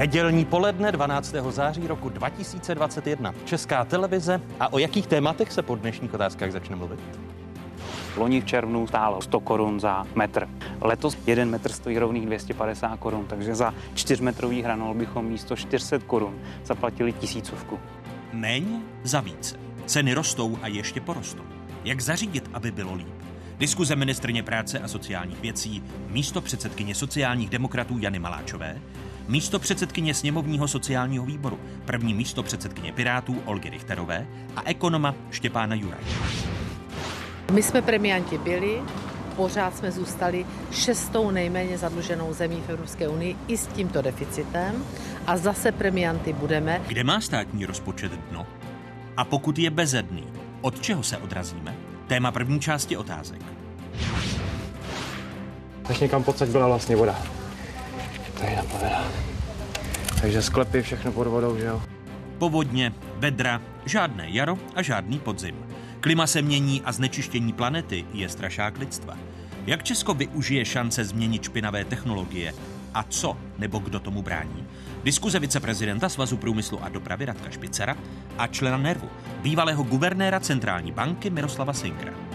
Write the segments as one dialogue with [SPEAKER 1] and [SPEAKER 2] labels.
[SPEAKER 1] Nedělní poledne 12. září roku 2021. Česká televize a o jakých tématech se po dnešních otázkách začne mluvit?
[SPEAKER 2] Loni v červnu stálo 100 korun za metr. Letos jeden metr stojí rovných 250 korun, takže za 4 metrový hranol bychom místo 400 korun zaplatili tisícovku.
[SPEAKER 1] Méně za více. Ceny rostou a ještě porostou. Jak zařídit, aby bylo líp? Diskuze ministrně práce a sociálních věcí, místo předsedkyně sociálních demokratů Jany Maláčové, místo předsedkyně sněmovního sociálního výboru, první místo předsedkyně Pirátů Olgy Richterové a ekonoma Štěpána Juraj.
[SPEAKER 3] My jsme premianti byli, pořád jsme zůstali šestou nejméně zadluženou zemí v Evropské unii i s tímto deficitem a zase premianty budeme.
[SPEAKER 1] Kde má státní rozpočet dno? A pokud je bezedný, od čeho se odrazíme? Téma první části otázek.
[SPEAKER 4] Než někam pocať byla vlastně voda. Tady napadá. Takže sklepy, všechno pod vodou, že jo?
[SPEAKER 1] Povodně, vedra, žádné jaro a žádný podzim. Klima se mění a znečištění planety je strašák lidstva. Jak Česko využije šance změnit špinavé technologie a co nebo kdo tomu brání? Diskuze viceprezidenta Svazu průmyslu a dopravy Radka Špicera a člena Nervu, bývalého guvernéra centrální banky Miroslava Sinkra.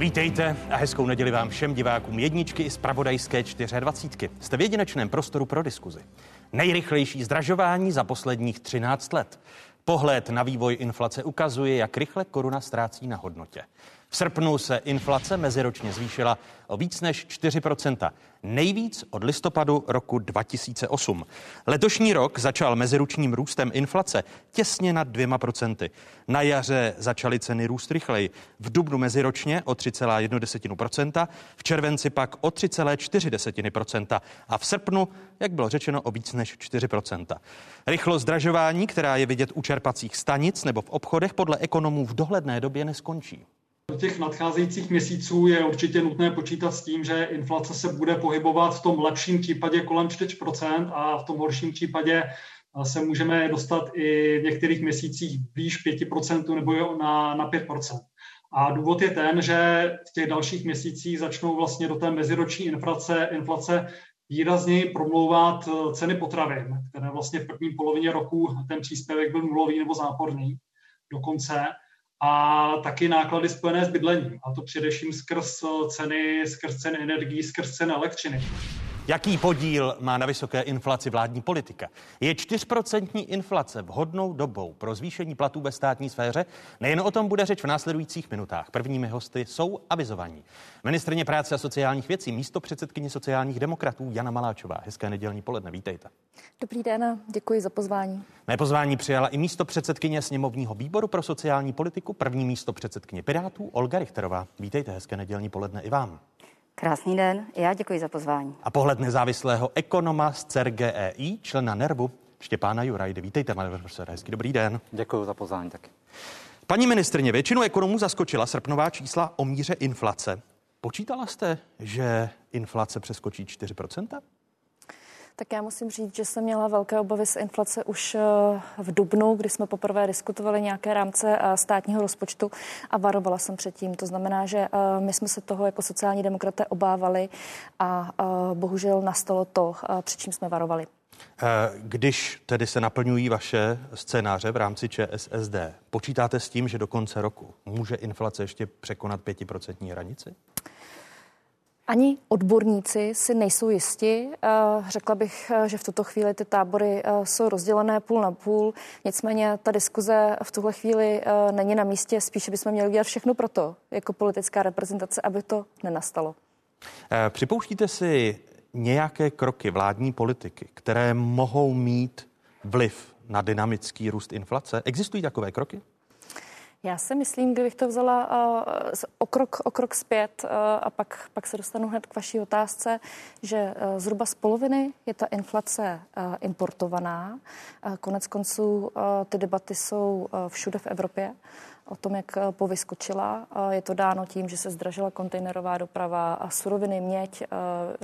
[SPEAKER 1] Vítejte a hezkou neděli vám všem divákům jedničky i z Pravodajské 24. Jste v jedinečném prostoru pro diskuzi. Nejrychlejší zdražování za posledních 13 let. Pohled na vývoj inflace ukazuje, jak rychle koruna ztrácí na hodnotě. V srpnu se inflace meziročně zvýšila o víc než 4% nejvíc od listopadu roku 2008. Letošní rok začal meziročním růstem inflace těsně nad dvěma procenty. Na jaře začaly ceny růst rychleji. V dubnu meziročně o 3,1%, v červenci pak o 3,4% a v srpnu, jak bylo řečeno, o víc než 4%. Rychlost zdražování, která je vidět u čerpacích stanic nebo v obchodech, podle ekonomů v dohledné době neskončí.
[SPEAKER 5] Do těch nadcházejících měsíců je určitě nutné počítat s tím, že inflace se bude pohybovat v tom lepším případě kolem 4% a v tom horším případě se můžeme dostat i v některých měsících blíž 5% nebo na, na 5%. A důvod je ten, že v těch dalších měsících začnou vlastně do té meziroční inflace, inflace výrazněji promlouvat eh, ceny potravin, které vlastně v první polovině roku ten příspěvek byl nulový nebo záporný dokonce a taky náklady spojené s bydlením, a to především skrz ceny, skrz ceny energií, skrz ceny elektřiny.
[SPEAKER 1] Jaký podíl má na vysoké inflaci vládní politika? Je 4% inflace vhodnou dobou pro zvýšení platů ve státní sféře? Nejen o tom bude řeč v následujících minutách. Prvními hosty jsou avizovaní. Ministrně práce a sociálních věcí, místo předsedkyně sociálních demokratů Jana Maláčová. Hezké nedělní poledne, vítejte.
[SPEAKER 6] Dobrý den, děkuji za pozvání.
[SPEAKER 1] Mé pozvání přijala i místo předsedkyně sněmovního výboru pro sociální politiku, první místo předsedkyně Pirátů Olga Richterová. Vítejte, hezké nedělní poledne i vám.
[SPEAKER 6] Krásný den, já děkuji za pozvání.
[SPEAKER 1] A pohled nezávislého ekonoma z CERGEI, člena NERVu, Štěpána Jurajdy. Vítejte, pane profesore, hezký dobrý den.
[SPEAKER 2] Děkuji za pozvání taky.
[SPEAKER 1] Paní ministrně, většinu ekonomů zaskočila srpnová čísla o míře inflace. Počítala jste, že inflace přeskočí 4%?
[SPEAKER 6] Tak já musím říct, že jsem měla velké obavy z inflace už eh, v Dubnu, kdy jsme poprvé diskutovali nějaké rámce eh, státního rozpočtu a varovala jsem předtím. To znamená, že eh, my jsme se toho jako sociální demokraté obávali a bohužel nastalo to, před čím jsme varovali.
[SPEAKER 1] Když tedy se naplňují vaše scénáře v rámci ČSSD, počítáte s tím, že do konce roku může inflace ještě překonat pětiprocentní hranici?
[SPEAKER 6] Ani odborníci si nejsou jisti. Eh, řekla bych, eh, že v tuto chvíli ty tábory eh, jsou rozdělené půl na půl. Nicméně ta diskuze v tuhle chvíli není na místě. Spíše bychom měli udělat všechno pro to, jako politická reprezentace, aby to nenastalo.
[SPEAKER 1] Připouštíte si nějaké kroky vládní politiky, které mohou mít vliv na dynamický růst inflace? Existují takové kroky?
[SPEAKER 6] Já si myslím, kdybych to vzala uh, o, krok, o krok zpět uh, a pak, pak se dostanu hned k vaší otázce, že uh, zhruba z poloviny je ta inflace uh, importovaná. Uh, konec konců uh, ty debaty jsou uh, všude v Evropě o tom, jak eh, povyskočila. Je to dáno tím, že se zdražila kontejnerová doprava a suroviny měď. Eh,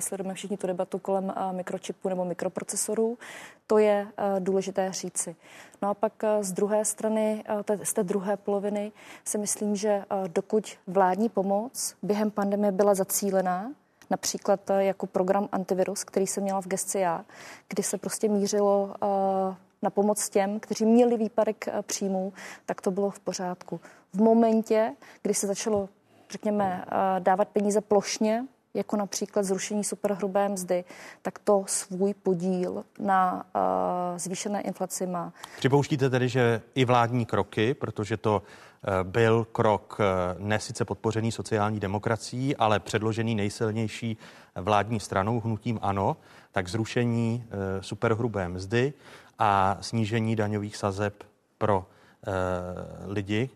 [SPEAKER 6] sledujeme všichni tu debatu kolem eh, mikročipů nebo mikroprocesorů. To je důležité říci. No a pak z druhé strany, z té druhé poloviny, si myslím, že dokud vládní pomoc během pandemie byla zacílená, například jako program antivirus, který jsem měla v gesci já, kdy se prostě mířilo na pomoc těm, kteří měli výpadek příjmů, tak to bylo v pořádku. V momentě, kdy se začalo, řekněme, dávat peníze plošně jako například zrušení superhrubé mzdy, tak to svůj podíl na uh, zvýšené inflaci má.
[SPEAKER 1] Připouštíte tedy, že i vládní kroky, protože to uh, byl krok uh, ne sice podpořený sociální demokracií, ale předložený nejsilnější vládní stranou hnutím ANO, tak zrušení uh, superhrubé mzdy a snížení daňových sazeb pro uh, lidi,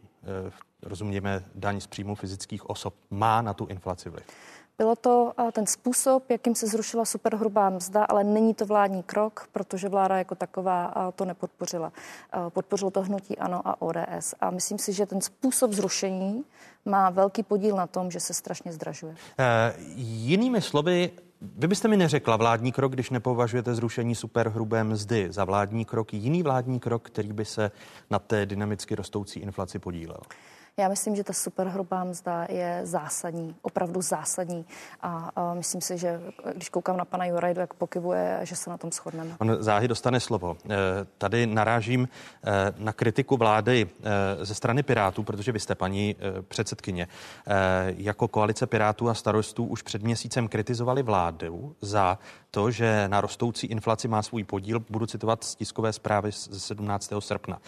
[SPEAKER 1] uh, rozumějme daň z příjmu fyzických osob, má na tu inflaci vliv.
[SPEAKER 6] Bylo to ten způsob, jakým se zrušila superhrubá mzda, ale není to vládní krok, protože vláda jako taková to nepodpořila. Podpořilo to hnutí ANO a ODS. A myslím si, že ten způsob zrušení má velký podíl na tom, že se strašně zdražuje.
[SPEAKER 1] E, jinými slovy, vy byste mi neřekla vládní krok, když nepovažujete zrušení superhrubé mzdy za vládní krok, jiný vládní krok, který by se na té dynamicky rostoucí inflaci podílel.
[SPEAKER 6] Já myslím, že ta superhrubá mzda je zásadní, opravdu zásadní. A, a myslím si, že když koukám na pana Jurajdu, jak pokyvuje, že se na tom shodneme.
[SPEAKER 1] On záhy dostane slovo. Eh, tady narážím eh, na kritiku vlády eh, ze strany Pirátů, protože vy jste, paní předsedkyně, jako koalice Pirátů a starostů už před měsícem kritizovali vládu za to, že na rostoucí inflaci má svůj podíl. Budu citovat z tiskové zprávy ze 17. srpna.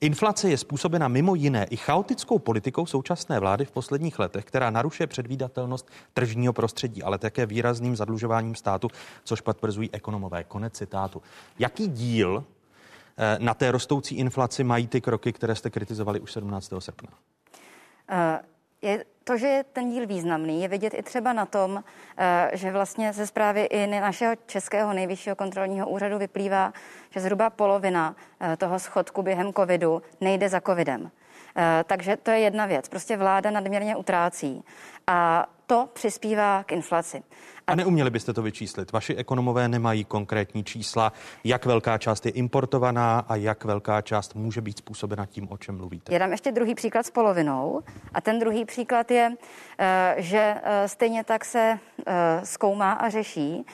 [SPEAKER 1] Inflace je způsobena mimo jiné i chaotickou politikou současné vlády v posledních letech, která narušuje předvídatelnost tržního prostředí, ale také výrazným zadlužováním státu, což potvrzují ekonomové. Konec citátu. Jaký díl eh, na té rostoucí inflaci mají ty kroky, které jste kritizovali už 17. srpna?
[SPEAKER 7] Uh, je to, že je ten díl významný, je vidět i třeba na tom, eh, že vlastně ze zprávy i našeho českého nejvyššího kontrolního úřadu vyplývá, že zhruba polovina toho schodku během covidu nejde za covidem. Eh, takže to je jedna věc. Prostě vláda nadměrně utrácí a to přispívá k inflaci.
[SPEAKER 1] A neuměli byste to vyčíslit? Vaši ekonomové nemají konkrétní čísla, jak velká část je importovaná a jak velká část může být způsobena tím, o čem mluvíte.
[SPEAKER 7] Já dám ještě druhý příklad s polovinou. A ten druhý příklad je, eh, že eh, stejně tak se zkoumá a řeší,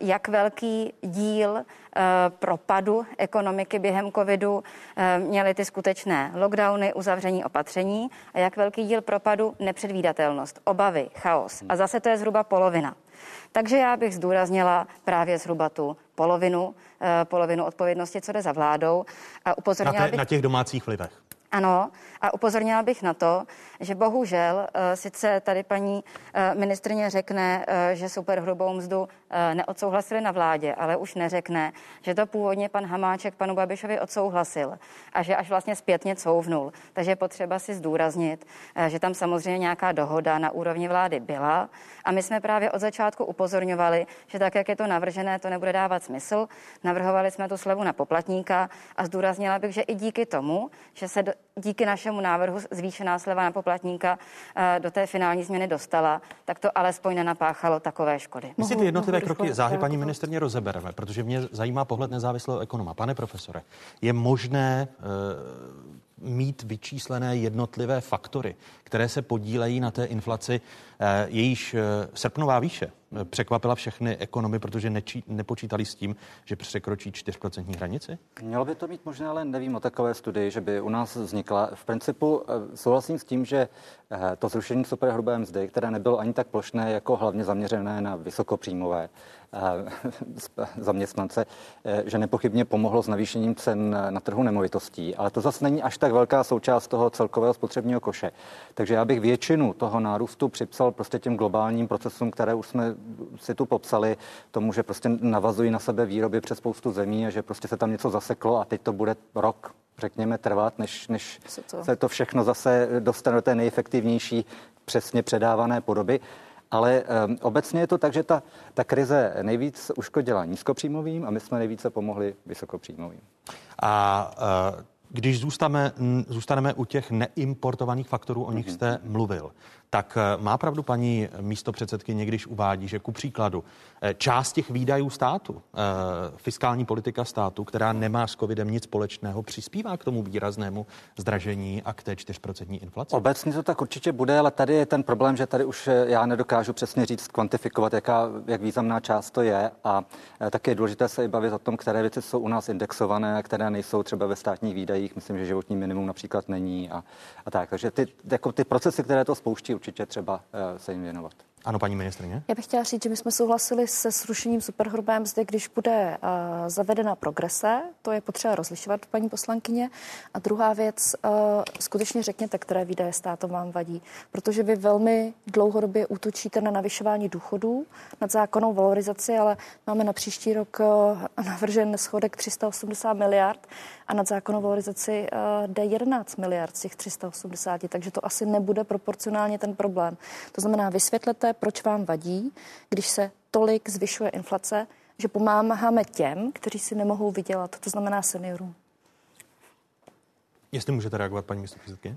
[SPEAKER 7] jak velký díl Eh, propadu ekonomiky během covidu eh, měly ty skutečné lockdowny, uzavření opatření a jak velký díl propadu nepředvídatelnost, obavy, chaos. A zase to je zhruba polovina. Takže já bych zdůraznila právě zhruba tu polovinu, eh, polovinu odpovědnosti, co jde za vládou. A
[SPEAKER 1] upozornila na, té, bych... na těch domácích vlivech.
[SPEAKER 7] Ano, a upozornila bych na to, že bohužel eh, sice tady paní eh, ministrině řekne, eh, že superhrubou mzdu neodsouhlasili na vládě, ale už neřekne, že to původně pan Hamáček panu Babišovi odsouhlasil a že až vlastně zpětně couvnul. Takže je potřeba si zdůraznit, že tam samozřejmě nějaká dohoda na úrovni vlády byla a my jsme právě od začátku upozorňovali, že tak, jak je to navržené, to nebude dávat smysl. Navrhovali jsme tu slevu na poplatníka a zdůraznila bych, že i díky tomu, že se do, díky našemu návrhu zvýšená sleva na poplatníka eh, do té finální změny dostala, tak to alespoň nenapáchalo takové škody.
[SPEAKER 1] My si ty jednotlivé kroky záhy paní ministrně rozebereme, protože mě zajímá pohled nezávislého ekonoma. Pane profesore, je možné uh, mít vyčíslené jednotlivé faktory, které se podílejí na té inflaci, jejíž srpnová výše překvapila všechny ekonomy, protože nečí, nepočítali s tím, že překročí 4% hranici?
[SPEAKER 8] Mělo by to mít možná, ale nevím o takové studii, že by u nás vznikla. V principu eh, souhlasím s tím, že eh, to zrušení superhrubé mzdy, které nebylo ani tak plošné, jako hlavně zaměřené na vysokopříjmové eh, zaměstnance, že nepochybně pomohlo s navýšením cen na trhu nemovitostí, ale to zase není až tak velká součást toho celkového spotřebního koše. Takže já bych většinu toho nárůstu připsal prostě těm globálním procesům, které už jsme si tu popsali tomu, že prostě navazují na sebe výroby přes spoustu zemí a že prostě se tam něco zaseklo a teď to bude rok, řekněme, trvat, než, než to? se to všechno zase dostane do té nejefektivnější přesně předávané podoby. Ale um, obecně je to tak, že ta, ta krize nejvíc uškodila nízkopříjmovým a my jsme nejvíce pomohli vysokopříjmovým.
[SPEAKER 1] A uh Když zůstaneme, zůstaneme u těch neimportovaných faktorů, o nich mhm. jste mluvil, tak eh, má pravdu paní místo předsedkyně, když uvádí, že ku příkladu část těch výdajů státu, eh, fiskální politika státu, která nemá s covidem nic společného, přispívá k tomu výraznému zdražení a k té 4% inflaci?
[SPEAKER 8] Obecně to tak určitě bude, ale tady je ten problém, že tady už já nedokážu přesně říct, kvantifikovat, jaká, jak významná část to je a také je důležité se i bavit o tom, které věci jsou u nás indexované a které nejsou třeba ve státních výdajích. Myslím, že životní minimum například není a, a tak. Takže ty, jako ty procesy, které to spouští, určitě třeba eh, se jim věnovat.
[SPEAKER 1] Ano, paní ministrině.
[SPEAKER 6] Já bych chtěla říct, že my jsme souhlasili se zrušením superhrubé mzdy, když bude uh, zavedena progrese. To je potřeba rozlišovat, paní poslankyně. A druhá věc, uh, skutečně řekněte, které výdaje státu vám vadí. Protože vy velmi dlouhodobě útočíte na navyšování důchodů, nad zákonnou valorizaci, ale máme na příští rok uh, navržen schodek 380 miliard a nad zákonnou valorizaci uh, jde 11 miliard z těch 380, takže to asi nebude proporcionálně ten problém. To znamená, vysvětlete, proč vám vadí, když se tolik zvyšuje inflace, že pomáháme těm, kteří si nemohou vydělat, to znamená seniorům.
[SPEAKER 1] Jestli můžete reagovat, paní místopředsedkyně?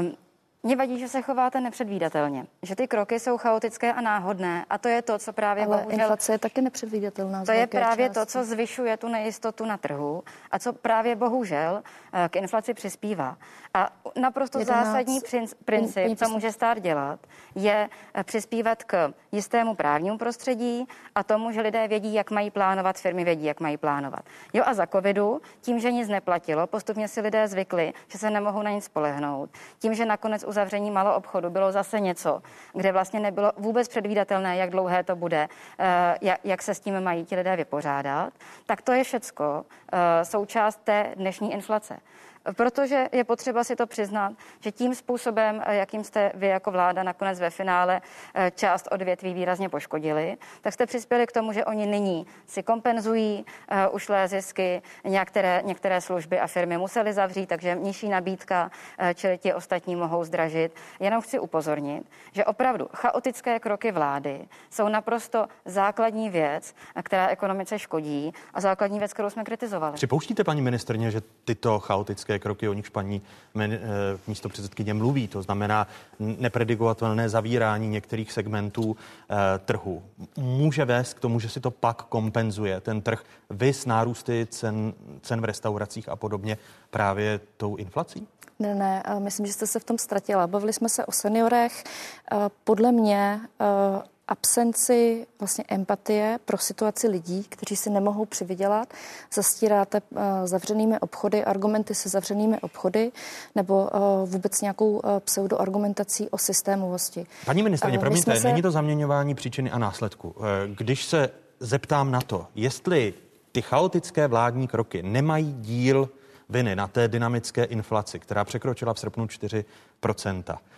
[SPEAKER 7] Um, mně vadí, že se chováte nepředvídatelně, že ty kroky jsou chaotické a náhodné a to je to, co právě
[SPEAKER 6] Ale
[SPEAKER 7] bohužel...
[SPEAKER 6] inflace je taky nepředvídatelná.
[SPEAKER 7] To je právě části. to, co zvyšuje tu nejistotu na trhu a co právě bohužel eh, k inflaci přispívá. A naprosto 11, zásadní princip, co může stát dělat, je eh, přispívat k jistému právnímu prostředí a tomu, že lidé vědí, jak mají plánovat, firmy vědí, jak mají plánovat. Jo a za covidu, tím, že nic neplatilo, postupně si lidé zvykli, že se nemohou na nic spolehnout. Tím, že nakonec uzavření malou obchodu bylo zase něco, kde vlastně nebylo vůbec předvídatelné, jak dlouhé to bude, eh, jak se s tím mají ti lidé vypořádat, tak to je všecko eh, součást té dnešní inflace protože je potřeba si to přiznat, že tím způsobem, eh, jakým jste vy jako vláda nakonec ve finále eh, část odvětví výrazně poškodili, tak jste přispěli k tomu, že oni nyní si kompenzují uh, ušlé zisky, některé, některé služby a firmy museli zavřít, takže nižší nabídka, čili ti ostatní mohou zdražit. Jenom chci upozornit, že opravdu chaotické kroky vlády jsou naprosto základní věc, která ekonomice škodí a základní věc, kterou jsme kritizovali.
[SPEAKER 1] Připouštíte, paní ministrně, že tyto chaotické politické kroky, o nichž paní eh, místo předsedkyně mluví. To znamená nepredikovatelné zavírání některých segmentů eh, trhu. Může vést k tomu, že si to pak kompenzuje ten trh vy s nárůsty cen, cen v restauracích a podobně právě tou inflací?
[SPEAKER 6] Ne, ne, myslím, že jste se v tom ztratila. Bavili jsme se o seniorech. Podle mě absenci vlastně empatie pro situaci lidí, kteří si nemohou přivydělat, zastíráte uh, zavřenými obchody, argumenty se zavřenými obchody nebo uh, vůbec nějakou uh, pseudoargumentací o systémovosti.
[SPEAKER 1] Paní ministrině, uh, promiňte, se... není to zaměňování příčiny a následku. Když se zeptám na to, jestli ty chaotické vládní kroky nemají díl viny na té dynamické inflaci, která překročila v srpnu 4 Eh,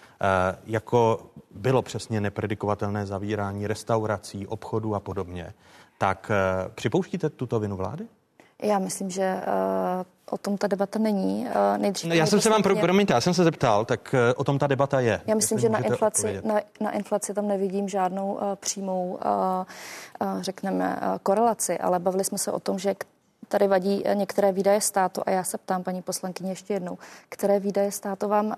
[SPEAKER 1] jako bylo přesně nepredikovatelné zavírání restaurací, obchodů a podobně, tak eh, připouštíte tuto vinu vlády?
[SPEAKER 6] Já myslím, že uh, o tom ta debata není. Uh,
[SPEAKER 1] nejdřív no, já jsem se vám, pro, promiňte, já jsem se zeptal, tak uh, o tom ta debata je.
[SPEAKER 6] Já myslím, že na inflaci, na, na inflaci tam nevidím žádnou uh, přímou, uh, uh, řekneme, uh, korelaci, ale bavili jsme se o tom, že tady vadí eh, některé výdaje státu a já se ptám paní poslankyně ještě jednou, které výdaje státu vám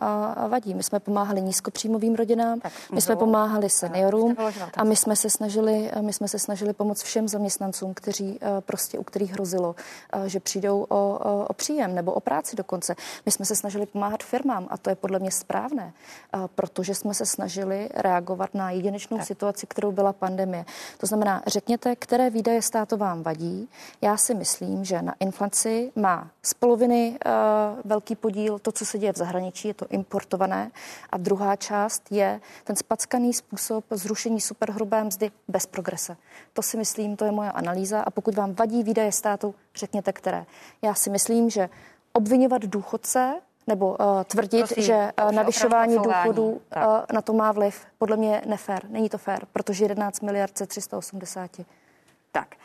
[SPEAKER 6] vadí? My jsme pomáhali nízkopříjmovým rodinám, tak, my jsme pomáhali seniorům a my jsme se snažili, my jsme se snažili pomoct všem zaměstnancům, kteří eh, prostě, u kterých hrozilo, eh, že přijdou o, o, o příjem nebo o práci dokonce. My jsme se snažili pomáhat firmám a to je podle mě správné, protože jsme se snažili reagovat na jedinečnou tak. situaci, kterou byla pandemie. To znamená, řekněte, které výdaje státu vám vadí. Já si myslím, že na inflaci má z poloviny uh, velký podíl to, co se děje v zahraničí, je to importované. A druhá část je ten spackaný způsob zrušení superhrubé mzdy bez progrese. To si myslím, to je moje analýza. A pokud vám vadí výdaje státu, řekněte které. Já si myslím, že obvinovat důchodce nebo uh, tvrdit, Prosím, že uh, navyšování důchodů uh, na to má vliv, podle mě nefér. Není to fér, protože 11 miliard ze 380.
[SPEAKER 7] Tak,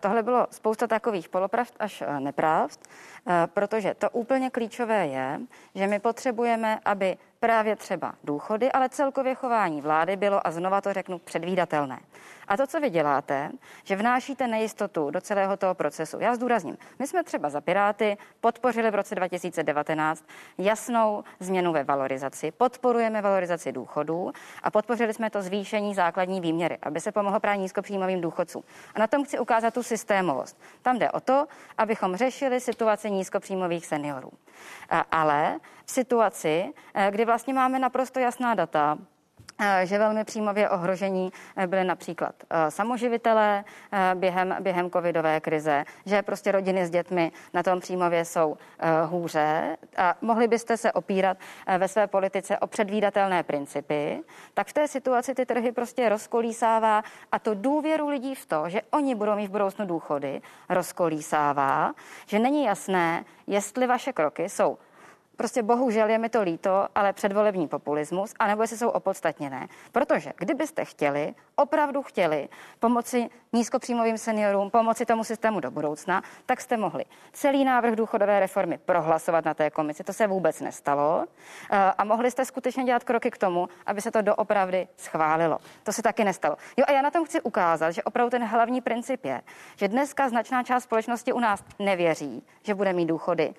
[SPEAKER 7] tohle bylo spousta takových polopravd až nepravd. protože to úplně klíčové je, že my potřebujeme, aby právě třeba důchody, ale celkově chování vlády bylo, a znova to řeknu, předvídatelné. A to, co vy děláte, že vnášíte nejistotu do celého toho procesu. Já zdůrazním, my jsme třeba za Piráty podpořili v roce 2019 jasnou změnu ve valorizaci, podporujeme valorizaci důchodů a podpořili jsme to zvýšení základní výměry, aby se pomohlo právě nízkopříjmovým důchodcům. A na tom chci ukázat tu systémovost. Tam jde o to, abychom řešili situaci nízkopříjmových seniorů. Ale v situaci, eh, kdy vlastně máme naprosto jasná data, Eh, že velmi přímově ohrožení eh, byly například eh, samoživitelé během, během covidové krize, že prostě rodiny s dětmi na tom přímově jsou hůře. A mohli byste se opírat ve své politice o předvídatelné principy, tak v té situaci ty trhy prostě rozkolísává a to důvěru lidí v to, že oni budou mít v budoucnu důchody, rozkolísává, že není jasné, jestli vaše kroky jsou prostě bohužel je mi to líto, ale předvolební populismus, anebo jestli jsou opodstatněné. Protože kdybyste chtěli, opravdu chtěli pomoci nízkopříjmovým seniorům, pomoci tomu systému do budoucna, tak jste mohli celý návrh důchodové reformy prohlasovat na té komisi. To se vůbec nestalo. Eh, a mohli jste skutečně dělat kroky k tomu, aby se to doopravdy schválilo. To se taky nestalo. Jo, a já na tom chci ukázat, že opravdu ten hlavní princip je, že dneska značná část společnosti u nás nevěří, že bude mít důchody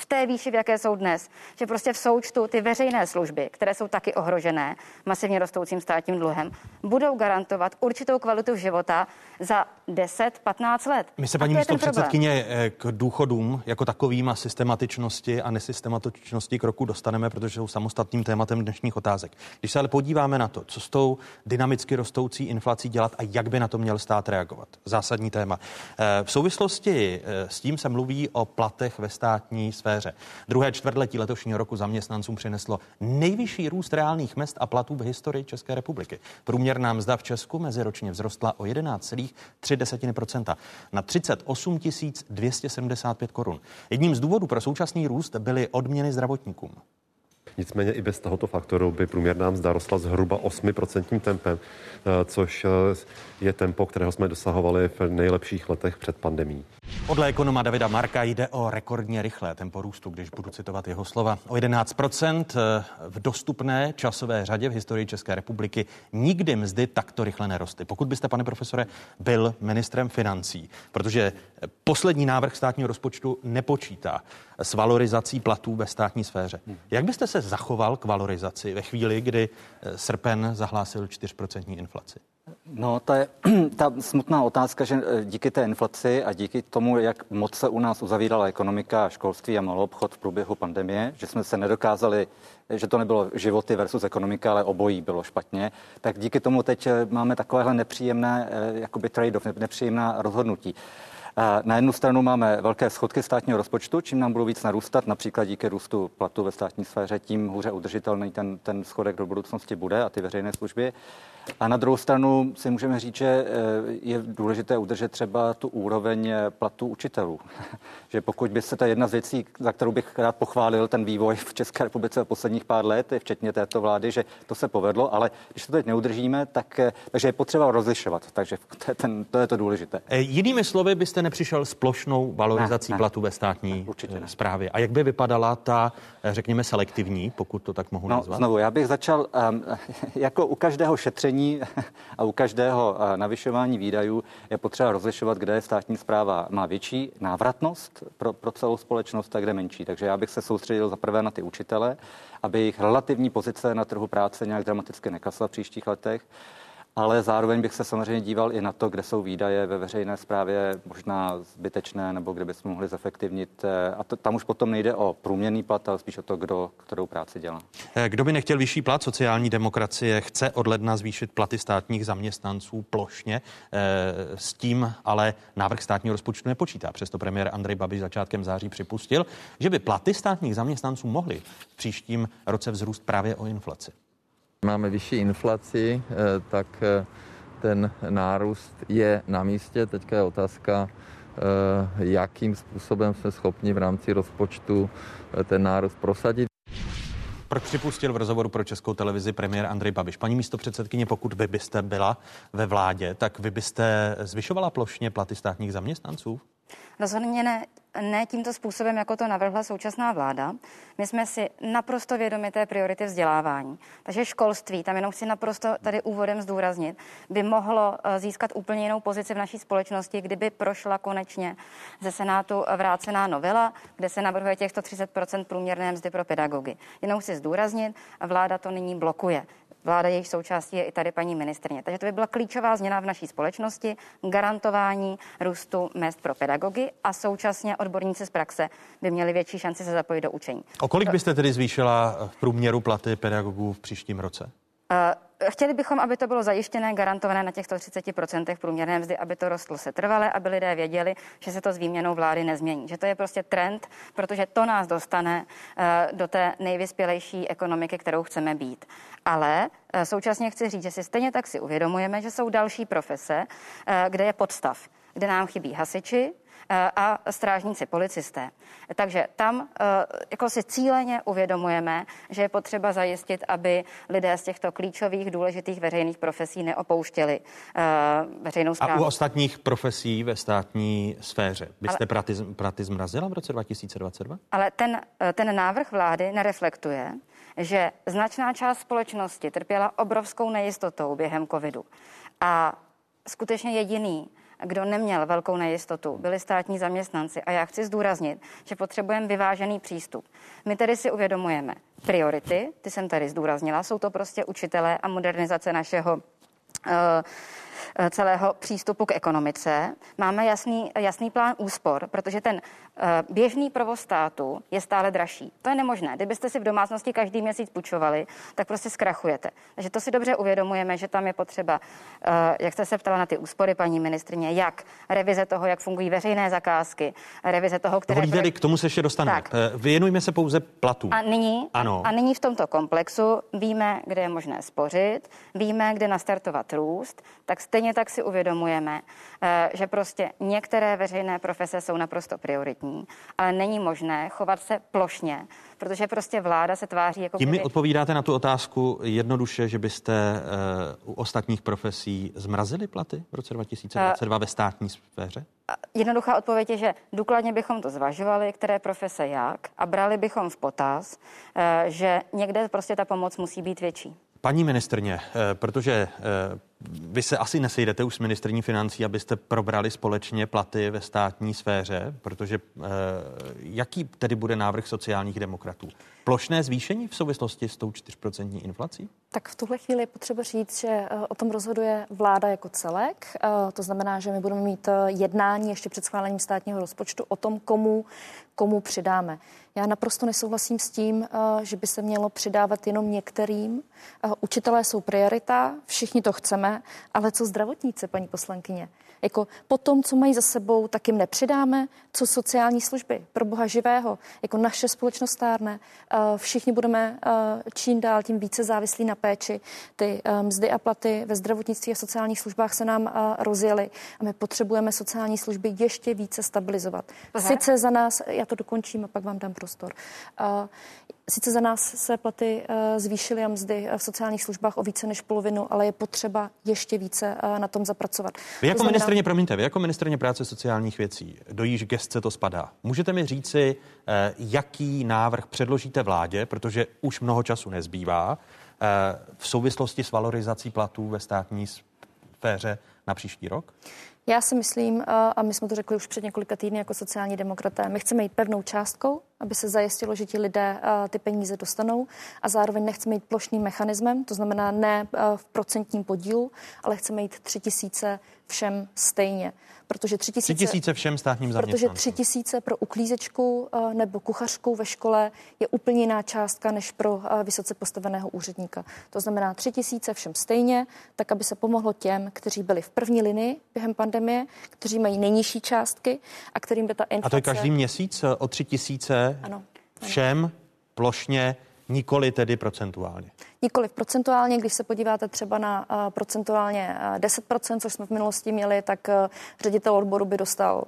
[SPEAKER 7] v té výši, v jaké jsou dnes, že prostě v součtu ty veřejné služby, které jsou taky ohrožené masivně rostoucím státním dluhem, budou garantovat určitou kvalitu života za 10-15 let.
[SPEAKER 1] My se paní místo předsedkyně eh, k důchodům jako takovým a systematičnosti a nesystematičnosti kroku dostaneme, protože jsou samostatným tématem dnešních otázek. Když se ale podíváme na to, co s tou dynamicky rostoucí inflací dělat a jak by na to měl stát reagovat. Zásadní téma. Eh, v souvislosti eh, s tím se mluví o platech ve státní sféře sféře. Druhé čtvrtletí letošního roku zaměstnancům přineslo nejvyšší růst reálných mest a platů v historii České republiky. Průměrná mzda v Česku meziročně vzrostla o 11,3% na 38 275 korun. Jedním z důvodů pro současný růst byly odměny zdravotníkům.
[SPEAKER 9] Nicméně i bez tohoto faktoru by průměrná mzda rostla zhruba 8% tempem, eh, což eh, je tempo, kterého jsme dosahovali v nejlepších letech před pandemí.
[SPEAKER 1] Podle ekonoma Davida Marka jde o rekordně rychlé tempo růstu, když budu citovat jeho slova. O 11% eh, v dostupné časové řadě v historii České republiky nikdy mzdy takto rychle nerostly. Pokud byste, pane profesore, byl ministrem financí, protože poslední návrh státního rozpočtu nepočítá s valorizací platů ve státní sféře. Jak byste se zachoval k valorizaci ve chvíli, kdy eh, srpen zahlásil 4% inflaci?
[SPEAKER 8] No, to je ta smutná otázka, že eh, díky té inflaci a díky tomu, jak moc se u nás uzavírala ekonomika, školství a malou obchod v průběhu pandemie, že jsme se nedokázali, že to nebylo životy versus ekonomika, ale obojí bylo špatně, tak díky tomu teď eh, máme takovéhle nepříjemné jakoby trade-off, nepříjemná rozhodnutí. Na jednu stranu máme velké schodky státního rozpočtu, čím nám budou víc narůstat, například díky růstu platu ve státní sféře, tím hůře udržitelný ten, ten schodek do budoucnosti bude a ty veřejné služby. A na druhou stranu si můžeme říct, že eh, je důležité udržet třeba tu úroveň eh, platů učitelů. že pokud by se ta jedna z věcí, za kterou bych rád pochválil ten vývoj v České republice v posledních pár let, včetně této vlády, že to se povedlo, ale když to teď neudržíme, tak eh, takže je potřeba rozlišovat. Takže to je, ten, to, je to důležité.
[SPEAKER 1] Jinými slovy byste nepřišel s plošnou valorizací ne, ne, platu ve státní ne, správě. A jak by vypadala ta, řekněme, selektivní, pokud to tak mohu
[SPEAKER 8] no,
[SPEAKER 1] nazvat?
[SPEAKER 8] Znovu, já bych začal um, jako u každého šetření šetření a u každého navyšování výdajů je potřeba rozlišovat, kde je státní zpráva má větší návratnost pro, pro celou společnost a kde menší. Takže já bych se soustředil za prvé na ty učitele, aby jejich relativní pozice na trhu práce nějak dramaticky nekasla v příštích letech ale zároveň bych se samozřejmě díval i na to, kde jsou výdaje ve veřejné správě možná zbytečné, nebo kde bychom mohli zefektivnit. Eh, a to, tam už potom nejde o průměrný plat, ale spíš o to, kdo kterou práci dělá.
[SPEAKER 1] Eh, kdo by nechtěl vyšší plat? Sociální demokracie chce od ledna zvýšit platy státních zaměstnanců plošně. Eh, s tím ale návrh státního rozpočtu nepočítá. Přesto premiér Andrej Babiš začátkem září připustil, že by platy státních zaměstnanců mohly v příštím roce vzrůst právě o inflaci.
[SPEAKER 10] Máme vyšší inflaci, eh, tak eh, ten nárůst je na místě. Teďka je otázka, eh, jakým způsobem jsme schopni v rámci rozpočtu ten nárůst prosadit.
[SPEAKER 1] Proč připustil v rozhovoru pro českou televizi premiér Andrej Babiš? Paní místo předsedkyně, pokud vy byste byla ve vládě, tak vy byste zvyšovala plošně platy státních zaměstnanců?
[SPEAKER 7] Rozhodně ne, ne tímto způsobem, jako to navrhla současná vláda. My jsme si naprosto vědomi té priority vzdělávání. Takže školství, tam jenom chci naprosto tady úvodem zdůraznit, by mohlo eh, získat úplně jinou pozici v naší společnosti, kdyby prošla konečně ze Senátu vrácená novela, kde se navrhuje těch 130% průměrné mzdy pro pedagogy. Jenom chci zdůraznit, vláda to nyní blokuje. Vláda jejich součástí je i tady paní ministrně. Takže to by byla klíčová změna v naší společnosti, garantování růstu mest pro pedagogy a současně odborníci z praxe by měli větší šanci se zapojit do učení.
[SPEAKER 1] O kolik byste tedy zvýšila v průměru platy pedagogů v příštím roce?
[SPEAKER 7] Eh, chtěli bychom, aby to bylo zajištěné, garantované na těchto 30% průměrné mzdy, aby to rostlo se trvale, aby lidé věděli, že se to s výměnou vlády nezmění. Že to je prostě trend, protože to nás dostane eh, do té nejvyspělejší ekonomiky, kterou chceme být. Ale eh, současně chci říct, že si stejně tak si uvědomujeme, že jsou další profese, kde je podstav, kde nám chybí hasiči, Eh, a strážníci, policisté. Takže tam eh, jako si cíleně uvědomujeme, že je potřeba zajistit, aby lidé z těchto klíčových, důležitých veřejných profesí neopouštěli eh, veřejnou zprávu.
[SPEAKER 1] A u ostatních profesí ve státní sféře byste Ale... praty, praty zmrazila v roce 2022?
[SPEAKER 7] Ale ten, ten návrh vlády nereflektuje, že značná část společnosti trpěla obrovskou nejistotou během covidu. A skutečně jediný, kdo neměl velkou nejistotu, byli státní zaměstnanci. A já chci zdůraznit, že potřebujeme vyvážený přístup. My tedy si uvědomujeme priority, ty jsem tady zdůraznila, jsou to prostě učitelé a modernizace našeho uh, celého přístupu k ekonomice. Máme jasný, jasný plán úspor, protože ten eh, běžný provoz státu je stále dražší. To je nemožné. Kdybyste si v domácnosti každý měsíc půjčovali, tak prostě zkrachujete. Takže to si dobře uvědomujeme, že tam je potřeba, eh, jak jste se ptala na ty úspory, paní ministrině, jak revize toho, jak fungují veřejné zakázky, revize toho, které...
[SPEAKER 1] Dovolíte, k tomu se ještě dostaneme. Tak. Věnujme se pouze platu.
[SPEAKER 7] A nyní, ano. a nyní v tomto komplexu víme, kde je možné spořit, víme, kde nastartovat růst, tak stejně tak si uvědomujeme, eh, že prostě některé veřejné profese jsou naprosto prioritní, ale není možné chovat se plošně, protože prostě vláda se tváří jako...
[SPEAKER 1] Tím mi odpovídáte na tu otázku jednoduše, že byste uh, u ostatních profesí zmrazili platy v roce 2022 uh, ve státní sféře?
[SPEAKER 7] Jednoduchá odpověď je, že důkladně bychom to zvažovali, které profese jak a brali bychom v potaz, že někde prostě ta pomoc musí být větší.
[SPEAKER 1] Paní ministrně, eh, protože eh, vy se asi nesejdete už s ministrní financí, abyste probrali společně platy ve státní sféře, protože eh, jaký tedy bude návrh sociálních demokratů? Plošné zvýšení v souvislosti s tou 4% inflací?
[SPEAKER 6] Tak v tuhle chvíli je potřeba říct, že o tom rozhoduje vláda jako celek. To znamená, že my budeme mít jednání ještě před schválením státního rozpočtu o tom, komu, komu přidáme. Já naprosto nesouhlasím s tím, že by se mělo přidávat jenom některým. Učitelé jsou priorita, všichni to chceme, ale co zdravotníci, paní poslankyně? Jako po tom, co mají za sebou, tak jim nepřidáme, co sociální služby pro boha živého. Jako naše společnost stárne, všichni budeme čím dál tím více závislí na péči. Ty mzdy a platy ve zdravotnictví a sociálních službách se nám rozjely a my potřebujeme sociální služby ještě více stabilizovat. Aha. Sice za nás, já to dokončím a pak vám dám prostor. Sice za nás se platy eh, zvýšily a mzdy v sociálních službách o více než polovinu, ale je potřeba ještě více eh, na tom zapracovat.
[SPEAKER 1] Vy jako znamená... ministrně, promiňte, vy jako ministrně práce sociálních věcí, do jíž gestce to spadá. Můžete mi říci, eh, jaký návrh předložíte vládě, protože už mnoho času nezbývá, v souvislosti s valorizací platů ve státní sféře na příští rok?
[SPEAKER 6] Já si myslím, a my jsme to řekli už před několika týdny jako sociální demokraté, my chceme jít pevnou částkou, aby se zajistilo, že ti lidé ty peníze dostanou a zároveň nechceme jít plošným mechanismem, to znamená ne v procentním podílu, ale chceme jít tři tisíce všem stejně protože tři tisíce,
[SPEAKER 1] tři tisíce všem státním
[SPEAKER 6] Protože tři tisíce pro uklízečku eh, nebo kuchařku ve škole je úplně jiná částka než pro eh, vysoce postaveného úředníka. To znamená tři tisíce všem stejně, tak aby se pomohlo těm, kteří byli v první linii během pandemie, kteří mají nejnižší částky a kterým by ta inflace...
[SPEAKER 1] A to je každý měsíc eh, o tři tisíce ano, všem plošně Nikoli tedy procentuálně.
[SPEAKER 6] Nikoli procentuálně, když se podíváte třeba na uh, procentuálně uh, 10%, což jsme v minulosti měli, tak uh, ředitel odboru by dostal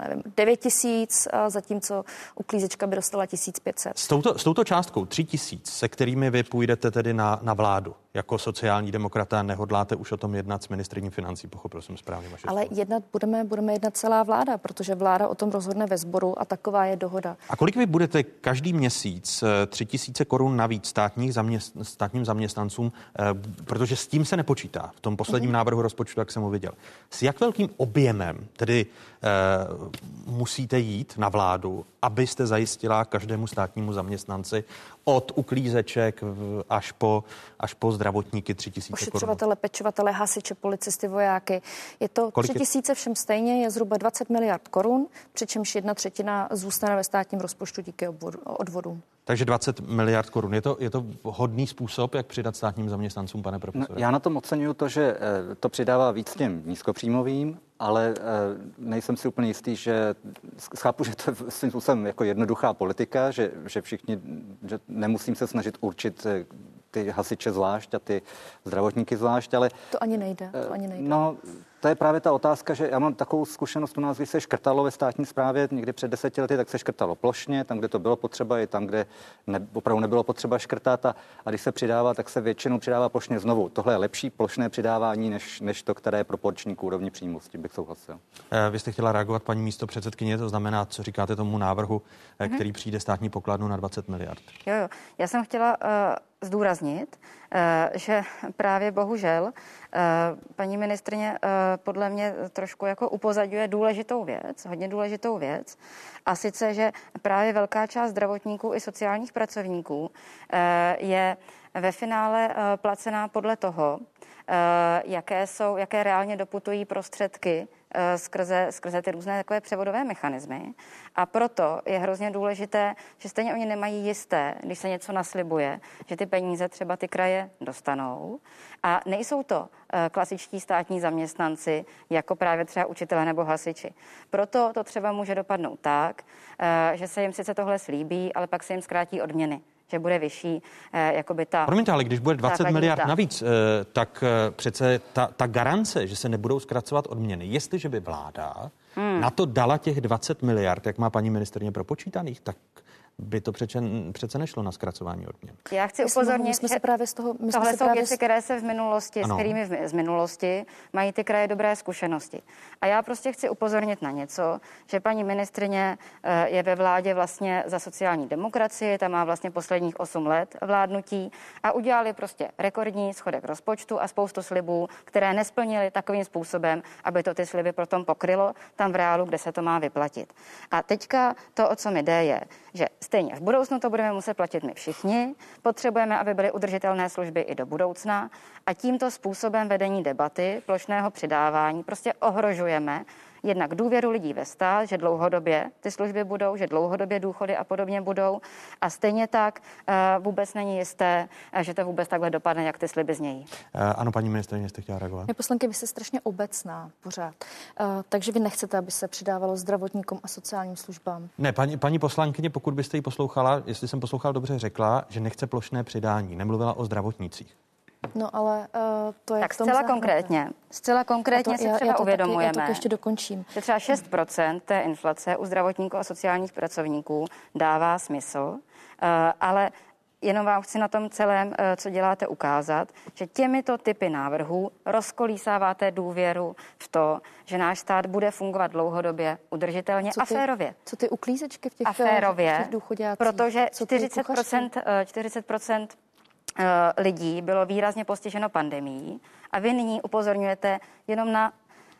[SPEAKER 6] nevím, 9 tisíc, zatímco uklízečka by dostala 1500.
[SPEAKER 1] S touto, s touto částkou 3 tisíc, se kterými vy půjdete tedy na, na vládu, jako sociální demokrata nehodláte už o tom jednat s ministrní financí, pochopil jsem správně vaše
[SPEAKER 6] Ale
[SPEAKER 1] slovo.
[SPEAKER 6] jednat budeme, budeme jednat celá vláda, protože vláda o tom rozhodne ve sboru a taková je dohoda.
[SPEAKER 1] A kolik vy budete každý měsíc eh, tři tisíce korun navíc státních zaměst, státním zaměstnancům, eh, protože s tím se nepočítá v tom posledním mm-hmm. návrhu rozpočtu, jak jsem ho viděl. S jak velkým objemem tedy eh, musíte jít na vládu, abyste zajistila každému státnímu zaměstnanci od uklízeček až po, až po zdravotníky tři tisíce korun?
[SPEAKER 6] Ošetřovatele, pečovatele, hasiče, policisty, vojáky. Je to
[SPEAKER 1] Kolik
[SPEAKER 6] tři
[SPEAKER 1] je-
[SPEAKER 6] tisíce všem stejně, je zhruba 20 miliard korun, přičemž jedna třetina zůstane ve státním rozpočtu díky odvodům.
[SPEAKER 1] Takže 20 miliard korun. Je to, je to hodný způsob, jak přidat státním zaměstnáncům, pane
[SPEAKER 8] No,
[SPEAKER 1] profesore?
[SPEAKER 8] já na tom oceňuju to, že eh, to přidává víc těm nízkopříjmovým, ale eh, nejsem si úplně jistý, že chápu, že to je svým způsobem jako jednoduchá politika, že, že všichni, že nemusím se snažit určit eh, ty hasiče zvlášť a ty zdravotníky zvlášť, ale
[SPEAKER 6] To ani nejde, to ani nejde.
[SPEAKER 8] No, to je právě ta otázka, že já mám takovou zkušenost u nás, když se škrtalo ve státní správě někdy před deseti lety, tak se škrtalo plošně, tam, kde to bylo potřeba, i tam, kde ne, opravdu nebylo potřeba škrtat a, a když se přidává, tak se většinou přidává plošně znovu. Tohle je lepší plošné přidávání, než, než to, které je proporční k úrovni příjmu, s tím bych souhlasil.
[SPEAKER 1] Eh, Vy jste chtěla reagovat, paní místo předsedkyně, to znamená, co říkáte tomu návrhu, mm-hmm. který přijde státní pokladnu na 20 miliard.
[SPEAKER 7] Jo, jo. Já jsem chtěla uh, zdůraznit, uh, že právě bohužel uh, paní ministrně uh, podle mě trošku jako upozadňuje důležitou věc, hodně důležitou věc, a sice, že právě velká část zdravotníků i sociálních pracovníků je ve finále placená podle toho, jaké jsou, jaké reálně doputují prostředky eh, skrze, skrze ty různé takové převodové mechanismy. A proto je hrozně důležité, že stejně oni nemají jisté, když se něco naslibuje, že ty peníze třeba ty kraje dostanou. A nejsou to eh, klasičtí státní zaměstnanci, jako právě třeba učitelé nebo hasiči. Proto to třeba může dopadnout tak, eh, že se jim sice tohle slíbí, ale pak se jim zkrátí odměny že bude vyšší, eh, jakoby ta...
[SPEAKER 1] Promiňte, ale když bude 20
[SPEAKER 7] základní
[SPEAKER 1] miliard navíc, eh, tak eh, přece ta, ta garance, že se nebudou zkracovat odměny, jestliže by vláda hmm. na to dala těch 20 miliard, jak má paní ministrně propočítaných, tak by to přece, přece nešlo na zkracování odměn.
[SPEAKER 7] Já chci
[SPEAKER 6] jsme-
[SPEAKER 7] upozornit,
[SPEAKER 6] my jsme se
[SPEAKER 7] že
[SPEAKER 6] právě z toho- my jsme
[SPEAKER 7] tohle
[SPEAKER 6] se
[SPEAKER 7] jsou
[SPEAKER 6] právě
[SPEAKER 7] věci,
[SPEAKER 6] z-
[SPEAKER 7] které se v minulosti,
[SPEAKER 1] Ano.
[SPEAKER 7] s kterými v, z minulosti mají ty kraje dobré zkušenosti. A já prostě chci upozornit na něco, že paní ministrině eh, je ve vládě vlastně za sociální demokracii, ta má vlastně posledních 8 let vládnutí a udělali prostě rekordní schodek rozpočtu a spoustu slibů, které nesplnili takovým způsobem, aby to ty sliby potom pokrylo tam v reálu, kde se to má vyplatit. A teďka to, o co mi jde, je, že stejně v budoucnu to budeme muset platit my všichni. Potřebujeme, aby byly udržitelné služby i do budoucna. A tímto způsobem vedení debaty, plošného přidávání, prostě ohrožujeme jednak důvěru lidí ve stát, že dlouhodobě ty služby budou, že dlouhodobě důchody a podobně budou. A stejně tak eh, vůbec není jisté, eh, že to vůbec takhle dopadne, jak ty sliby znějí.
[SPEAKER 1] Eh, Ano, paní ministrině, jste chtěla reagovat?
[SPEAKER 6] Paní poslanky, vy jste strašně obecná pořád. Uh, takže vy nechcete, aby se přidávalo zdravotníkům a sociálním službám.
[SPEAKER 1] Ne, paní, paní poslankyně, pokud byste ji poslouchala, jestli jsem poslouchal dobře, řekla, že nechce plošné přidání, nemluvila o zdravotnících.
[SPEAKER 6] No ale uh, to je
[SPEAKER 7] Tak zcela
[SPEAKER 6] zahrnuté.
[SPEAKER 7] konkrétně, zcela konkrétně
[SPEAKER 6] A to-
[SPEAKER 7] si
[SPEAKER 6] já-
[SPEAKER 7] třeba
[SPEAKER 6] já to taky-
[SPEAKER 7] uvědomujeme,
[SPEAKER 6] já to ještě dokončím.
[SPEAKER 7] že třeba 6% té inflace u zdravotníků a sociálních pracovníků dává smysl, eh, ale jenom vám chci na tom celém, eh, co děláte, ukázat, že těmito typy návrhů rozkolísáváte důvěru v to, že náš stát bude fungovat dlouhodobě, udržitelně
[SPEAKER 6] Co
[SPEAKER 7] a
[SPEAKER 6] ty-
[SPEAKER 7] férově.
[SPEAKER 6] Co ty uklízečky v těch,
[SPEAKER 7] A férově,
[SPEAKER 6] v těch důchodácích?
[SPEAKER 7] protože
[SPEAKER 6] Co ty
[SPEAKER 7] 40%, eh, 40% eh, lidí bylo výrazně postiženo pandemí a vy nyní upozorňujete jenom na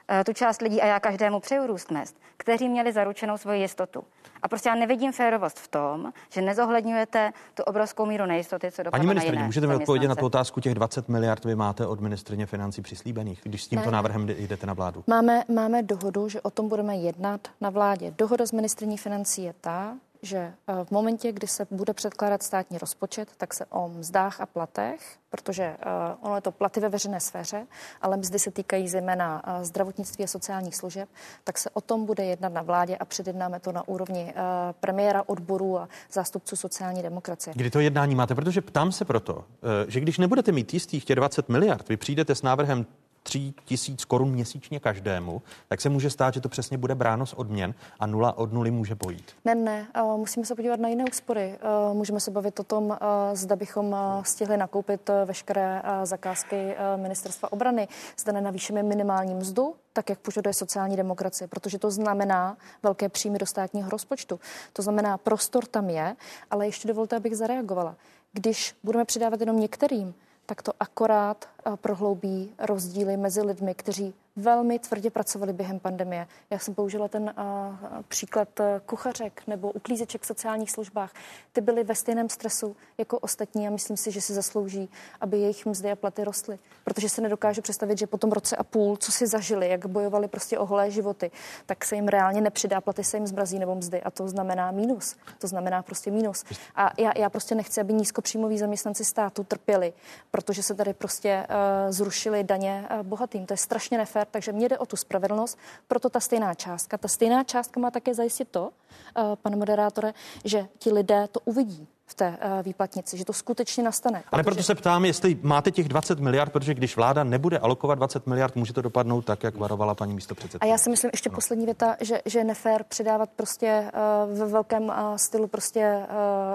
[SPEAKER 7] eh, tu část lidí, a já každému přeju růst mest, kteří měli zaručenou svoji jistotu. A prostě já nevidím férovost v tom, že nezohledňujete tu obrovskou míru nejistoty, co dopadlo
[SPEAKER 1] Paní
[SPEAKER 7] na
[SPEAKER 1] ministrině,
[SPEAKER 7] jiné
[SPEAKER 1] můžete mi odpovědět na tu otázku těch 20 miliard vy máte od ministrině financí přislíbených, když s tímto
[SPEAKER 6] Ne.
[SPEAKER 1] návrhem jde- jdete na vládu?
[SPEAKER 6] Máme, máme dohodu, že o tom budeme jednat na vládě. Dohoda s ministrní financí je ta, že eh, v momentě, kdy se bude předkládat státní rozpočet, tak se o mzdách a platech, protože eh, ono je to platy ve veřejné sféře, ale mzdy se týkají zejména eh, zdravotnictví a sociálních služeb, tak se o tom bude jednat na vládě a předjednáme to na úrovni premiéra odboru a zástupců sociální demokracie.
[SPEAKER 1] Kdy to jednání máte? Protože ptám se proto, že když nebudete mít jistých těch 20 miliard, vy přijdete s návrhem 3 tisíc korun měsíčně každému, tak se může stát, že to přesně bude bráno z odměn a nula od nuly může pojít.
[SPEAKER 6] Ne, ne, musíme se podívat na jiné úspory. Můžeme se bavit o tom, zda bychom stihli nakoupit veškeré zakázky ministerstva obrany, zda nenavýšíme minimální mzdu, tak jak požaduje sociální demokracie, protože to znamená velké příjmy do státního rozpočtu. To znamená, prostor tam je, ale ještě dovolte, abych zareagovala. Když budeme přidávat jenom některým, tak to akorát prohloubí rozdíly mezi lidmi, kteří velmi tvrdě pracovali během pandemie. Já jsem použila ten uh, příklad kuchařek nebo uklízeček v sociálních službách. Ty byly ve stejném stresu jako ostatní a myslím si, že si zaslouží, aby jejich mzdy a platy rostly. Protože se nedokážu představit, že po tom roce a půl, co si zažili, jak bojovali prostě o holé životy, tak se jim reálně nepřidá, platy se jim zmrazí nebo mzdy a to znamená mínus. To znamená prostě mínus. A já, já prostě nechci, aby nízkopříjmoví zaměstnanci státu trpěli, protože se tady prostě uh, zrušili daně uh, bohatým. To je strašně nefér, takže mě jde o tu spravedlnost, proto ta stejná částka. Ta stejná částka má také zajistit to, uh, pane moderátore, že ti lidé to uvidí v té uh, výplatnici, že to skutečně nastane.
[SPEAKER 1] Protože... Ale proto se ptám, jestli máte těch 20 miliard, protože když vláda nebude alokovat 20 miliard, může to dopadnout tak, jak varovala paní místo
[SPEAKER 6] A já si myslím, ještě no. poslední věta, že, že je nefér přidávat prostě uh, ve velkém uh, stylu prostě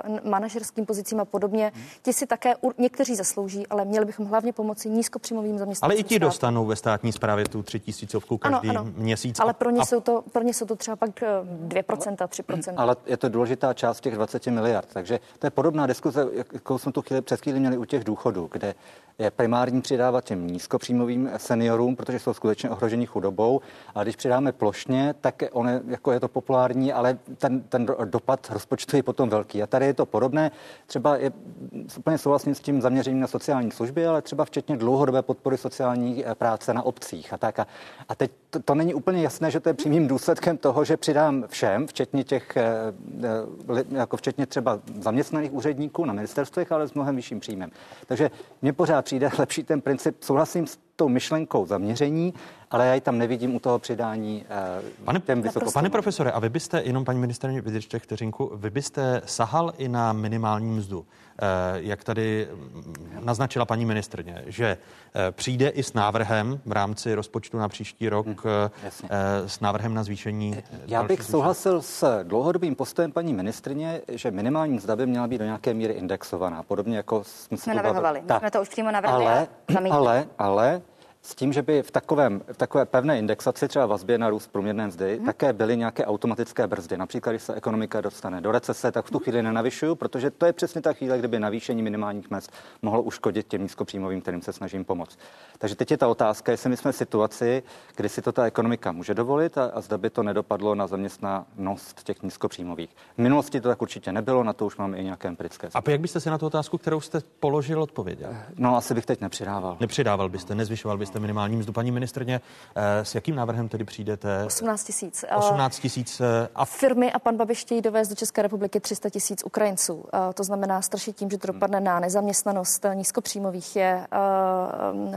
[SPEAKER 6] uh, manažerským pozicím a podobně. Hmm. Ti si také u, někteří zaslouží, ale měli bychom hlavně pomoci nízkopříjmovým zaměstnancům.
[SPEAKER 1] Ale i ti státu. dostanou ve státní správě tu tři tisícovku každý ano, ano. měsíc.
[SPEAKER 6] Ale pro ně, a... jsou to, pro ně jsou to třeba pak 2%, 3%.
[SPEAKER 8] Ale je to důležitá část těch 20 miliard, takže to je podobná diskuze, jakou jsme tu chvíli, před chvíli měli u těch důchodů, kde je primární přidávat těm nízkopříjmovým seniorům, protože jsou skutečně ohroženi chudobou. A když přidáme plošně, tak on je, jako je to populární, ale ten, ten dopad rozpočtu je potom velký. A tady je to podobné. Třeba je úplně souhlasím s tím zaměřením na sociální služby, ale třeba včetně dlouhodobé podpory sociální eh, práce na obcích a tak. A, a teď to, to není úplně jasné, že to je přímým důsledkem toho, že přidám všem, včetně těch, eh, eh, jako včetně třeba zaměstnaných úředníků na ministerstvech, ale s mnohem vyšším příjmem. Takže mě pořád přijde lepší ten princip, souhlasím s tou myšlenkou zaměření, ale já ji tam nevidím u toho přidání
[SPEAKER 1] uh, pane, těm Pane profesore, a vy byste, jenom paní ministrině, vydržte vteřinku, vy byste sahal i na minimální mzdu. Eh, jak tady naznačila paní ministrně, že eh, přijde i s návrhem v rámci rozpočtu na příští rok hmm, s návrhem na zvýšení.
[SPEAKER 8] Já bych souhlasil s dlouhodobým postojem paní ministrně, že minimální mzda by měla být do nějaké míry indexovaná, podobně jako jsme,
[SPEAKER 7] jsme navrhovali. My jsme to už přímo navrhli.
[SPEAKER 8] Ale, ale, ale s tím, že by v, takovém, v takové pevné indexaci, třeba vazbě na růst průměrné mzdy, hmm. také byly nějaké automatické brzdy. Například, když se ekonomika dostane do recese, tak v tu chvíli nenavyšuju, protože to je přesně ta chvíle, kdyby navýšení minimálních mest mohlo uškodit těm nízkopříjmovým, kterým se snažím pomoct. Takže teď je ta otázka, jestli my jsme v situaci, kdy si to ta ekonomika může dovolit a, a zda by to nedopadlo na zaměstnanost těch nízkopříjmových. V minulosti to tak určitě nebylo, na to už máme i nějaké empirické.
[SPEAKER 1] A jak byste si na tu otázku, kterou jste položil, odpověděl?
[SPEAKER 8] No, asi bych teď nepřidával.
[SPEAKER 1] Nepřidával byste, nezvyšoval byste minimální mzdu. Paní ministrně, eh, s jakým návrhem tedy přijdete?
[SPEAKER 6] 18 tisíc.
[SPEAKER 1] 18 tisíc. Eh,
[SPEAKER 6] a firmy a pan Babiš chtějí dovést do České republiky 300 tisíc Ukrajinců. Eh, to znamená strašit tím, že to dopadne na nezaměstnanost nízkopříjmových je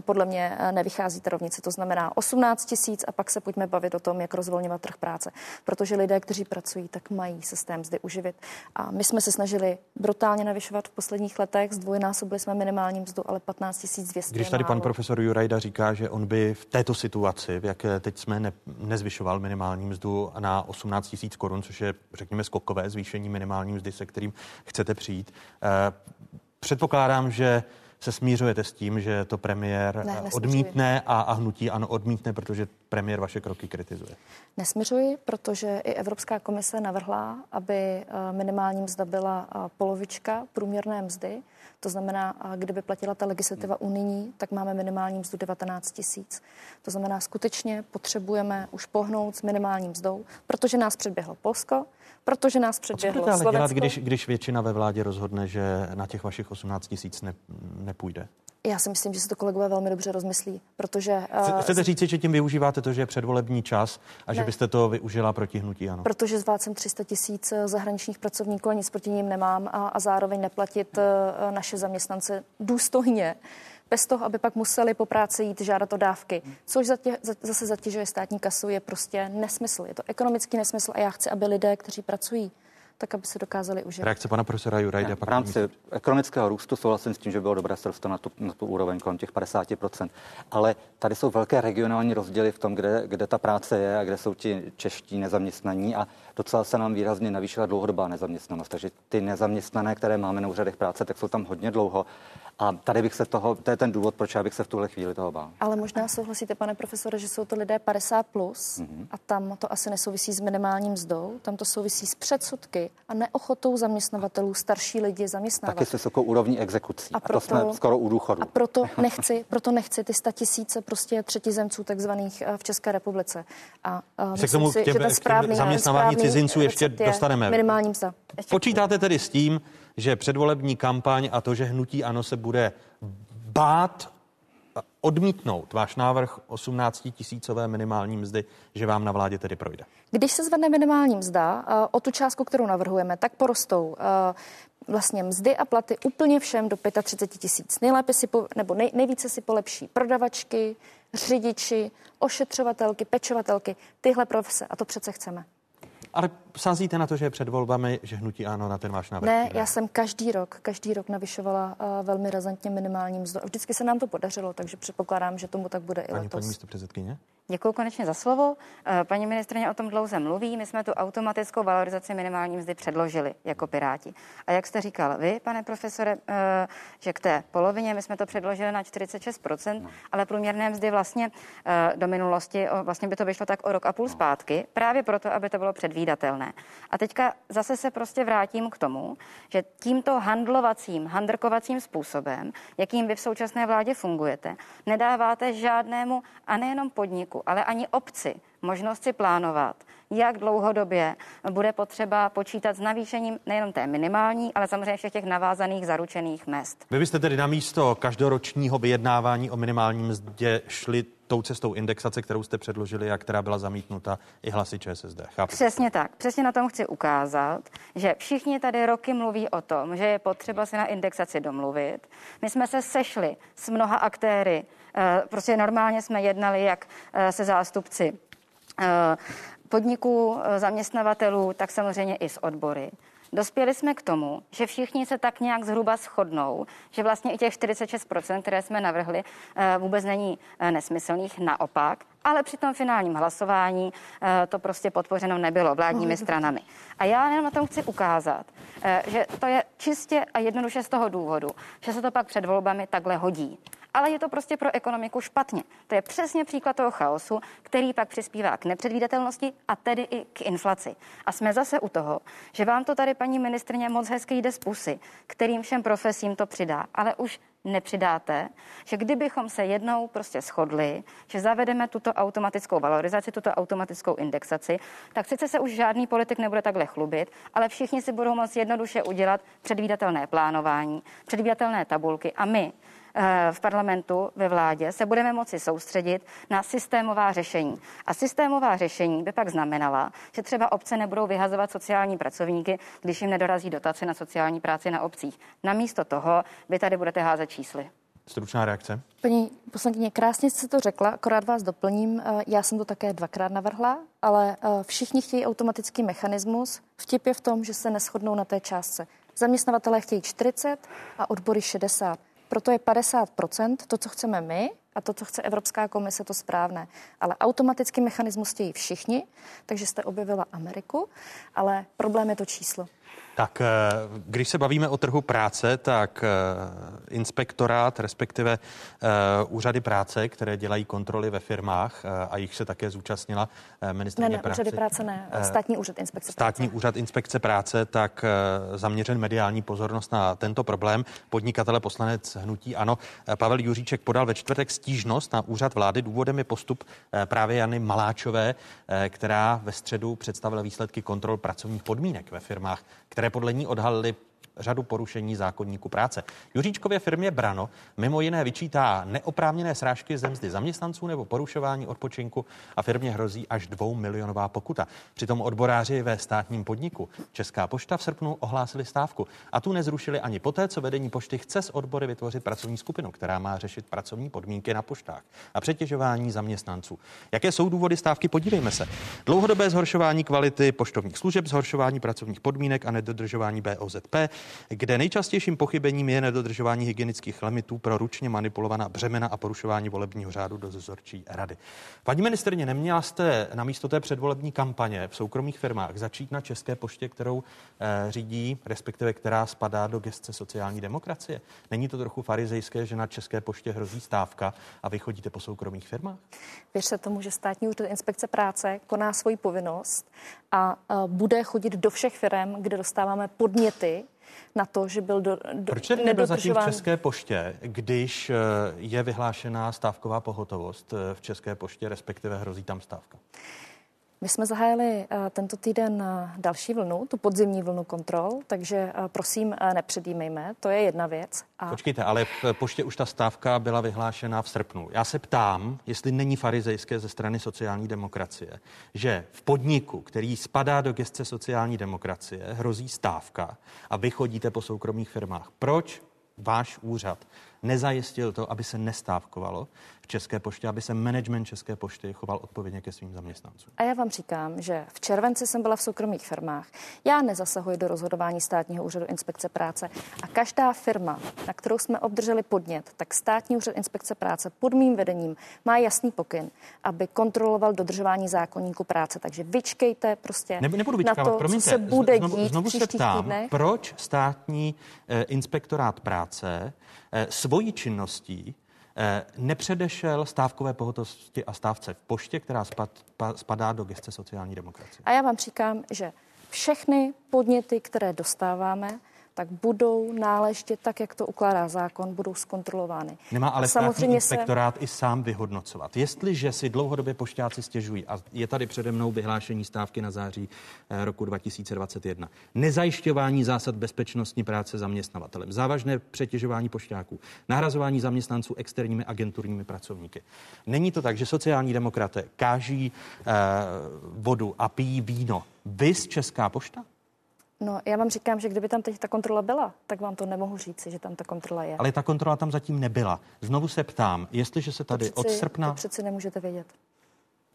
[SPEAKER 6] podle mě nevychází ta rovnice. To znamená 18 tisíc a pak se pojďme bavit o tom, jak rozvolňovat trh práce. Protože lidé, kteří pracují, tak mají systém zde uživit. A my jsme se snažili brutálně navyšovat v posledních letech, zdvojnásobili jsme minimální mzdu, ale 15 200.
[SPEAKER 1] Když tady pan profesor Jurajda říká, že on by v této situaci, v jaké teď jsme ne, nezvyšoval minimální mzdu na 18 tisíc korun, což je, řekněme, skokové zvýšení minimální mzdy, se kterým chcete přijít. Eh, předpokládám, že se smířujete s tím, že to premiér ne, odmítne a, a hnutí ano odmítne, protože premiér vaše kroky kritizuje?
[SPEAKER 6] Nesměřuji, protože i Evropská komise navrhla, aby eh, minimální mzda byla eh, polovička průměrné mzdy. To znamená, kdyby platila ta legislativa unijní, tak máme minimální mzdu 19 tisíc. To znamená, skutečně potřebujeme už pohnout s minimálním mzdou, protože nás předběhlo Polsko, protože nás předběhlo
[SPEAKER 1] Co ale dělat, když, když většina ve vládě rozhodne, že na těch vašich 18 tisíc ne, nepůjde?
[SPEAKER 6] Já si myslím, že se to kolegové velmi dobře rozmyslí, protože...
[SPEAKER 1] Uh, Chcete říct, že tím využíváte to, že je předvolební čas a ne. že byste to využila proti hnutí, ano?
[SPEAKER 6] Protože zvládcem 300 tisíc eh, zahraničních pracovníků a nic proti ním nemám a, a zároveň neplatit uh, naše zaměstnance důstojně bez toho, aby pak museli po práci jít žádat o dávky, což zatě, zase zatěžuje státní kasu, je prostě nesmysl. Je to ekonomický nesmysl a já chci, aby lidé, kteří pracují, tak aby se dokázali uživit.
[SPEAKER 1] Reakce pana profesora Jurajda.
[SPEAKER 8] V rámci ekonomického růstu souhlasím s tím, že bylo dobré se dostat na tu, na tu úroveň kolem těch 50%. Ale tady jsou velké regionální rozdíly v tom, kde, kde ta práce je a kde jsou ti čeští nezaměstnaní a docela se nám výrazně navýšila dlouhodobá nezaměstnanost. Takže ty nezaměstnané, které máme na úřadech práce, tak jsou tam hodně dlouho. A tady bych se toho, to je ten důvod, proč já bych se v tuhle chvíli toho bál.
[SPEAKER 6] Ale možná souhlasíte, pane profesore, že jsou to lidé 50 plus mm-hmm. a tam to asi nesouvisí s minimálním mzdou, tam to souvisí s předsudky a neochotou zaměstnavatelů starší lidi zaměstnávat.
[SPEAKER 8] Taky s vysokou úrovní exekucí. A, proto, a to jsme skoro u důchodu.
[SPEAKER 6] A proto nechci, proto nechci ty sta tisíce prostě třetizemců takzvaných eh, v České republice. A, a
[SPEAKER 1] se k tomu si, těm, že ten správný, zaměstnávání cizinců ještě dostaneme.
[SPEAKER 6] Minimální mzda.
[SPEAKER 1] Počítáte tedy s tím, že předvolební kampaň a to, že hnutí ano se bude bát odmítnout váš návrh 18 tisícové minimální mzdy, že vám na vládě tedy projde?
[SPEAKER 6] Když se zvedne minimální mzda eh, o tu částku, kterou navrhujeme, tak porostou eh, vlastně mzdy a platy úplně všem do 35 tisíc. Nejlépe si, po, nebo nej, nejvíce si polepší prodavačky, řidiči, ošetřovatelky, pečovatelky, tyhle profese a to přece chceme.
[SPEAKER 1] Ale sázíte na to, že je před volbami, že hnutí ano na ten váš návrh?
[SPEAKER 6] Ne, já jsem každý rok, každý rok navyšovala uh, velmi razantně minimální mzdu. Vždycky se nám to podařilo, takže předpokládám, že tomu tak bude i
[SPEAKER 1] Ani
[SPEAKER 6] letos.
[SPEAKER 1] Paní místo předsedkyně?
[SPEAKER 7] Děkuji konečně za slovo. Eh, paní ministrině o tom dlouze mluví. My jsme tu automatickou valorizaci minimální mzdy předložili jako Piráti. A jak jste říkal vy, pane profesore, eh, že k té polovině my jsme to předložili na 46%, no. ale průměrné mzdy vlastně eh, do minulosti, vlastně by to vyšlo tak o rok a půl no. zpátky, právě proto, aby to bylo předvídatelné. A teďka zase se prostě vrátím k tomu, že tímto handlovacím, handrkovacím způsobem, jakým vy v současné vládě fungujete, nedáváte žádnému a nejenom podniku, ale ani obci možnost si plánovat, jak dlouhodobě bude potřeba počítat s navýšením nejenom té minimální, ale samozřejmě všech těch navázaných zaručených mest.
[SPEAKER 1] Vy byste tedy na místo každoročního vyjednávání o minimálním mzdě šli tou cestou indexace, kterou jste předložili a která byla zamítnuta i hlasy ČSSD. Chápu.
[SPEAKER 7] Přesně tak. Přesně na tom chci ukázat, že všichni tady roky mluví o tom, že je potřeba si na indexaci domluvit. My jsme se sešli s mnoha aktéry. Eh, prostě normálně jsme jednali jak eh, se zástupci eh, podniků, zaměstnavatelů, tak samozřejmě i s odbory. Dospěli jsme k tomu, že všichni se tak nějak zhruba shodnou, že vlastně i těch 46%, které jsme navrhli, eh, vůbec není eh, nesmyslných, naopak, ale při tom finálním hlasování eh, to prostě podpořeno nebylo vládními stranami. A já jenom na tom chci ukázat, že to je čistě a jednoduše z toho důvodu, že se to pak před volbami takhle hodí ale je to prostě pro ekonomiku špatně. To je přesně příklad toho chaosu, který pak přispívá k nepředvídatelnosti a tedy i k inflaci. A jsme zase u toho, že vám to tady paní ministrně moc hezky jde z pusy, kterým všem profesím to přidá, ale už nepřidáte, že kdybychom se jednou prostě shodli, že zavedeme tuto automatickou valorizaci, tuto automatickou indexaci, tak sice se už žádný politik nebude takhle chlubit, ale všichni si budou moct jednoduše udělat předvídatelné plánování, předvídatelné tabulky a my v parlamentu, ve vládě, se budeme moci soustředit na systémová řešení. A systémová řešení by pak znamenala, že třeba obce nebudou vyhazovat sociální pracovníky, když jim nedorazí dotace na sociální práci na obcích. Namísto toho vy tady budete házet čísly.
[SPEAKER 1] Stručná reakce.
[SPEAKER 6] Paní poslankyně, krásně jste to řekla, akorát vás doplním. Eh, já jsem to také dvakrát navrhla, ale eh, všichni chtějí automatický mechanismus. Vtip je v tom, že se neschodnou na té částce. Zaměstnavatelé chtějí 40 a odbory 60. Proto je 50% to, co chceme my a to, co chce Evropská komise, to správné. Ale automatický mechanismus chtějí všichni, takže jste objevila Ameriku, ale problém je to číslo.
[SPEAKER 1] Tak eh, když se bavíme o trhu práce, tak eh, inspektorát, respektive eh, úřady práce, které dělají kontroly ve firmách a jich se také zúčastnila ministrině
[SPEAKER 6] ne, ne,
[SPEAKER 1] práce.
[SPEAKER 6] úřady práce ne, státní úřad inspekce
[SPEAKER 1] Státní
[SPEAKER 6] práce.
[SPEAKER 1] úřad inspekce práce, tak zaměřen mediální pozornost na tento problém. Podnikatele poslanec Hnutí Ano Pavel Juříček podal ve čtvrtek stížnost na úřad vlády. Důvodem je postup právě Jany Maláčové, která ve středu představila výsledky kontrol pracovních podmínek ve firmách, které podle ní odhalily řadu porušení zákonníku práce. Juříčkově firmě Brano mimo jiné vyčítá neoprávněné srážky ze mzdy zaměstnanců nebo porušování odpočinku a firmě hrozí až dvou milionová pokuta. Přitom odboráři ve státním podniku Česká pošta v srpnu ohlásili stávku a tu nezrušili ani poté, co vedení pošty chce s odbory vytvořit pracovní skupinu, která má řešit pracovní podmínky na poštách a přetěžování zaměstnanců. Jaké jsou důvody stávky? Podívejme se. Dlouhodobé zhoršování kvality poštovních služeb, zhoršování pracovních podmínek a nedodržování BOZP, kde nejčastějším pochybením je nedodržování hygienických limitů pro ručně manipulovaná břemena a porušování volebního řádu do dozorčí rady. Paní ministrně, neměla jste na místo té předvolební kampaně v soukromých firmách začít na České poště, kterou eh, řídí, respektive která spadá do gestce sociální demokracie? Není to trochu farizejské, že na České poště hrozí stávka a vy chodíte po soukromých firmách?
[SPEAKER 6] Věřte tomu, že státní úřad inspekce práce koná svoji povinnost a bude chodit do všech firm, kde dostáváme podněty na to, že byl do, do
[SPEAKER 1] Proč nebyl zatím v České poště, když eh, je vyhlášená stávková pohotovost eh, v České poště, respektive hrozí tam stávka?
[SPEAKER 6] My jsme zahájili eh, tento týden eh, další vlnu, tu podzimní vlnu kontrol, takže eh, prosím nepředjímejme, to je jedna věc.
[SPEAKER 1] A... Počkejte, ale v poště už ta stávka byla vyhlášena v srpnu. Já se ptám, jestli není farizejské ze strany sociální demokracie, že v podniku, který spadá do gestce sociální demokracie, hrozí stávka a vy chodíte po soukromých firmách. Proč váš úřad nezajistil to, aby se nestávkovalo České poště, aby se management České pošty choval odpovědně ke svým zaměstnancům.
[SPEAKER 6] A já vám říkám, že v červenci jsem byla v soukromých firmách. Já nezasahuji do rozhodování státního úřadu inspekce práce a každá firma, na kterou jsme obdrželi podnět, tak státní úřad inspekce práce pod mým vedením má jasný pokyn, aby kontroloval dodržování zákonníku práce. Takže vyčkejte prostě
[SPEAKER 1] ne, nebudu vyčkávat,
[SPEAKER 6] na to,
[SPEAKER 1] promiňte,
[SPEAKER 6] co se bude znovu,
[SPEAKER 1] dít znovu
[SPEAKER 6] se ptám,
[SPEAKER 1] týdnech. proč státní eh, inspektorát práce eh, svojí činností nepředešel stávkové pohotovosti a stávce v poště, která spad, pa, spadá do gestce sociální demokracie.
[SPEAKER 6] A já vám říkám, že všechny podněty, které dostáváme, tak budou náležitě, tak jak to ukládá zákon, budou zkontrolovány.
[SPEAKER 1] Nemá ale samozřejmě inspektorát se... i sám vyhodnocovat. Jestliže si dlouhodobě pošťáci stěžují, a je tady přede mnou vyhlášení stávky na září eh, roku 2021, nezajišťování zásad bezpečnostní práce zaměstnavatelem, závažné přetěžování pošťáků, nahrazování zaměstnanců externími agenturními pracovníky. Není to tak, že sociální demokraté káží eh, vodu a pijí víno. Vy z Česká pošta?
[SPEAKER 6] No, já vám říkám, že kdyby tam teď ta kontrola byla, tak vám to nemohu říct, že tam ta kontrola je.
[SPEAKER 1] Ale ta kontrola tam zatím nebyla. Znovu se ptám, jestliže se tady
[SPEAKER 6] to
[SPEAKER 1] přeci, od srpna...
[SPEAKER 6] To přeci nemůžete vědět.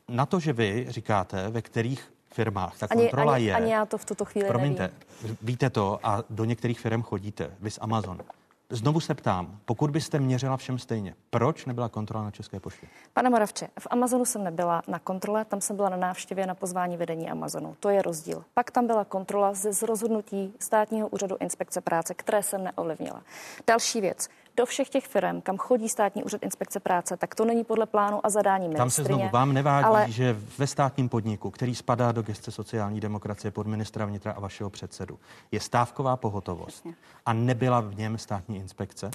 [SPEAKER 1] Na to, že vy říkáte, ve kterých firmách ta ani, kontrola
[SPEAKER 6] ani,
[SPEAKER 1] je...
[SPEAKER 6] Ani já to v tuto chvíli
[SPEAKER 1] Promiňte,
[SPEAKER 6] nevím.
[SPEAKER 1] víte to a do některých firm chodíte, vy z Amazon. Znovu se ptám, pokud byste měřila všem stejně, proč nebyla kontrola na České poště?
[SPEAKER 6] Pane Moravče, v Amazonu jsem nebyla na kontrole, tam jsem byla na návštěvě na pozvání vedení Amazonu. To je rozdíl. Pak tam byla kontrola ze rozhodnutí státního úřadu inspekce práce, které jsem neovlivnila. Další věc do všech těch firm, kam chodí státní úřad inspekce práce, tak to není podle plánu a zadání ministrině.
[SPEAKER 1] Tam se znovu vám nevádí, ale... že ve státním podniku, který spadá do gestce sociální demokracie pod ministra vnitra a vašeho předsedu, je stávková pohotovost a nebyla v něm státní inspekce?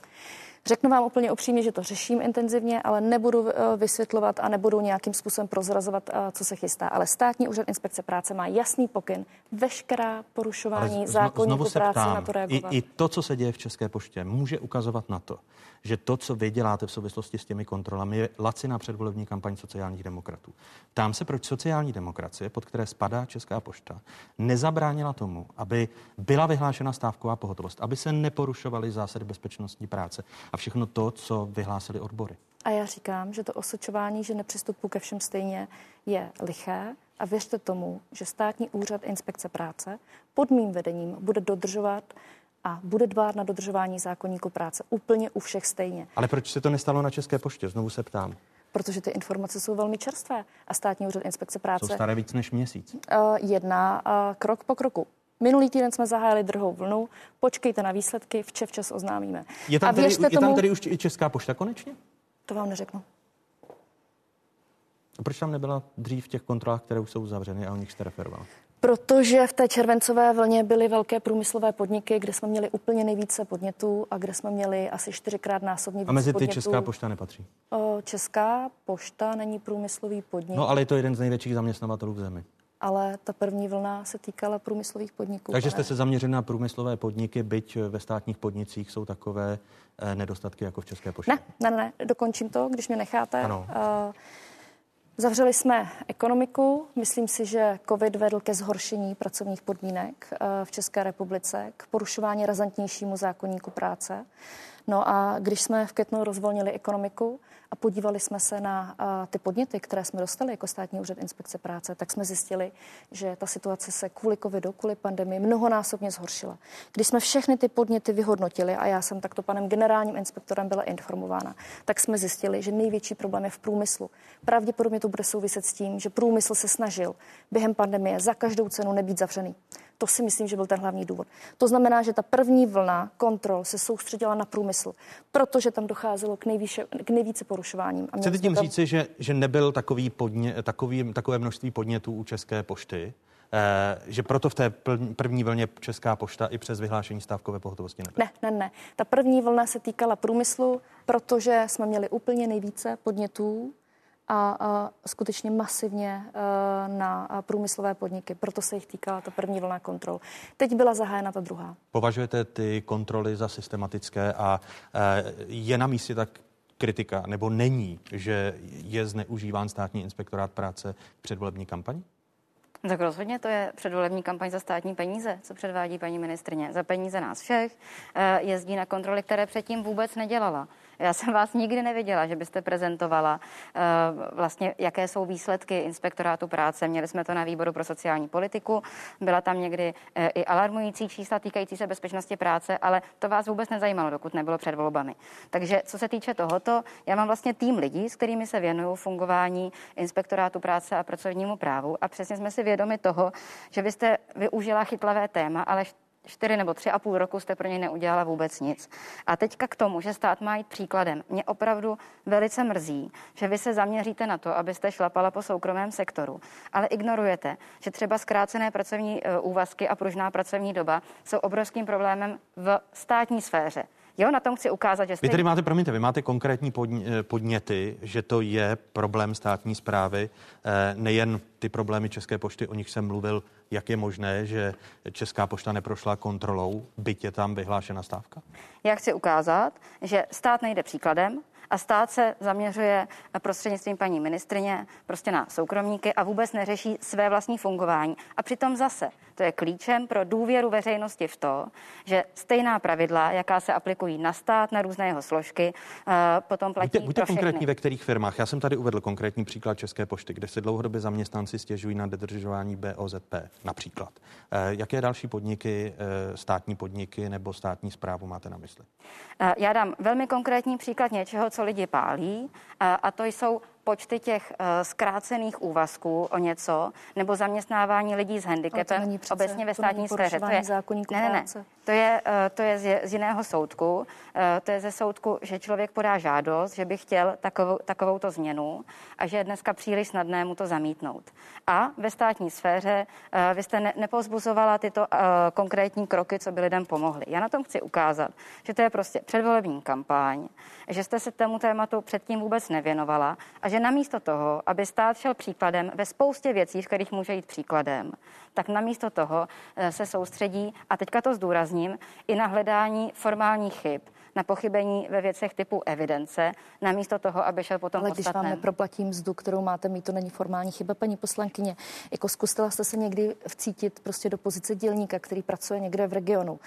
[SPEAKER 6] Řeknu vám úplně upřímně, že to řeším intenzivně, ale nebudu eh, vysvětlovat a nebudu nějakým způsobem prozrazovat, eh, co se chystá. Ale státní úřad inspekce práce má jasný pokyn, veškerá porušování zákonníku práce na to reagovat.
[SPEAKER 1] I, I to, co se děje v České poště, může ukazovat na to, že to, co vy děláte v souvislosti s těmi kontrolami, je laciná předvolební kampaň sociálních demokratů. Tam se, proč sociální demokracie, pod které spadá Česká pošta, nezabránila tomu, aby byla vyhlášena stávková pohotovost, aby se neporušovaly zásady bezpečnostní práce a všechno to, co vyhlásili odbory.
[SPEAKER 6] A já říkám, že to osočování, že nepřistupu ke všem stejně, je liché. A věřte tomu, že státní úřad inspekce práce pod mým vedením bude dodržovat a bude dbát na dodržování zákonníku práce úplně u všech stejně.
[SPEAKER 1] Ale proč se to nestalo na České poště? Znovu se ptám.
[SPEAKER 6] Protože ty informace jsou velmi čerstvé a státní úřad inspekce práce.
[SPEAKER 1] Jsou staré víc než měsíc.
[SPEAKER 6] Uh, jedná uh, krok po kroku. Minulý týden jsme zahájili druhou vlnu. Počkejte na výsledky, vče včas oznámíme.
[SPEAKER 1] Je tam, a tady, je tomu, tam tady už i Česká pošta konečně?
[SPEAKER 6] To vám neřeknu.
[SPEAKER 1] A proč tam nebyla dřív v těch kontrolách, které už jsou zavřeny a o nich jste referoval?
[SPEAKER 6] Protože v té červencové vlně byly velké průmyslové podniky, kde jsme měli úplně nejvíce podnětů a kde jsme měli asi čtyřikrát násobně víc
[SPEAKER 1] A mezi ty
[SPEAKER 6] podnětů.
[SPEAKER 1] Česká pošta nepatří?
[SPEAKER 6] Česká pošta není průmyslový podnik.
[SPEAKER 1] No ale je to jeden z největších zaměstnavatelů v zemi.
[SPEAKER 6] ale ta první vlna se týkala průmyslových podniků.
[SPEAKER 1] Takže jste se zaměřili na průmyslové podniky, byť ve státních podnicích jsou takové eh, nedostatky jako v České poště?
[SPEAKER 6] Ne, ne, ne, dokončím to, když mě necháte. Ano. Uh, Zavřeli jsme ekonomiku. Myslím si, že COVID vedl ke zhoršení pracovních podmínek eh, v České republice, k porušování razantnějšímu zákonníku práce. No a když jsme v květnu rozvolnili ekonomiku, a podívali jsme se na ty podněty, které jsme dostali jako státní úřad inspekce práce, tak jsme zjistili, že ta situace se kvůli covidu, kvůli pandemii mnohonásobně zhoršila. Když jsme všechny ty podněty vyhodnotili, a já jsem takto panem generálním inspektorem byla informována, tak jsme zjistili, že největší problém je v průmyslu. Pravděpodobně to bude souviset s tím, že průmysl se snažil během pandemie za každou cenu nebýt zavřený. To si myslím, že byl ten hlavní důvod. To znamená, že ta první vlna kontrol se soustředila na průmysl, protože tam docházelo k, nejvýše, k nejvíce porušováním.
[SPEAKER 1] A Chcete tím tam... říci, že, že nebyl takový podně, takový, takové množství podnětů u České pošty? Eh, že proto v té první vlně Česká pošta i přes vyhlášení stávkové pohotovosti nebyla?
[SPEAKER 6] Ne, ne, ne. Ta první vlna se týkala průmyslu, protože jsme měli úplně nejvíce podnětů a, a skutečně masivně e, na průmyslové podniky. Proto se jich týkala ta první vlna kontrol. Teď byla zahájena ta druhá.
[SPEAKER 1] Považujete ty kontroly za systematické a e, je na místě tak kritika, nebo není, že je zneužíván státní inspektorát práce v předvolební kampani?
[SPEAKER 7] Tak rozhodně to je předvolební kampaň za státní peníze, co předvádí paní ministrně. Za peníze nás všech e, jezdí na kontroly, které předtím vůbec nedělala. Já jsem vás nikdy neviděla, že byste prezentovala uh, vlastně, jaké jsou výsledky inspektorátu práce. Měli jsme to na výboru pro sociální politiku, byla tam někdy uh, i alarmující čísla týkající se bezpečnosti práce, ale to vás vůbec nezajímalo, dokud nebylo před volbami. Takže co se týče tohoto, já mám vlastně tým lidí, s kterými se věnuju fungování inspektorátu práce a pracovnímu právu a přesně jsme si vědomi toho, že byste využila chytlavé téma, ale čtyři nebo tři a půl roku jste pro něj neudělala vůbec nic. A teďka k tomu, že stát má jít příkladem, mě opravdu velice mrzí, že vy se zaměříte na to, abyste šlapala po soukromém sektoru, ale ignorujete, že třeba zkrácené pracovní e, úvazky a pružná pracovní doba jsou obrovským problémem v státní sféře. Jo, na tom chci ukázat, že...
[SPEAKER 1] Vy tady máte, promiňte, vy máte konkrétní eh, podněty, že to je problém státní zprávy, eh, nejen ty problémy České pošty, o nich jsem mluvil, jak je možné, že Česká pošta neprošla kontrolou, byť je tam vyhlášena stávka?
[SPEAKER 7] Já chci ukázat, že stát nejde příkladem, a stát se zaměřuje prostřednictvím paní ministrině prostě na soukromníky a vůbec neřeší své vlastní fungování. A přitom zase to je klíčem pro důvěru veřejnosti v to, že stejná pravidla, jaká se aplikují na stát, na různé jeho složky, eh, potom platí
[SPEAKER 1] buďte, buďte pro konkrétní, ve kterých firmách. Já jsem tady uvedl konkrétní příklad České pošty, kde se dlouhodobě zaměstnanci stěžují na dodržování BOZP například. Eh, jaké další podniky, eh, státní podniky nebo státní zprávu máte na mysli?
[SPEAKER 7] Já dám velmi konkrétní příklad něčeho, co lidi pálí, a to jsou počty těch uh, zkrácených úvazků o něco, nebo zaměstnávání lidí s handicapem obecně ve státní sféře.
[SPEAKER 6] To je, ne, ne, ne,
[SPEAKER 7] to je, uh, to je z, z jiného soudku. Uh, to je ze soudku, že člověk podá žádost, že by chtěl takovou, takovouto změnu a že je dneska příliš snadné mu to zamítnout. A ve státní sféře uh, vy jste ne, nepozbuzovala tyto uh, konkrétní kroky, co by lidem pomohly. Já na tom chci ukázat, že to je prostě předvolební kampaň, že jste se tomu tématu předtím vůbec nevěnovala a že namísto toho, aby stát šel příkladem ve spoustě věcí, v kterých může jít příkladem, tak namísto toho eh, se soustředí, a teďka to zdůrazním, i na hledání formálních chyb, na pochybení ve věcech typu evidence, namísto toho, aby šel potom
[SPEAKER 6] Ale když
[SPEAKER 7] podstatném.
[SPEAKER 6] vám neproplatím mzdu, kterou máte mít, to není formální chyba, paní poslankyně. Jako zkusila jste se někdy vcítit prostě do pozice dělníka, který pracuje někde v regionu,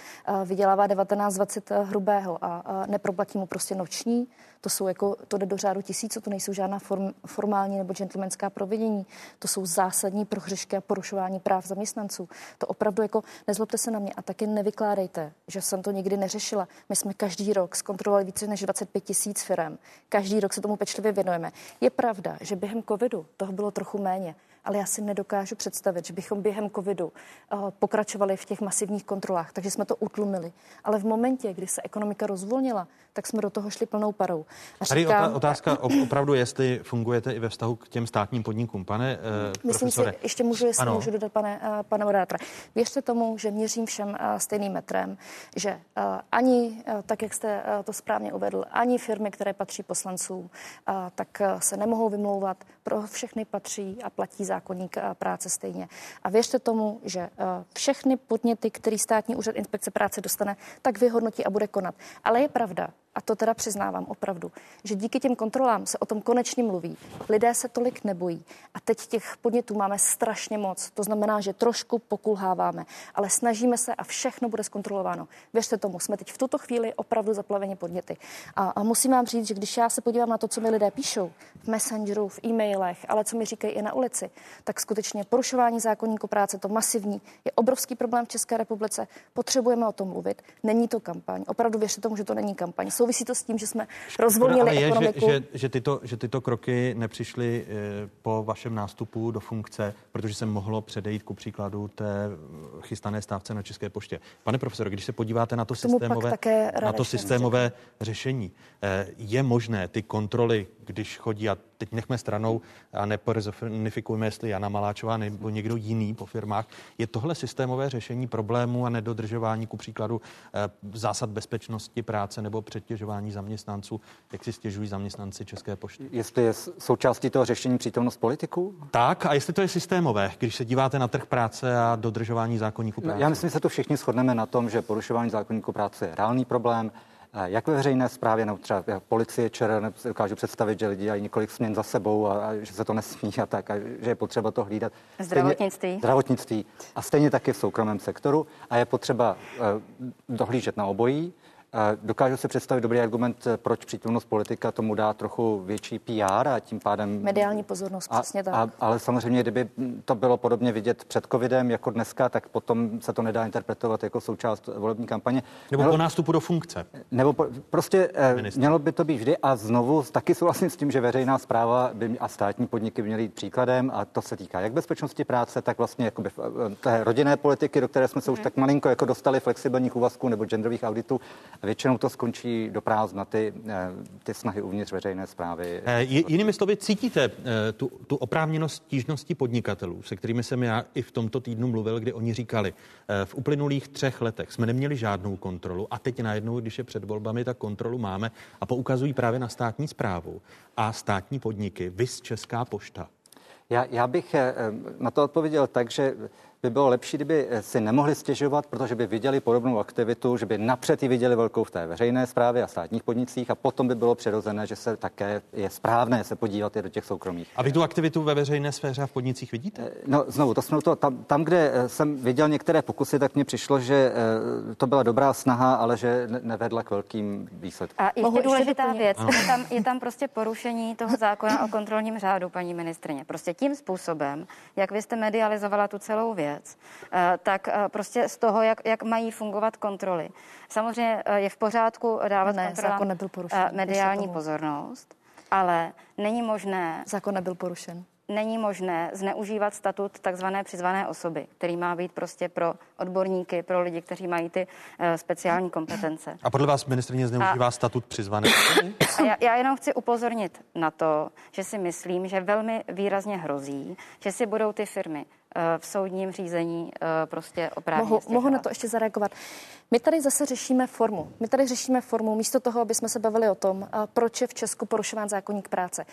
[SPEAKER 6] vydělává 19-20 hrubého a neproplatí mu prostě noční, to jsou jako, to jde do řádu tisíců, to nejsou žádná form, formální nebo gentlemanská provedení, to jsou zásadní prohřešky a porušování práv zaměstnanců. To opravdu jako, nezlobte se na mě a taky nevykládejte, že jsem to nikdy neřešila. My jsme každý rok zkontrolovali více než 25 tisíc firm. Každý rok se tomu pečlivě věnujeme. Je pravda, že během covidu toho bylo trochu méně, ale já si nedokážu představit, že bychom během covidu uh, pokračovali v těch masivních kontrolách, takže jsme to utlumili. Ale v momentě, kdy se ekonomika rozvolnila, tak jsme do toho šli plnou parou.
[SPEAKER 1] A Tady říkám, otázka opravdu, jestli fungujete i ve vztahu k těm státním podnikům. Pane uh,
[SPEAKER 6] Myslím
[SPEAKER 1] profesore.
[SPEAKER 6] si, ještě můžu, jestli ano. můžu dodat, pane, uh, pane moderátora. Věřte tomu, že měřím všem uh, stejným metrem, že uh, ani, uh, tak jak jste uh, to správně uvedl, ani firmy, které patří poslancům, uh, tak uh, se nemohou vymlouvat. Pro všechny patří a platí zákonník práce stejně. A věřte tomu, že všechny podněty, který státní úřad inspekce práce dostane, tak vyhodnotí a bude konat. Ale je pravda, a to teda přiznávám opravdu, že díky těm kontrolám se o tom konečně mluví. Lidé se tolik nebojí. A teď těch podnětů máme strašně moc. To znamená, že trošku pokulháváme, ale snažíme se a všechno bude zkontrolováno. Věřte tomu, jsme teď v tuto chvíli opravdu zaplaveni podněty. A, a musím vám říct, že když já se podívám na to, co mi lidé píšou v Messengeru, v e-mailech, ale co mi říkají i na ulici, tak skutečně porušování zákonníku práce, to masivní, je obrovský problém v České republice. Potřebujeme o tom mluvit. Není to kampaň. Opravdu věřte tomu, že to není kampaň. Jsou souvisí to s tím, že jsme rozvolnili
[SPEAKER 1] ale je,
[SPEAKER 6] ekonomiku.
[SPEAKER 1] Že, že, že, tyto, že tyto kroky nepřišly e, po vašem nástupu do funkce, protože se mohlo předejít ku příkladu té chystané stávce na České poště. Pane profesor, když se podíváte na to systémové, na to systémové řešení, e, je možné ty kontroly, když chodí a teď nechme stranou a nepersonifikujme, jestli Jana Maláčová nebo někdo jiný po firmách. Je tohle systémové řešení problému a nedodržování ku příkladu eh, zásad bezpečnosti práce nebo přetěžování zaměstnanců, jak si stěžují zaměstnanci České pošty?
[SPEAKER 8] Jestli je součástí toho řešení přítomnost politiků?
[SPEAKER 1] Tak a jestli to je systémové, když se díváte na trh práce a dodržování zákonníku práce.
[SPEAKER 8] Já myslím, že se to všichni shodneme na tom, že porušování zákonníku práce je reálný problém jak ve veřejné správě, nebo třeba policie ČR, dokážu představit, že lidi dělají několik směn za sebou a, a že se to nesmí a tak, a že je potřeba to hlídat.
[SPEAKER 7] Zdravotnictví.
[SPEAKER 8] Stejně, zdravotnictví. A stejně taky v soukromém sektoru. A je potřeba uh, dohlížet na obojí. Dokážu si představit dobrý argument, proč přítomnost politika tomu dá trochu větší PR a tím pádem...
[SPEAKER 6] Mediální pozornost, a, přesně tak. A,
[SPEAKER 8] ale samozřejmě, kdyby to bylo podobně vidět před covidem jako dneska, tak potom se to nedá interpretovat jako součást volební kampaně.
[SPEAKER 1] Nebo mělo, po nástupu do funkce.
[SPEAKER 8] Nebo po, prostě eh, Minister. mělo by to být vždy a znovu taky souhlasím s tím, že veřejná zpráva by a státní podniky by měly jít příkladem a to se týká jak bezpečnosti práce, tak vlastně jakoby eh, té rodinné politiky, do které jsme se hmm. už mhm. tak malinko jako dostali flexibilních úvazků nebo genderových auditů Většinou to skončí do prázdna ty, eh, ty snahy uvnitř veřejné zprávy.
[SPEAKER 1] E, jinými slovy, cítíte e, tu, tu oprávněnost stížnosti podnikatelů, se kterými jsem já i v tomto týdnu mluvil, kdy oni říkali, v uplynulých třech letech jsme neměli žádnou kontrolu a teď najednou, když je před volbami, tak kontrolu máme a poukazují právě na státní zprávu a státní podniky, vys Česká pošta.
[SPEAKER 8] Já, já bych na to odpověděl tak, že by bylo lepší, kdyby eh, si nemohli stěžovat, protože by viděli podobnou aktivitu, že by napřed ji viděli velkou v té veřejné správě a státních podnicích a potom by bylo přirozené, že se také je správné se podívat i do těch soukromých.
[SPEAKER 1] A vy tu aktivitu ve veřejné sféře a v podnicích vidíte? Eh,
[SPEAKER 8] no znovu, to jsme to, tam, tam, kde eh, jsem viděl některé pokusy, tak mně přišlo, že to byla dobrá snaha, ale že nevedla k velkým výsledkům.
[SPEAKER 7] A ještě důležitá věc, je tam, je tam prostě porušení toho zákona o kontrolním řádu, paní ministrině. Prostě tím způsobem, jak vy jste medializovala tu celou věc, věc, eh, tak eh, prostě z toho, jak, jak mají fungovat kontroly. Samozřejmě eh, je v pořádku dávat
[SPEAKER 6] ne,
[SPEAKER 7] kontrolám
[SPEAKER 6] nebyl porušen,
[SPEAKER 7] mediální pozornost, ale není možné...
[SPEAKER 6] Zákon nebyl porušen
[SPEAKER 7] není možné zneužívat statut takzvané přizvané osoby, který má být prostě pro odborníky, pro lidi, kteří mají ty uh, speciální kompetence.
[SPEAKER 1] A podle vás ministrině zneužívá a, statut přizvané osoby?
[SPEAKER 7] já, já jenom chci upozornit na to, že si myslím, že velmi výrazně hrozí, že si budou ty firmy v soudním řízení eh, prostě oprávněně
[SPEAKER 6] mohu, mohu na to ještě zareagovat. My tady zase řešíme formu. My tady řešíme formu místo toho, aby jsme se bavili o tom, eh, proč je v Česku porušován zákonník práce.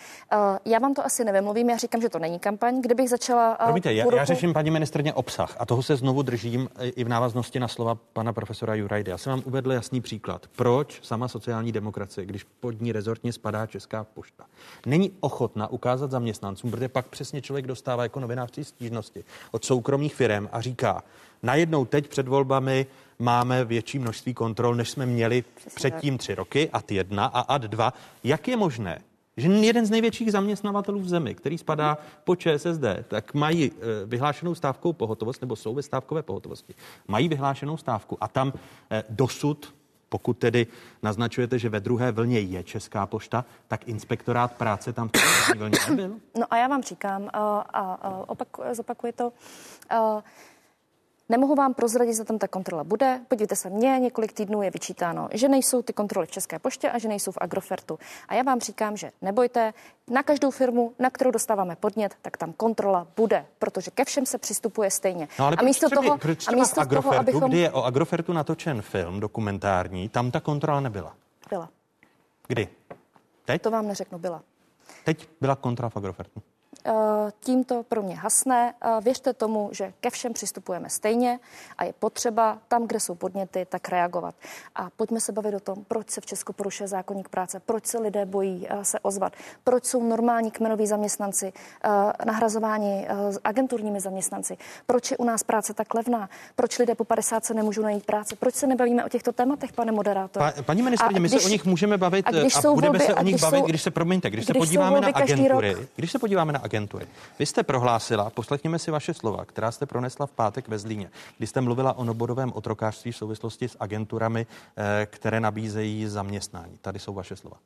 [SPEAKER 6] Já vám to asi nevymluvím, já říkám, že to není kampaň. Kdybych začala.
[SPEAKER 1] Promiňte, já, roku... já řeším paní ministrně obsah a toho se znovu držím i v návaznosti na slova pana profesora Jurajdy. Já jsem vám uvedl jasný příklad. Proč sama sociální demokracie, když pod ní rezortně spadá Česká pošta, není ochotna ukázat zaměstnancům, protože pak přesně člověk dostává jako novinářství stížnosti od soukromých firm a říká, najednou teď před volbami máme větší množství kontrol, než jsme měli Přesně předtím tři roky, ad jedna a ad dva. Jak je možné, že jeden z největších zaměstnavatelů v zemi, který spadá po ČSSD, tak mají eh, vyhlášenou stávkou pohotovost, nebo jsou ve stávkové pohotovosti, mají vyhlášenou stávku a tam eh, dosud pokud tedy naznačujete, že ve druhé vlně je Česká pošta, tak inspektorát práce tam v vlně nebyl?
[SPEAKER 6] No a já vám říkám a, a, a opak, zopakuji to. A, Nemohu vám prozradit, že tam ta kontrola bude. Podívejte se, mě několik týdnů je vyčítáno, že nejsou ty kontroly v České poště a že nejsou v Agrofertu. A já vám říkám, že nebojte, na každou firmu, na kterou dostáváme podnět, tak tam kontrola bude, protože ke všem se přistupuje stejně.
[SPEAKER 1] No ale a místo třeba, toho, proč a místo Agrofertu, toho, abychom... kdy je o Agrofertu natočen film dokumentární, tam ta kontrola nebyla?
[SPEAKER 6] Byla.
[SPEAKER 1] Kdy? Teď?
[SPEAKER 6] To vám neřeknu, byla.
[SPEAKER 1] Teď byla kontrola v Agrofertu.
[SPEAKER 6] Eh, tímto pro mě hasné. Eh, věřte tomu, že ke všem přistupujeme stejně a je potřeba tam, kde jsou podněty, tak reagovat. A pojďme se bavit o tom, proč se v Česku porušuje zákonník práce, proč se lidé bojí se ozvat, proč jsou normální kmenoví zaměstnanci nahrazováni agenturními zaměstnanci, proč je u nás práce tak levná, proč lidé po 50 se nemůžou najít práce, proč se nebavíme o těchto tématech, pane moderátor.
[SPEAKER 1] Pa, paní ministrině, my se o nich můžeme bavit a, když a budeme volby, se o nich bavit, jsou, když se, promiňte, když, když se podíváme na agentury, rok. když se podíváme na agentury. Vy jste prohlásila, poslechněme si vaše slova, která jste pronesla v pátek ve Zlíně, kdy jste mluvila o nobodovém otrokářství v souvislosti s agenturami, eh, které nabízejí zaměstnání. Tady jsou vaše slova.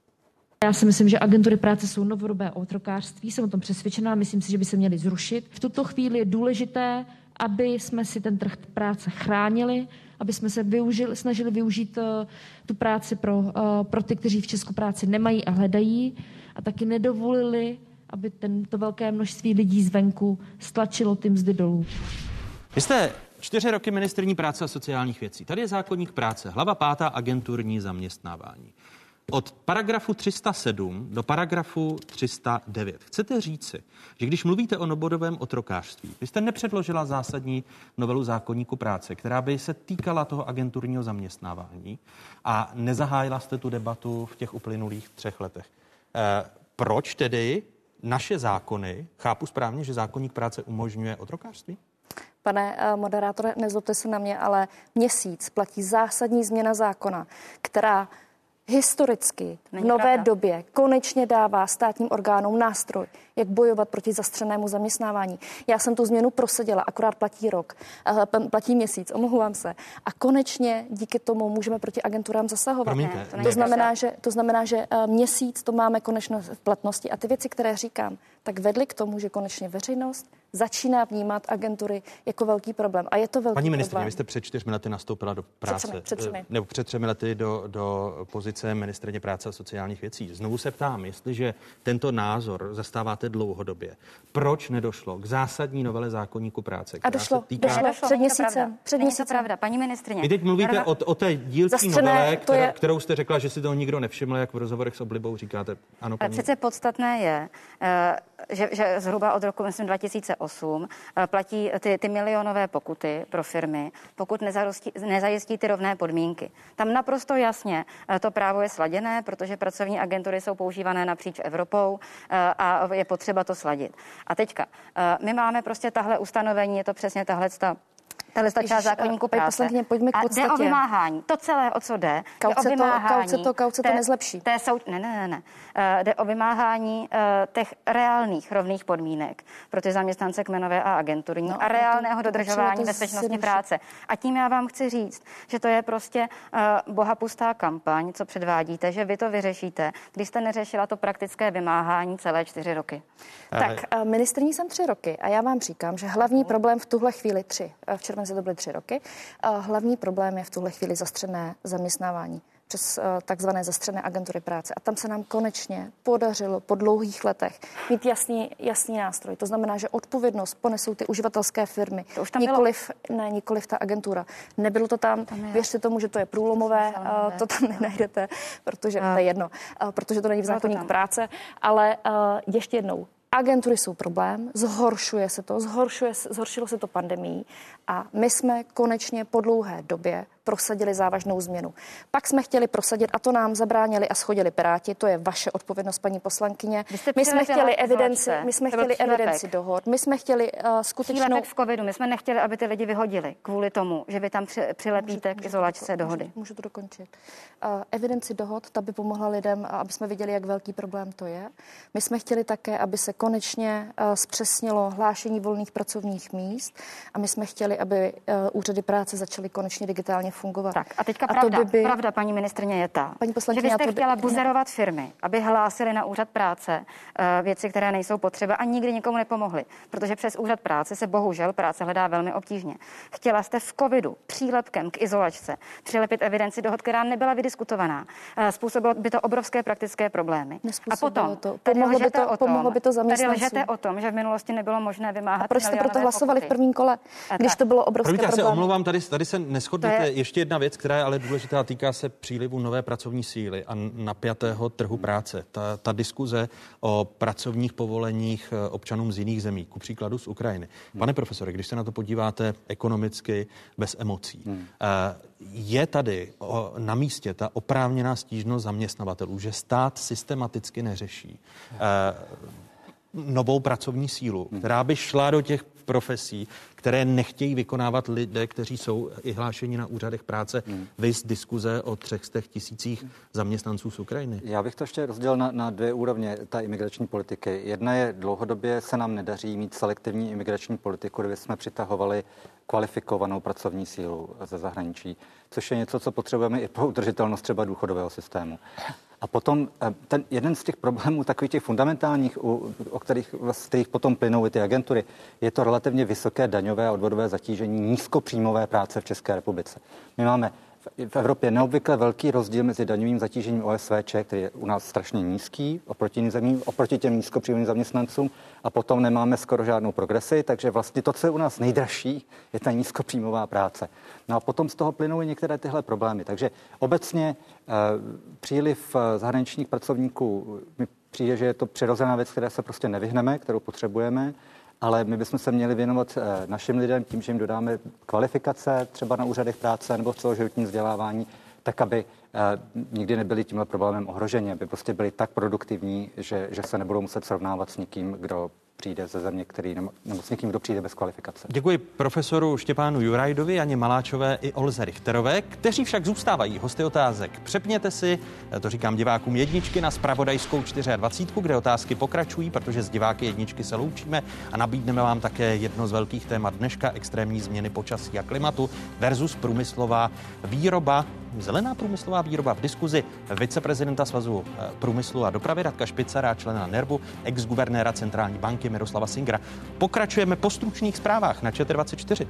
[SPEAKER 11] Já si myslím, že agentury práce jsou novodobé otrokářství, jsem o tom přesvědčená, myslím si, že by se měly zrušit. V tuto chvíli je důležité, aby jsme si ten trh práce chránili, aby jsme se využili, snažili využít uh, tu práci pro, uh, pro ty, kteří v Česku práci nemají a hledají a taky nedovolili, aby tento velké množství lidí zvenku stlačilo ty mzdy dolů.
[SPEAKER 1] Vy jste čtyři roky ministrní práce a sociálních věcí. Tady je zákonník práce, hlava pátá agenturní zaměstnávání. Od paragrafu 307 do paragrafu 309. Chcete říci, že když mluvíte o nobodovém otrokářství, vy jste nepředložila zásadní novelu zákonníku práce, která by se týkala toho agenturního zaměstnávání a nezahájila jste tu debatu v těch uplynulých třech letech. E, proč tedy naše zákony, chápu správně, že zákonník práce umožňuje otrokářství?
[SPEAKER 6] Pane eh, moderátore, nezlobte se na mě, ale měsíc platí zásadní změna zákona, která historicky v nové pravda. době konečně dává státním orgánům nástroj, jak bojovat proti zastřenému zaměstnávání. Já jsem tu změnu prosadila, akorát platí rok, eh, platí měsíc, omlouvám se. A konečně díky tomu můžeme proti agenturám zasahovat.
[SPEAKER 1] Promiňte,
[SPEAKER 6] to, to, znamená, že, to znamená, že eh, měsíc to máme konečně v platnosti a ty věci, které říkám, tak vedly k tomu, že konečně veřejnost začíná vnímat agentury jako velký problém. A je to velký
[SPEAKER 1] Paní ministrině,
[SPEAKER 6] problém.
[SPEAKER 1] vy jste před čtyřmi lety nastoupila do práce. Před třemi,
[SPEAKER 6] před třemi.
[SPEAKER 1] Nebo před třemi lety do, do pozice ministrině práce a sociálních věcí. Znovu se ptám, jestliže tento názor zastáváte dlouhodobě, proč nedošlo k zásadní novele zákonníku práce?
[SPEAKER 6] A došlo, se týká... došlo, došlo před měsícem. Před měsícem.
[SPEAKER 7] pravda, paní ministrině.
[SPEAKER 1] Vy teď mluvíte o, o té dílčí novele, která, je... kterou jste řekla, že si toho nikdo nevšiml, jak v rozhovorech s oblibou říkáte. Ano,
[SPEAKER 7] paní... Přece podstatné je, eh, že, že zhruba od roku myslím 2008 eh, platí ty, ty milionové pokuty pro firmy, pokud nezajistí, nezajistí ty rovné podmínky. Tam naprosto jasně eh, to právo je sladěné, protože pracovní agentury jsou používané napříč Evropou eh, a je potřeba to sladit. A teďka, my máme prostě tahle ustanovení, je to přesně tahle ta tahle ta část zákonníku práce.
[SPEAKER 6] pojďme k
[SPEAKER 7] podstatě. A jde o vymáhání. To celé, o co jde,
[SPEAKER 6] kauce
[SPEAKER 7] jde o vymáhání.
[SPEAKER 6] To, kauce to, kauce to nezlepší.
[SPEAKER 7] Té sou, ne, ne, ne, ne. Uh, jde o vymáhání uh, těch reálných rovných podmínek pro ty zaměstnance kmenové a agenturní no, a reálného to, dodržování to bezpečnosti práce. A tím já vám chci říct, že to je prostě uh, bohapustá kampaň, co předvádíte, že vy to vyřešíte, když jste neřešila to praktické vymáhání celé čtyři roky.
[SPEAKER 6] Tak, uh, ministrní jsem tři roky a já vám říkám, že hlavní problém v tuhle chvíli tři, v červenci to byly tři roky. Hlavní problém je v tuhle chvíli zastřené zaměstnávání přes eh, takzvané zastřené agentury práce. A tam se nám konečně podařilo po dlouhých letech mít jasný, jasný nástroj. To znamená, že odpovědnost ponesou ty uživatelské firmy. To už tam nikoliv, bylo. ne, nikoliv ta agentura. Nebylo to tam, tam věřte tomu, že to je průlomové, uh, to tam nenajdete, protože a. to je jedno, uh, protože to není v zákonníku práce, ale ještě jednou, Agentury jsou problém, zhoršuje se to, zhoršuje, zhoršilo se to pandemí a my jsme konečně po dlouhé době prosadili závažnou změnu. Pak jsme chtěli prosadit, a to nám zabránili a schodili Piráti, to je vaše odpovědnost, paní poslankyně. My jsme chtěli evidenci, my jsme chtěli evidenci dohod, my jsme chtěli uh, skutečnou...
[SPEAKER 7] v covidu, my jsme nechtěli, aby ty lidi vyhodili kvůli tomu, že vy tam při, přilepíte můžu, k izolačce můžu, dohody.
[SPEAKER 6] Můžu, můžu to dokončit. Uh, evidenci dohod, ta by pomohla lidem, aby jsme viděli, jak velký problém to je. My jsme chtěli také, aby se konečně uh, zpřesnilo hlášení volných pracovních míst a my jsme chtěli, aby uh, úřady práce začaly konečně digitálně fungovat.
[SPEAKER 7] Tak a teďka a pravda, to by by... pravda, paní ministrně, je ta, paní že vy jste to... chtěla buzerovat firmy, aby hlásili na úřad práce uh, věci, které nejsou potřeba a nikdy nikomu nepomohly, protože přes úřad práce se bohužel práce hledá velmi obtížně. Chtěla jste v covidu přílepkem k izolačce přilepit evidenci dohod, která nebyla vydiskutovaná. Uh, způsobilo by to obrovské praktické problémy.
[SPEAKER 6] A potom to. Pomohlo, by to,
[SPEAKER 7] o tom,
[SPEAKER 6] pomohlo by to
[SPEAKER 7] zaměstnancům. Tady lžete o tom, že v minulosti nebylo možné vymáhat. A
[SPEAKER 6] proč jste proto hlasovali pokuty? v prvním kole, když to bylo obrovské
[SPEAKER 1] Promiňte, já se omlouvám, tady, tady se neschodnete ještě jedna věc, která je ale důležitá, týká se přílivu nové pracovní síly a napjatého trhu práce. Ta, ta diskuze o pracovních povoleních eh, občanům z jiných zemí, ku příkladu z Ukrajiny. Pane profesore, když se na to podíváte ekonomicky, bez emocí, hmm. je tady na místě ta oprávněná stížnost zaměstnavatelů, že stát systematicky neřeší novou pracovní sílu, hmm. která by šla do těch profesí, které nechtějí vykonávat lidé, kteří jsou i hlášeni na úřadech práce. Hmm. Vys diskuze o třech z těch tisících zaměstnanců z Ukrajiny.
[SPEAKER 8] Já bych to ještě rozdělil na, na dvě úrovně, ta imigrační politiky. Jedna je dlouhodobě se nám nedaří mít selektivní imigrační politiku, kde jsme přitahovali kvalifikovanou pracovní sílu ze zahraničí, což je něco, co potřebujeme i pro udržitelnost třeba důchodového systému. A potom eh, ten jeden z těch problémů, takových těch fundamentálních, o kterých, z kterých potom plynou i ty agentury, je to relativně vysoké daňové a odvodové zatížení nízkopříjmové práce v České republice. My máme v Evropě neobvykle velký rozdíl mezi daňovým zatížením OSVČ, který je u nás strašně nízký oproti, zemím, oproti těm nízkopříjmovým zaměstnancům a potom nemáme skoro žádnou progresi, takže vlastně to, co je u nás nejdražší, je ta nízkopříjmová práce. No a potom z toho plynou i některé tyhle problémy. Takže obecně eh, příliv eh, zahraničních pracovníků mi přijde, že je to přirozená věc, které se prostě nevyhneme, kterou potřebujeme ale my bychom se měli věnovat eh, našim lidem tím, že jim dodáme kvalifikace třeba na úřadech práce nebo v celoživotním vzdělávání, tak aby eh, nikdy nebyli tímhle problémem ohroženi, aby prostě byli tak produktivní, že, že se nebudou muset srovnávat s někým, kdo přijde ze země, který nebo, nebo s někým, kdo přijde bez kvalifikace.
[SPEAKER 1] Děkuji profesoru Štěpánu Jurajdovi, Janě Maláčové i Olze Richterové, kteří však zůstávají hosty otázek. Přepněte si, to říkám divákům jedničky na spravodajskou 24, kde otázky pokračují, protože z diváky jedničky se loučíme a nabídneme vám také jedno z velkých témat dneška, extrémní změny počasí a klimatu versus průmyslová výroba zelená průmyslová výroba v diskuzi viceprezidenta Svazu eh, průmyslu a dopravy Radka Špicara, člena NERVu, ex-guvernéra Centrální banky Miroslava Singra. Pokračujeme po stručných zprávách na ČT24.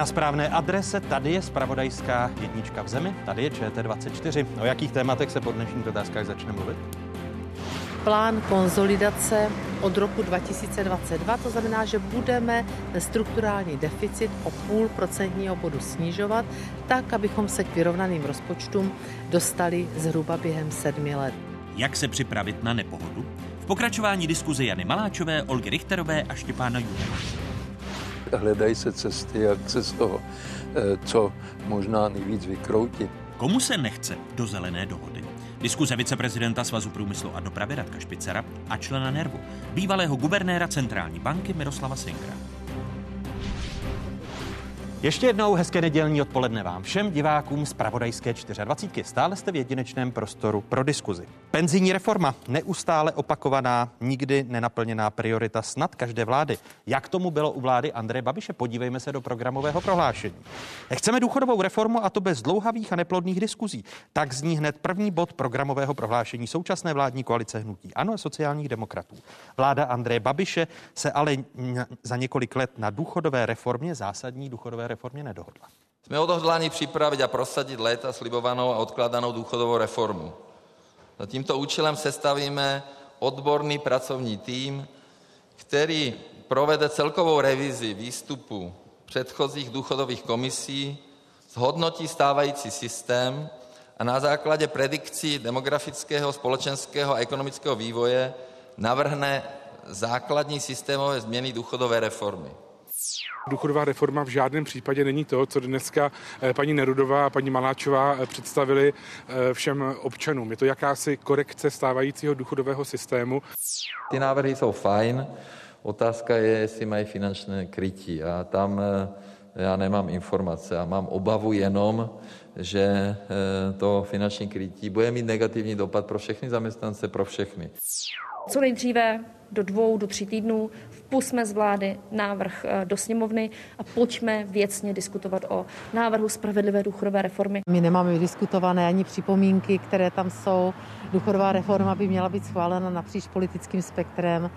[SPEAKER 1] Na správné adrese, tady je spravodajská jednička v zemi, tady je ČT24. O jakých tématech se po dnešních otázkách začne mluvit?
[SPEAKER 3] Plán konzolidace od roku 2022, to znamená, že budeme strukturální deficit o půl procentního bodu snižovat, tak, abychom se k vyrovnaným rozpočtům dostali zhruba během sedmi let.
[SPEAKER 12] Jak se připravit na nepohodu? V pokračování diskuze Jany Maláčové, Olgy Richterové a Štěpána
[SPEAKER 13] Hledají se cesty, jak se z toho eh, co možná nejvíc vykroutit.
[SPEAKER 12] Komu se nechce do zelené dohody? Diskuze viceprezidenta Svazu průmyslu a dopravy Radka Špicera a člena NERVu, bývalého guvernéra Centrální banky Miroslava Sinkra.
[SPEAKER 1] Ještě jednou hezké nedělní odpoledne vám všem divákům z Pravodajské 24. Stále jste v jedinečném prostoru pro diskuzi. Penzijní reforma, neustále opakovaná, nikdy nenaplněná priorita snad každé vlády. Jak tomu bylo u vlády Andreje Babiše? Podívejme se do programového prohlášení. Chceme důchodovou reformu a to bez dlouhavých a neplodných diskuzí. Tak zní hned první bod programového prohlášení současné vládní koalice hnutí ANO a sociálních demokratů. Vláda Andreje Babiše se ale za několik let na důchodové reformě, zásadní důchodové reformě nedohodla.
[SPEAKER 14] Jsme odhodláni připravit a prosadit léta slibovanou a odkladanou důchodovou reformu. Za tímto účelem sestavíme odborný pracovní tým, který provede celkovou revizi výstupu předchozích důchodových komisí, zhodnotí stávající systém a na základě predikcí demografického, společenského a ekonomického vývoje navrhne základní systémové změny důchodové reformy.
[SPEAKER 15] Důchodová reforma v žádném případě není to, co dneska eh, paní Nerudová a paní Maláčová eh, představili eh, všem občanům. Je to jakási korekce stávajícího důchodového systému.
[SPEAKER 10] Ty návrhy jsou fajn. Otázka je, jestli mají finančné krytí. A tam já nemám informace a mám obavu jenom, že to finanční krytí bude mít negativní dopad pro všechny zaměstnance, pro všechny.
[SPEAKER 11] Co nejdříve do dvou, do tří týdnů vpusme z vlády návrh eh, do sněmovny a pojďme věcně diskutovat o návrhu spravedlivé důchodové reformy.
[SPEAKER 3] My nemáme vydiskutované ani připomínky, které tam jsou. Důchodová reforma by měla být schválena napříč politickým spektrem.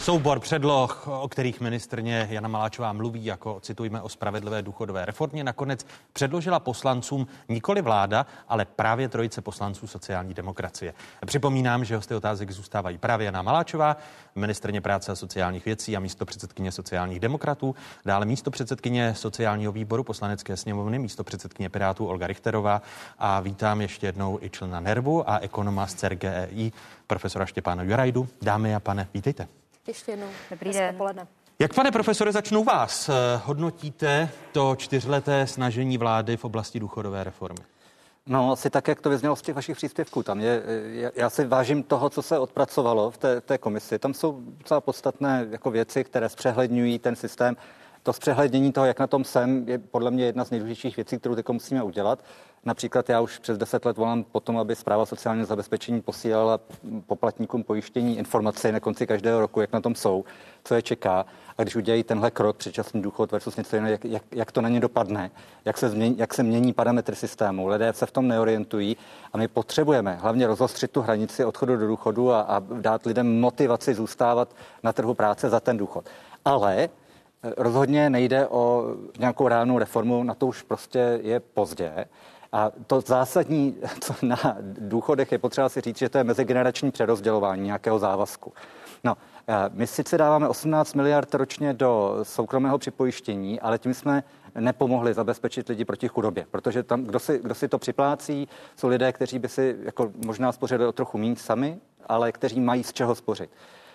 [SPEAKER 1] Soubor předloh, o kterých ministrně Jana Maláčová mluví, jako citujme o spravedlivé důchodové reformě, nakonec předložila poslancům nikoli vláda, ale právě trojice poslanců sociální demokracie. Připomínám, že hosty otázek zůstávají právě Jana Maláčová, ministrně práce a sociálních věcí a místo předsedkyně sociálních demokratů, dále místo předsedkyně sociálního výboru poslanecké sněmovny, místo předsedkyně Pirátů Olga Richterová a vítám ještě jednou i člena Nervu a ekonoma z CERGEI, profesora Štěpána Jurajdu. Dámy a pane, vítejte.
[SPEAKER 6] Ještě jednou.
[SPEAKER 7] Dobrý den.
[SPEAKER 6] Poledne.
[SPEAKER 1] Jak, pane profesore, začnu vás. Eh, Hodnotíte to čtyřleté snažení vlády v oblasti důchodové reformy?
[SPEAKER 8] No, asi tak, jak to vyznělo z těch vašich příspěvků. Tam je, já, já si vážím toho, co se odpracovalo v té, té komisi. Tam jsou docela podstatné jako věci, které zpřehledňují ten systém. To zpřehlednění toho, jak na tom jsem, je podle mě jedna z nejdůležitějších věcí, kterou teď musíme udělat. Například já už přes 10 let volám potom, aby zpráva sociálního zabezpečení posílala poplatníkům pojištění informace na konci každého roku, jak na tom jsou, co je čeká. A když udělají tenhle krok, předčasný důchod versus něco jiného, jak, jak, jak to na ně dopadne, jak se, změní, jak se mění parametry systému. Lidé se v tom neorientují a my potřebujeme hlavně rozostřit tu hranici odchodu do důchodu a, a dát lidem motivaci zůstávat na trhu práce za ten důchod. Ale rozhodně nejde o nějakou reálnou reformu, na to už prostě je pozdě. A to zásadní, co na důchodech je potřeba si říct, že to je mezigenerační přerozdělování nějakého závazku. No, my sice dáváme 18 miliard ročně do soukromého připojištění, ale tím jsme nepomohli zabezpečit lidi proti chudobě, protože tam, kdo si, kdo si to připlácí, jsou lidé, kteří by si jako možná spořili o trochu méně sami, ale kteří mají z čeho spořit.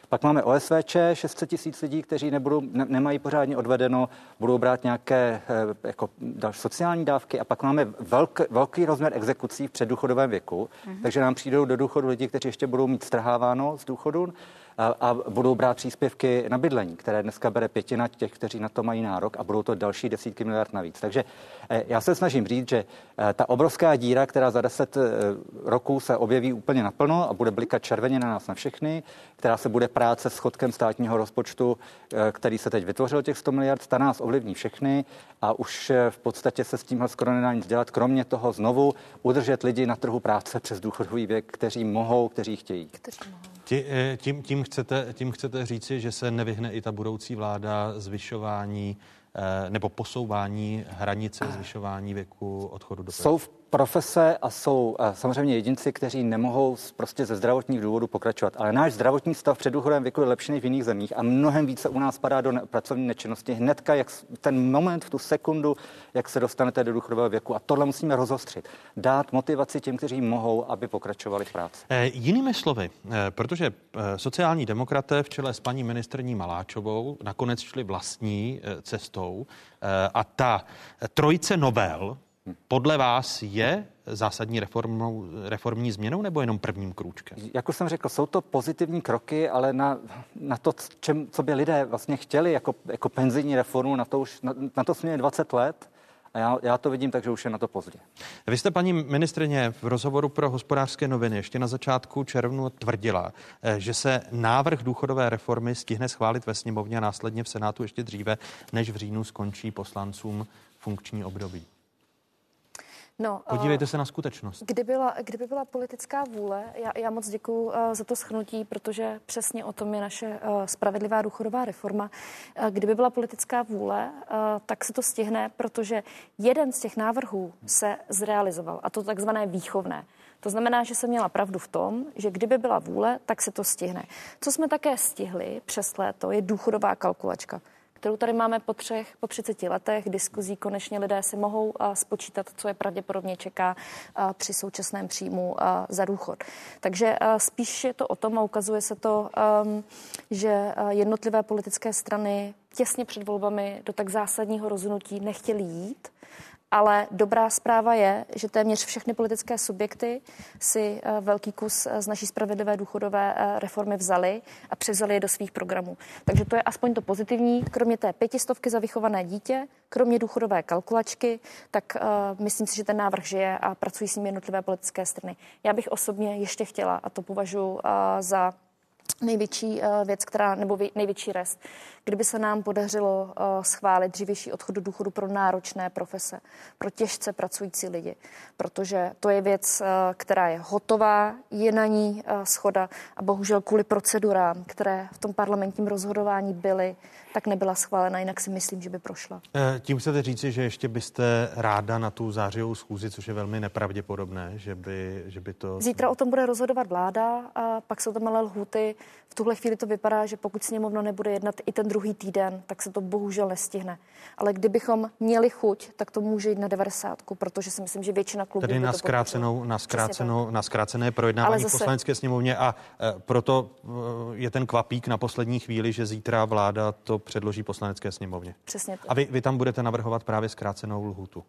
[SPEAKER 8] Pak máme OSVČ, 600 tisíc lidí, kteří nebudou, ne, nemají pořádně odvedeno, budou brát nějaké eh, jako další sociální dávky a pak máme velk, velký rozměr exekucí v předdůchodovém věku, mm-hmm. takže nám přijdou do důchodu lidi, kteří ještě budou mít strháváno z důchodu a, a budou brát příspěvky na bydlení, které dneska bere pětina těch, kteří na to mají nárok a budou to další desítky miliard navíc. Takže eh, já se snažím říct, že eh, ta obrovská díra, která za deset roků se objeví úplně naplno a bude blikat červeně na nás na všechny, která se bude práce s schodkem státního rozpočtu, eh, který se teď vytvořil těch 100 miliard, ta nás ovlivní všechny a už eh, v podstatě se s tímhle skoro nedá nic dělat, kromě toho znovu udržet lidi na trhu práce přes důchodový věk, kteří mohou, kteří chtějí.
[SPEAKER 6] Kteří mohou.
[SPEAKER 1] Eh, tím, tím, chcete, tím chcete říci, že se nevyhne i ta budoucí vláda zvyšování nebo posouvání hranice zvyšování věku odchodu do
[SPEAKER 8] Jsou v profese a jsou a samozřejmě jedinci, kteří nemohou prostě ze zdravotních důvodů pokračovat. Ale náš zdravotní stav v předdůchodovém věku je lepší než v jiných zemích a mnohem více u nás padá do ne- pracovní nečinnosti. Hnedka, jak ten moment, v tu sekundu, jak se dostanete do důchodového věku. A tohle musíme rozostřit. Dát motivaci těm, kteří mohou, aby pokračovali v práci.
[SPEAKER 1] E, jinými slovy, e, protože e, sociální demokraté v čele s paní ministrní Maláčovou nakonec šli vlastní e, cestou e, a ta trojice novel, podle vás je zásadní reformou, reformní změnou nebo jenom prvním krůčkem?
[SPEAKER 8] Jako jsem řekl, jsou to pozitivní kroky, ale na, na to, čem, co by lidé vlastně chtěli jako, jako penzijní reformu, na to, už, na, na to jsme 20 let. A já, já to vidím tak, že už je na to pozdě.
[SPEAKER 1] Vy jste, paní ministrině, v rozhovoru pro hospodářské noviny ještě na začátku červnu tvrdila, eh, že se návrh důchodové reformy stihne schválit ve sněmovně a následně v Senátu ještě dříve, než v říjnu skončí poslancům funkční období.
[SPEAKER 6] No,
[SPEAKER 1] Podívejte se na skutečnost.
[SPEAKER 6] Kdy byla, kdyby byla politická vůle, já, já moc děkuji uh, za to schnutí, protože přesně o tom je naše uh, spravedlivá důchodová reforma. Kdyby byla politická vůle, tak se to stihne, protože jeden z těch návrhů se zrealizoval, a to takzvané výchovné. To znamená, že jsem měla pravdu v tom, že kdyby byla vůle, tak se to stihne. Co jsme také stihli přes léto, je důchodová kalkulačka kterou tady máme po třech, po 30 letech diskuzí. Konečně lidé si mohou spočítat, co je pravděpodobně čeká při současném příjmu za důchod. Takže spíš je to o tom a ukazuje se to, um, že jednotlivé politické strany těsně před volbami do tak zásadního rozhodnutí nechtěli jít Ale dobrá zpráva je, že téměř všechny politické subjekty si eh, velký kus z naší spravedlivé důchodové reformy vzali a převzali je do svých programů. Takže to je aspoň to pozitivní. Kromě té pětistovky za vychované dítě, kromě důchodové kalkulačky, tak uh, myslím si, že ten návrh žije a pracují s ním jednotlivé politické strany. Já bych osobně ještě chtěla, a to považuji uh, za největší věc, která, nebo největší rest, kdyby se nám podařilo uh, schválit dřívější odchod do důchodu pro náročné profese, pro těžce pracující lidi, protože to je věc, uh, která je hotová, je na ní uh, schoda a bohužel kvůli procedurám, které v tom parlamentním rozhodování byly, tak nebyla schválena, jinak si myslím, že by prošla.
[SPEAKER 1] Tím chcete říci, že ještě byste ráda na tu zářijovou schůzi, což je velmi nepravděpodobné, že by, že by to...
[SPEAKER 6] Zítra o tom bude rozhodovat vláda a pak jsou tam malé lhuty. V tuhle chvíli to vypadá, že pokud sněmovna nebude jednat i ten druhý týden, tak se to bohužel nestihne. Ale kdybychom měli chuť, tak to může jít na 90, protože si myslím, že většina klubů.
[SPEAKER 1] Tedy na, zkrácenou, na, zkrácenou, na zkrácené projednávání zase... poslanecké sněmovně a e, proto e, je ten kvapík na poslední chvíli, že zítra vláda to předloží poslanecké sněmovně.
[SPEAKER 6] Přesně
[SPEAKER 1] tak. A vy, vy tam budete navrhovat právě zkrácenou lhutu.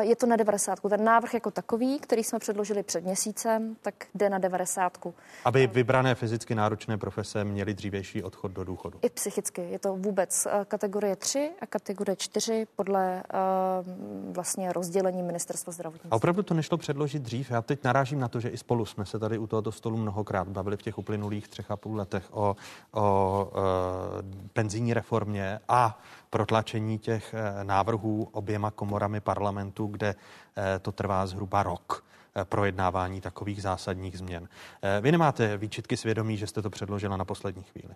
[SPEAKER 6] Je to na 90. Ten návrh jako takový, který jsme předložili před měsícem, tak jde na 90.
[SPEAKER 1] Aby vybrané fyzicky náročné profese měly dřívější odchod do důchodu.
[SPEAKER 6] I psychicky. Je to vůbec eh, kategorie 3 a kategorie 4 podle uh, vlastně rozdělení ministerstva zdravotnictví.
[SPEAKER 1] A opravdu to nešlo předložit dřív. Já teď narážím na to, že i spolu jsme se tady u tohoto stolu mnohokrát bavili v těch uplynulých třech a půl letech o, o uh, penzijní reformě a protlačení těch eh, návrhů oběma komorami parlamentu, kde eh, to trvá zhruba rok eh, projednávání takových zásadních změn. Vy nemáte výčitky svědomí, že jste to předložila na poslední chvíli?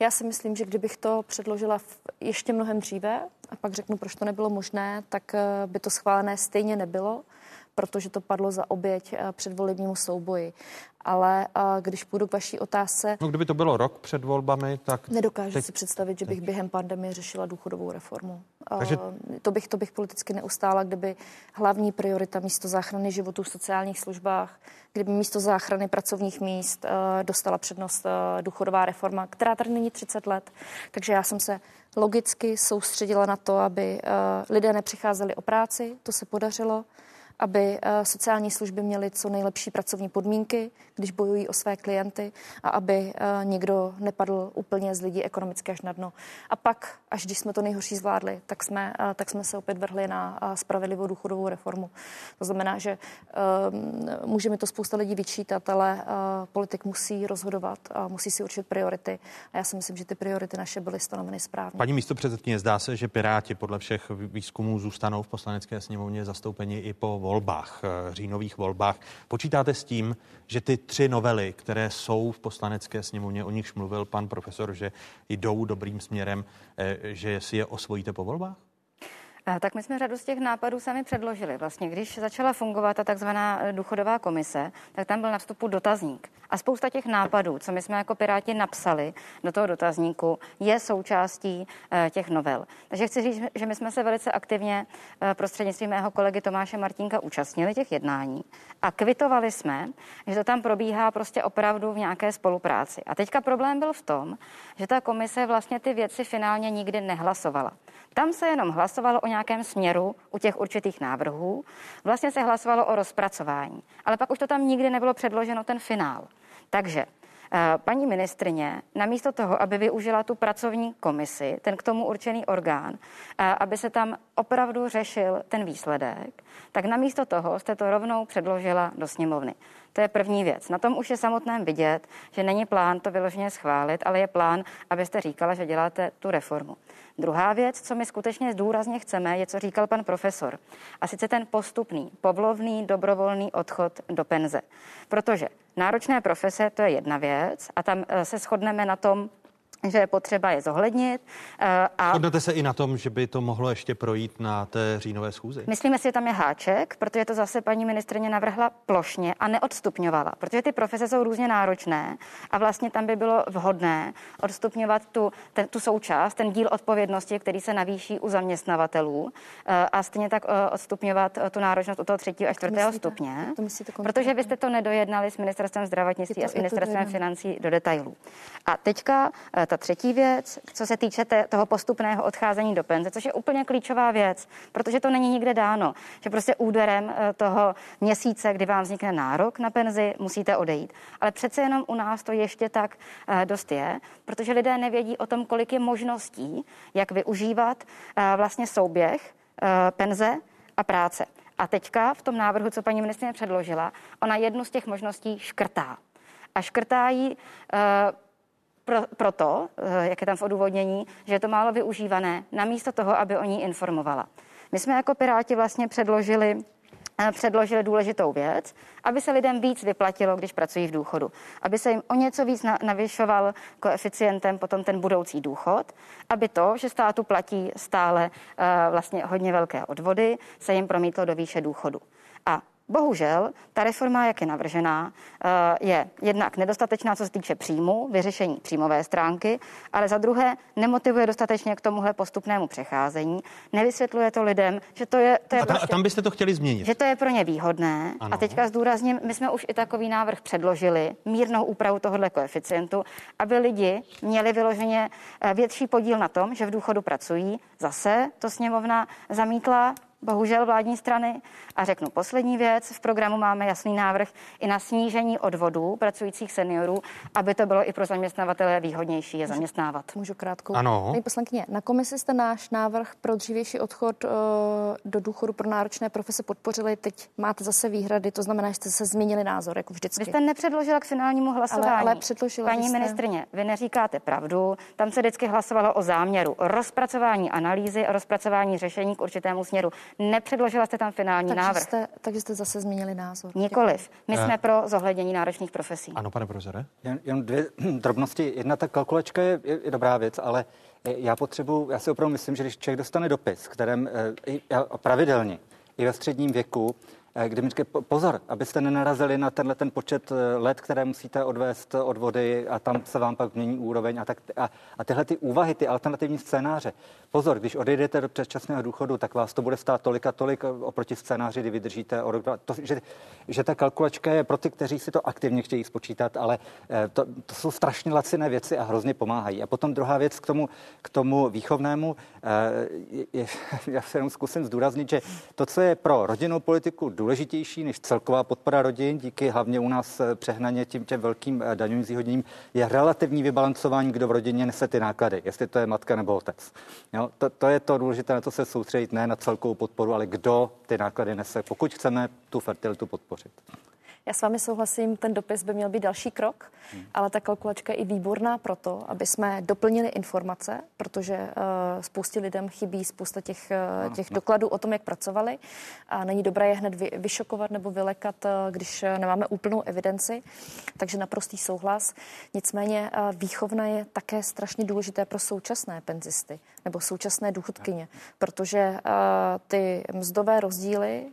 [SPEAKER 6] Já si myslím, že kdybych to předložila ještě mnohem dříve a pak řeknu, proč to nebylo možné, tak by to schválené stejně nebylo protože to padlo za oběť předvolebnímu souboji ale když půjdu k vaší otázce...
[SPEAKER 1] No, kdyby to bylo rok před volbami, tak...
[SPEAKER 6] Nedokážu teď... si představit, že bych teď. během pandemie řešila důchodovou reformu. Takže... To, bych, to bych politicky neustála, kdyby hlavní priorita místo záchrany životů v sociálních službách, kdyby místo záchrany pracovních míst dostala přednost důchodová reforma, která tady není 30 let. Takže já jsem se logicky soustředila na to, aby lidé nepřicházeli o práci, to se podařilo aby eh, sociální služby měly co nejlepší pracovní podmínky, když bojují o své klienty a aby eh, někdo nepadl úplně z lidí ekonomicky až na dno. A pak, až když jsme to nejhorší zvládli, tak jsme, eh, tak jsme se opět vrhli na spravedlivou důchodovou reformu. To znamená, že může mi to spousta lidí vyčítat, ale politik musí rozhodovat a musí si určit priority. A já si myslím, že ty priority naše byly stanoveny správně.
[SPEAKER 1] Paní místo předsedkyně, zdá se, že Piráti podle všech výzkumů zůstanou v poslanecké sněmovně zastoupeni i po volbách, eh, říjnových volbách. Počítáte s tím, že ty tři novely, které jsou v poslanecké sněmovně, o nichž mluvil pan profesor, že jdou dobrým směrem, eh, že si je osvojíte po volbách?
[SPEAKER 7] Tak my jsme řadu z těch nápadů sami předložili. Vlastně, když začala fungovat ta takzvaná eh, důchodová komise, tak tam byl na vstupu dotazník. A spousta těch nápadů, co my jsme jako Piráti napsali do toho dotazníku, je součástí eh, těch novel. Takže chci říct, že my jsme se velice aktivně eh, prostřednictvím mého kolegy Tomáše Martinka účastnili těch jednání a kvitovali jsme, že to tam probíhá prostě opravdu v nějaké spolupráci. A teďka problém byl v tom, že ta komise vlastně ty věci finálně nikdy nehlasovala. Tam se jenom hlasovalo o nějakém směru u těch určitých návrhů. Vlastně se hlasovalo o rozpracování. Ale pak už to tam nikdy nebylo předloženo ten finál. Takže eh, paní ministrině namísto toho, aby využila tu pracovní komisi, ten k tomu určený orgán, eh, aby se tam opravdu řešil ten výsledek, tak namísto toho jste to rovnou předložila do sněmovny. To je první věc. Na tom už je samotném vidět, že není plán to vyloženě schválit, ale je plán, abyste říkala, že děláte tu reformu. Druhá věc, co my skutečně důrazně chceme, je, co říkal pan profesor. A sice ten postupný, povlovný, dobrovolný odchod do penze. Protože náročné profese to je jedna věc a tam eh, se shodneme na tom, že je potřeba je zohlednit.
[SPEAKER 1] Eh, a Hodnete se i na tom, že by to mohlo ještě projít na té říjnové schůzi?
[SPEAKER 7] Myslíme si, že tam je háček, protože to zase paní ministrině navrhla plošně a neodstupňovala, protože ty profese jsou různě náročné a vlastně tam by bylo vhodné odstupňovat tu, ten, tu součást, ten díl odpovědnosti, který se navýší u zaměstnavatelů eh, a stejně tak eh, odstupňovat tu náročnost u toho třetího a čtvrtého myslíte? stupně, to myslíte protože byste to nedojednali s ministerstvem zdravotnictví a s ministerstvem financí do detailů. A teďka ta ta třetí věc, co se týče té, toho postupného odcházení do penze, což je úplně klíčová věc, protože to není nikde dáno, že prostě úderem eh, toho měsíce, kdy vám vznikne nárok na penzi, musíte odejít. Ale přece jenom u nás to ještě tak eh, dost je, protože lidé nevědí o tom, kolik je možností, jak využívat vlastně souběh penze a práce. A teďka v tom návrhu, co paní ministrině předložila, ona jednu z těch možností škrtá. A škrtá ji pro, proto, eh, jak je tam v odůvodnění, že je to málo využívané, namísto toho, aby o ní informovala. My jsme jako Piráti vlastně předložili eh, předložili důležitou věc, aby se lidem víc vyplatilo, když pracují v důchodu. Aby se jim o něco víc navyšoval koeficientem potom ten budoucí důchod, aby to, že státu platí stále uh, vlastně hodně velké odvody, se jim promítlo do výše důchodu. A Bohužel, ta reforma, jak je navržená, eh, je jednak nedostatečná, co se týče příjmu, vyřešení příjmové stránky, ale za druhé nemotivuje dostatečně k tomuhle postupnému přecházení. Nevysvětluje to lidem, že to je. To je
[SPEAKER 1] a, ta,
[SPEAKER 7] prostě,
[SPEAKER 1] a tam byste to chtěli změnit?
[SPEAKER 7] Že to je pro ně výhodné.
[SPEAKER 1] Ano.
[SPEAKER 7] A teďka zdůrazním, my jsme už i takový návrh předložili, mírnou úpravu tohohle koeficientu, aby lidi měli vyloženě eh, větší podíl na tom, že v důchodu pracují. Zase to sněmovna zamítla, bohužel vládní strany. A řeknu poslední věc, v programu máme jasný návrh i na snížení odvodů pracujících seniorů, aby to bylo i pro zaměstnavatele výhodnější je zaměstnávat.
[SPEAKER 6] Můžu krátkou.
[SPEAKER 1] Ano.
[SPEAKER 6] Paní poslankyně, na komisi jste náš návrh pro dřívější odchod uh, do důchodu pro náročné profese podpořili. Teď máte zase výhrady, to znamená, že jste se změnili názor, jako vždycky.
[SPEAKER 7] Vy jste nepředložila k finálnímu hlasování.
[SPEAKER 6] Ale, ale předložila
[SPEAKER 7] Paní
[SPEAKER 6] jste...
[SPEAKER 7] ministrině, vy neříkáte pravdu. Tam se vždycky hlasovalo o záměru, o rozpracování analýzy, o rozpracování řešení k určitému směru. Nepředložila jste tam finální
[SPEAKER 6] takže
[SPEAKER 7] návrh.
[SPEAKER 6] Jste, takže jste zase změnili názor.
[SPEAKER 7] Nikoliv. My
[SPEAKER 1] Eh.
[SPEAKER 7] jsme pro zohlednění náročných profesí.
[SPEAKER 1] Ano, pane profesore.
[SPEAKER 8] Jen, jen dvě drobnosti. Jedna ta kalkulačka je, je, je dobrá věc, ale já potřebuji, já si opravdu myslím, že když člověk dostane dopis, kterém eh, i- a pravidelně i ve středním věku, eh, kdy mi říká, "Po- pozor, abyste nenarazili na tenhle ten počet eh, let, které musíte odvést od vody a tam se vám pak mění úroveň a, tak, a, a tyhle ty úvahy, ty alternativní scénáře. Pozor, když odejdete do předčasného důchodu, tak vás to bude stát tolik a tolik eh, oproti scénáři, kdy vydržíte o rok. To, že, že ta kalkulačka je pro ty, kteří si to aktivně chtějí spočítat, ale eh, to, to jsou strašně laciné věci a hrozně pomáhají. A potom druhá věc k tomu, k tomu výchovnému, eh, je, je, já se jenom zkusím zdůraznit, že to, co je pro rodinnou politiku důležitější než celková podpora rodin, díky hlavně u nás eh, přehnaně tím těm velkým eh, daňovým zvýhodněním, je relativní vybalancování, kdo v rodině nese ty náklady, jestli to je matka nebo otec. Jo, to, to je to důležité, na to se soustředit, ne na celkovou podporu, ale kdo ty náklady nese, pokud chceme tu fertilitu podpořit.
[SPEAKER 6] Já s vámi souhlasím, ten dopis by měl být další krok, hmm. ale ta kalkulačka je i výborná proto, aby jsme doplnili informace, protože uh, spoustě lidem chybí spousta těch, uh, těch dokladů o tom, jak pracovali a není dobré je hned vy, vyšokovat nebo vylekat, uh, když nemáme úplnou evidenci, takže naprostý souhlas. Nicméně uh, výchovna je také strašně důležité pro současné penzisty nebo současné důchodkyně, protože uh, ty mzdové rozdíly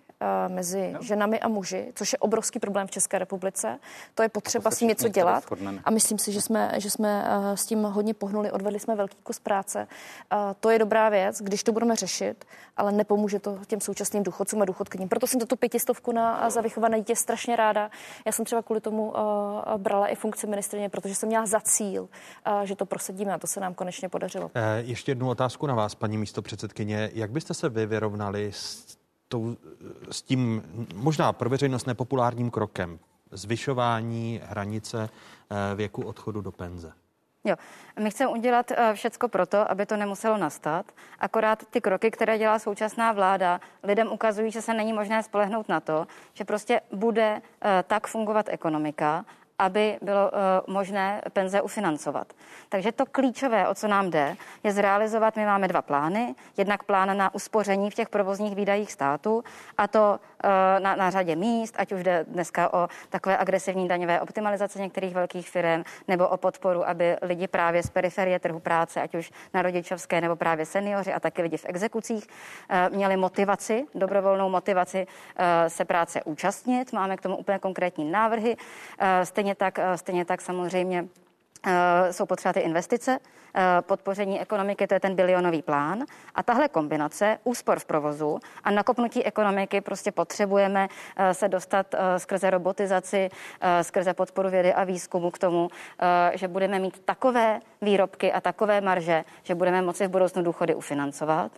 [SPEAKER 6] mezi no. ženami a muži, což je obrovský problém v České republice. To je potřeba
[SPEAKER 8] se
[SPEAKER 6] s tím něco dělat. A myslím si, že jsme, že jsme eh, s tím hodně pohnuli, odvedli jsme velký kus práce. Eh, To je dobrá věc, když to budeme řešit, ale nepomůže to těm současným důchodcům a důchodkyním. Proto jsem tu pětistovku na za vychované dítě strašně ráda. Já jsem třeba kvůli tomu eh, brala i funkci ministrině, protože jsem měla za cíl, eh, že to prosadíme a to se nám konečně podařilo.
[SPEAKER 1] Eh, Ještě jednu otázku na vás, paní místo předsedkyně. Jak byste se vy vyrovnali s, tou, s tím možná pro veřejnost nepopulárním krokem zvyšování hranice eh, věku odchodu do penze?
[SPEAKER 7] Jo, my chceme udělat eh, všecko proto, aby to nemuselo nastat. Akorát ty kroky, které dělá současná vláda, lidem ukazují, že se není možné spolehnout na to, že prostě bude eh, tak fungovat ekonomika, aby bylo uh, možné penze ufinancovat. Takže to klíčové, o co nám jde, je zrealizovat, my máme dva plány. Jednak plán na uspoření v těch provozních výdajích státu a to na, na řadě míst, ať už jde dneska o takové agresivní daňové optimalizace některých velkých firm, nebo o podporu, aby lidi právě z periferie trhu práce, ať už na rodičovské nebo právě seniori a taky lidi v exekucích, uh, měli motivaci, dobrovolnou motivaci uh, se práce účastnit. Máme k tomu úplně konkrétní návrhy. Stejně tak, stejně tak samozřejmě Eh, jsou potřeba ty investice, eh, podpoření ekonomiky, to je ten bilionový plán. A tahle kombinace úspor v provozu a nakopnutí ekonomiky prostě potřebujeme eh, se dostat skrze robotizaci, skrze podporu vědy a výzkumu k tomu, že budeme mít takové výrobky a takové marže, že budeme moci v budoucnu důchody ufinancovat.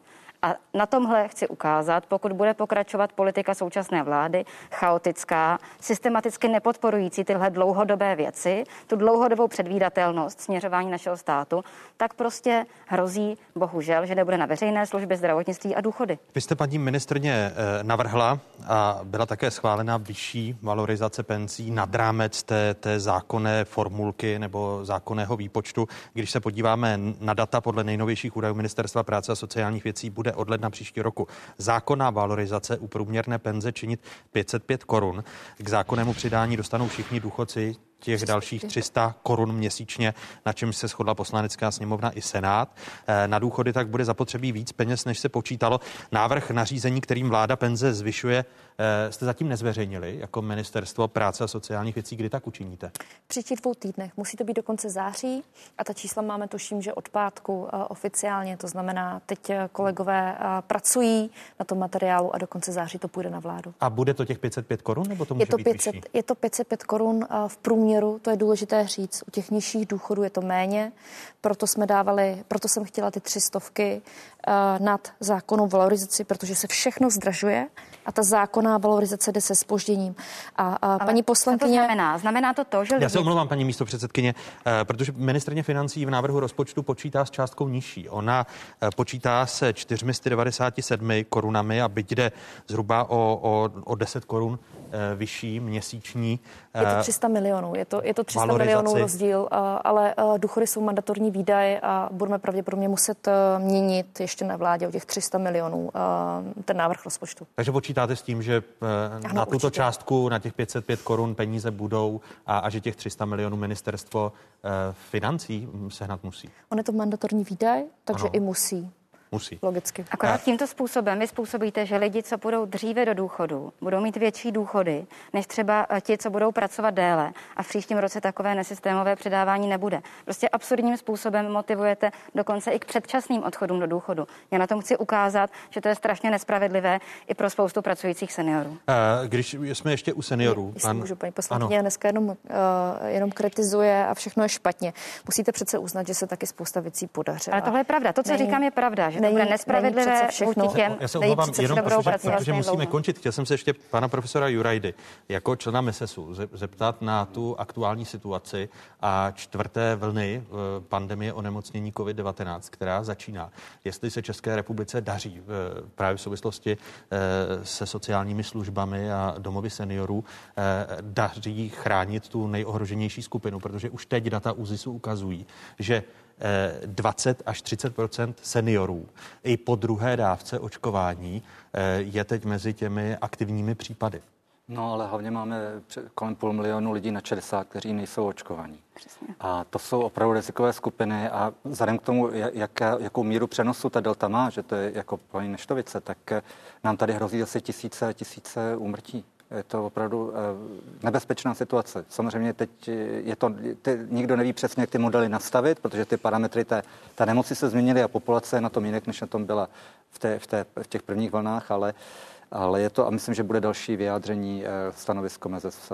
[SPEAKER 7] A na tomhle chci ukázat, pokud bude pokračovat politika současné vlády, chaotická, systematicky nepodporující tyhle dlouhodobé věci, tu dlouhodobou předvídatelnost směřování našeho státu, tak prostě hrozí, bohužel, že nebude na veřejné služby, zdravotnictví a důchody.
[SPEAKER 1] Vy jste paní ministrně eh, navrhla a byla také schválena vyšší valorizace penzí nad rámec té, té zákonné formulky nebo zákonného výpočtu. Když se podíváme na data podle nejnovějších údajů Ministerstva práce a sociálních věcí, bude od ledna příští roku zákonná valorizace u průměrné penze činit 505 korun. K zákonnému přidání dostanou všichni důchodci těch dalších 300 korun měsíčně, na čem se shodla poslanecká sněmovna i senát. Eh, na důchody tak bude zapotřebí víc peněz, než se počítalo. Návrh nařízení, kterým vláda penze zvyšuje, eh, jste zatím nezveřejnili jako ministerstvo práce a sociálních věcí. Kdy tak učiníte?
[SPEAKER 6] Příští dvou týdnech. Musí to být do konce září a ta čísla máme tuším, že od pátku eh, oficiálně. To znamená, teď kolegové pracují na tom materiálu a do konce září to půjde na vládu.
[SPEAKER 1] A bude to těch 505 korun nebo to může
[SPEAKER 6] je to
[SPEAKER 1] být
[SPEAKER 6] 500,
[SPEAKER 1] vyšší?
[SPEAKER 6] Je to 505 korun v průměru průměru, to je důležité říct, u těch nižších důchodů je to méně, proto jsme dávali, proto jsem chtěla ty tři stovky nad zákonnou valorizaci, protože se všechno zdražuje a ta zákonná valorizace jde se spožděním. A, a paní poslankyně...
[SPEAKER 7] to znamená? Znamená to to, že lidi...
[SPEAKER 1] Já se omlouvám, paní místo předsedkyně, eh, protože ministrně financí v návrhu rozpočtu počítá s částkou nižší. Ona eh, počítá se 497 korunami a byť jde zhruba o, o, o 10 korun Eh, vyšší měsíční.
[SPEAKER 6] Je to 300 eh, milionů, je to, je to 300 milionů rozdíl, eh, ale důchody jsou mandatorní výdaje a budeme pravděpodobně muset měnit ještě na vládě o těch 300 milionů ten návrh rozpočtu.
[SPEAKER 1] Takže počítáte s tím, že ano, na tuto určitě. částku, na těch 505 korun peníze budou a, a že těch 300 milionů ministerstvo financí sehnat musí?
[SPEAKER 6] On je to mandatorní výdaj, takže ano. i musí.
[SPEAKER 1] Musí.
[SPEAKER 6] Logicky.
[SPEAKER 7] Akorát tímto způsobem vy způsobíte, že lidi, co budou dříve do důchodu, budou mít větší důchody, než třeba eh, ti, co budou pracovat déle. A v příštím roce takové nesystémové předávání nebude. Prostě absurdním způsobem motivujete dokonce i k předčasným odchodům do důchodu. Já na tom chci ukázat, že to je strašně nespravedlivé i pro spoustu pracujících seniorů.
[SPEAKER 1] Eh, když jsme ještě u seniorů.
[SPEAKER 6] Pan... Můžu, paní poslankyně, dneska jenom, uh, jenom kritizuje a všechno je špatně. Musíte přece uznat, že se taky spousta věcí podaří.
[SPEAKER 7] Ale tohle je pravda. To, co Není... říkám, je pravda, že
[SPEAKER 6] není,
[SPEAKER 7] to bude nespravedlivé
[SPEAKER 6] všechno.
[SPEAKER 7] těm,
[SPEAKER 1] Já se omlouvám, jenom protože, protože musíme končit. Chtěl jsem se ještě pana profesora Jurajdy jako člena MESESu zeptat na tu aktuální situaci a čtvrté vlny eh, pandemie onemocnění COVID-19, která začíná. Jestli se České republice daří eh, právě v souvislosti eh, se sociálními službami a domovy seniorů, daří chránit tu nejohroženější skupinu, protože už teď data ÚZISu ukazují, že 20 až 30% seniorů i po druhé dávce očkování eh, je teď mezi těmi aktivními případy.
[SPEAKER 8] No, ale hlavně máme kolem půl milionu lidí na 60, kteří nejsou očkovaní. Přesně. A to jsou opravdu rizikové skupiny a vzhledem k tomu, jak, jakou míru přenosu ta delta má, že to je jako paní Neštovice, tak eh, nám tady hrozí zase tisíce, tisíce úmrtí. Je to opravdu uh, nebezpečná situace. Samozřejmě teď je to, ty, nikdo neví přesně, jak ty modely nastavit, protože ty parametry té, té nemoci se změnily a populace je na tom jinak, než na tom byla v, té, v, té, v těch prvních vlnách, ale uh, ale je to, a myslím, že bude další vyjádření eh, stanovisko v,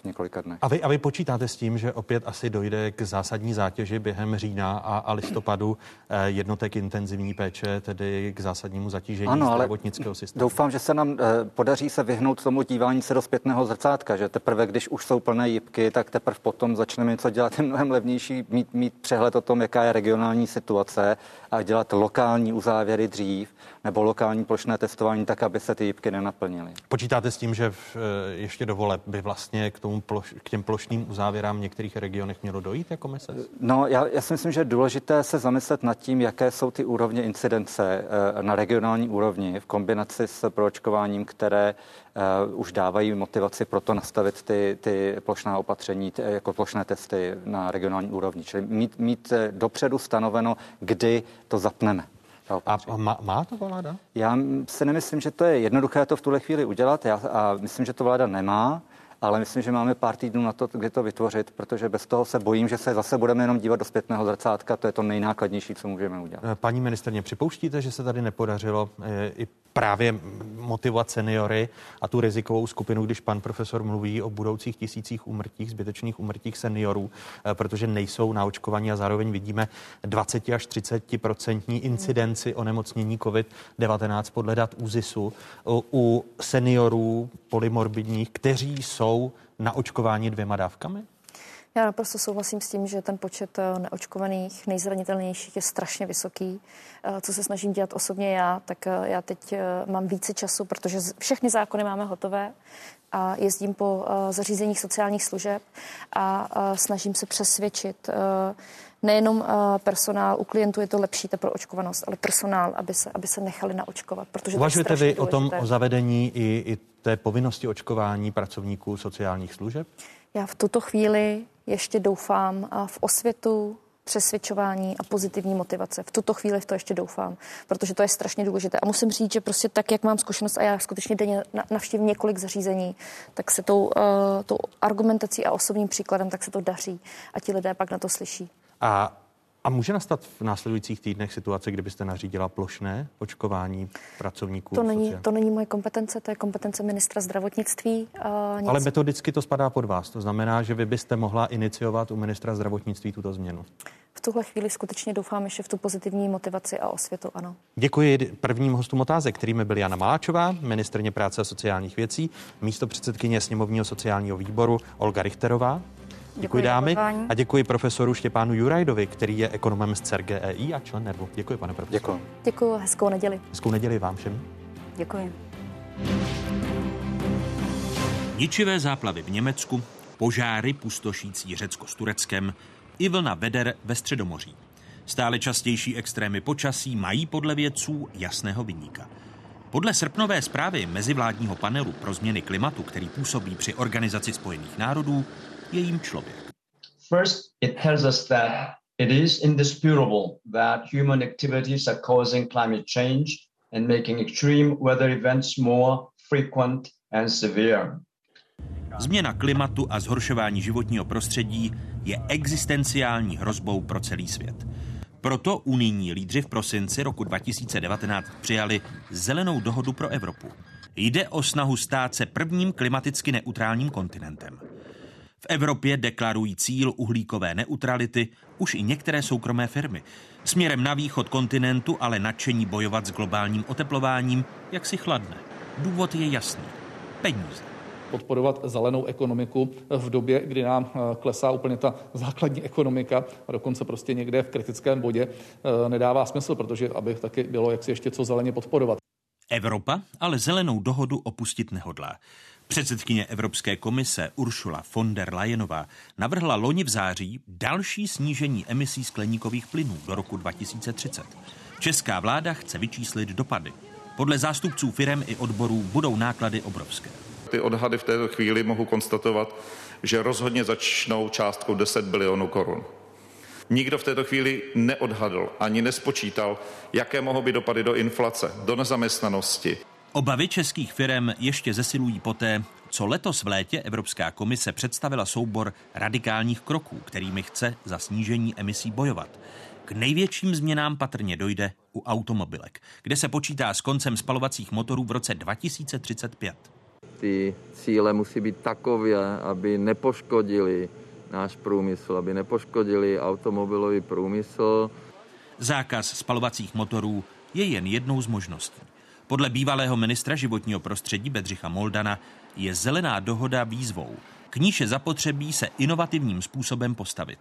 [SPEAKER 8] v několika dnech.
[SPEAKER 1] A vy, a vy počítáte s tím, že opět asi dojde k zásadní zátěži během října a, a listopadu eh, jednotek intenzivní péče, tedy k zásadnímu zatížení ano, zdravotnického systému?
[SPEAKER 8] Doufám, že se nám eh, podaří se vyhnout tomu dívání se do zpětného zrcátka, že teprve, když už jsou plné jipky, tak teprve potom začneme něco dělat je mnohem levnější, mít, mít přehled o tom, jaká je regionální situace a dělat lokální uzávěry dřív nebo lokální plošné testování tak, aby se ty jípky nenaplnily.
[SPEAKER 1] Počítáte s tím, že v, eh, ještě do voleb by vlastně k, tomu ploš, k těm plošným uzávěrám v některých regionech mělo dojít jako mise?
[SPEAKER 8] No, já, já si myslím, že je důležité se zamyslet nad tím, jaké jsou ty úrovně incidence eh, na regionální úrovni v kombinaci s proočkováním, které uh, už dávají motivaci pro to nastavit ty, ty plošná opatření, ty, jako plošné testy na regionální úrovni. Čili mít, mít dopředu stanoveno, kdy to zapneme.
[SPEAKER 1] A má, má to vláda?
[SPEAKER 8] Já si nemyslím, že to je jednoduché to v tuhle chvíli udělat já, a myslím, že to vláda nemá. Ale myslím, že máme pár týdnů na to, kdy to vytvořit, protože bez toho se bojím, že se zase budeme jenom dívat do zpětného zrcátka. To je to nejnákladnější, co můžeme udělat.
[SPEAKER 7] Paní ministrně, připouštíte, že se tady nepodařilo i právě motivovat seniory a tu rizikovou skupinu, když pan profesor mluví o budoucích tisících umrtích, zbytečných umrtích seniorů, eh, protože nejsou naočkovaní a zároveň vidíme 20 až 30 procentní incidenci onemocnění COVID-19 podle dat ÚZISu u seniorů polymorbidních, kteří jsou naočkováni dvěma dávkami?
[SPEAKER 6] Já naprosto souhlasím s tím, že ten počet eh, neočkovaných, nejzranitelnějších je strašně vysoký. Eh, co se snažím dělat osobně já, tak eh, já teď mám více času, protože všechny zákony máme hotové a jezdím po zařízeních sociálních služeb a snažím se přesvědčit nejenom personál, u klientů je to lepší ta proočkovanost, ale personál, aby se, aby se nechali naočkovat. Protože
[SPEAKER 7] Uvažujete vy
[SPEAKER 6] důležité.
[SPEAKER 7] o tom, o zavedení i, i té povinnosti očkování pracovníků sociálních služeb?
[SPEAKER 6] Já v tuto chvíli ještě doufám v osvětu, přesvědčování a pozitivní motivace. V tuto chvíli v to ještě doufám, protože to je strašně důležité. A musím říct, že prostě tak, jak mám zkušenost a já skutečně denně navštívím několik zařízení, tak se tou, uh, tou argumentací a osobním příkladem, tak se to daří a ti lidé pak na to slyší.
[SPEAKER 7] A a může nastat v následujících týdnech situace, kdybyste nařídila plošné očkování pracovníků?
[SPEAKER 6] To není, to není moje kompetence, to je kompetence ministra zdravotnictví.
[SPEAKER 7] Uh, nic... Ale metodicky to spadá pod vás. To znamená, že vy byste mohla iniciovat u ministra zdravotnictví tuto změnu.
[SPEAKER 6] V tuhle chvíli skutečně doufám ještě v tu pozitivní motivaci a osvětu, ano.
[SPEAKER 7] Děkuji prvním hostům otázek, kterými byl Jana Maláčová, ministrně práce a sociálních věcí, místo předsedkyně sněmovního sociálního výboru Olga Richterová, Děkuji, děkuji dámy a děkuji profesoru Štěpánu Jurajdovi, který je ekonomem z CERGEI a člen NERVu. Děkuji, pane profesor.
[SPEAKER 8] Děkuji.
[SPEAKER 6] Děkuji, hezkou neděli.
[SPEAKER 7] Hezkou neděli vám všem.
[SPEAKER 16] Děkuji.
[SPEAKER 1] Ničivé záplavy v Německu, požáry pustošící Řecko s Tureckem i vlna veder ve Středomoří. Stále častější extrémy počasí mají podle vědců jasného vyníka. Podle srpnové zprávy mezivládního panelu pro změny klimatu, který působí při Organizaci spojených národů, je jim člověk.
[SPEAKER 17] First, it tells us that it is indisputable that human activities are causing climate change and making extreme weather events more frequent and severe.
[SPEAKER 1] Změna klimatu a zhoršování životního prostředí je existenciální hrozbou pro celý svět. Proto unijní lídři v prosinci roku 2019 přijali Zelenou dohodu pro Evropu. Jde o snahu stát se prvním klimaticky neutrálním kontinentem. V Evropě deklarují cíl uhlíkové neutrality už i některé soukromé firmy. Směrem na východ kontinentu ale nadšení bojovat s globálním oteplováním jak si chladne. Důvod je jasný. Peníze
[SPEAKER 18] podporovat zelenou ekonomiku v době, kdy nám eh, klesá úplně ta základní ekonomika a dokonce prostě někde v kritickém bodě eh, nedává smysl, protože aby taky bylo jak si ještě co zeleně podporovat.
[SPEAKER 1] Evropa ale zelenou dohodu opustit nehodlá. Předsedkyně Evropské komise Ursula von der Leyenová navrhla loni v září další snížení emisí skleníkových plynů do roku 2030. Česká vláda chce vyčíslit dopady. Podle zástupců firem i odborů budou náklady obrovské.
[SPEAKER 19] Ty odhady v této chvíli mohu konstatovat, že rozhodně začnou částkou 10 bilionů korun. Nikdo v této chvíli neodhadl ani nespočítal, jaké mohou být dopady do inflace, do nezaměstnanosti,
[SPEAKER 1] Obavy českých firm ještě zesilují poté, co letos v létě Evropská komise představila soubor radikálních kroků, kterými chce za snížení emisí bojovat. K největším změnám patrně dojde u automobilek, kde se počítá s koncem spalovacích motorů v roce 2035.
[SPEAKER 10] Ty cíle musí být takové, aby nepoškodili náš průmysl, aby nepoškodili automobilový průmysl.
[SPEAKER 1] Zákaz spalovacích motorů je jen jednou z možností. Podle bývalého ministra životního prostředí Bedřicha Moldana je zelená dohoda výzvou. K níž je zapotřebí se inovativním způsobem postavit.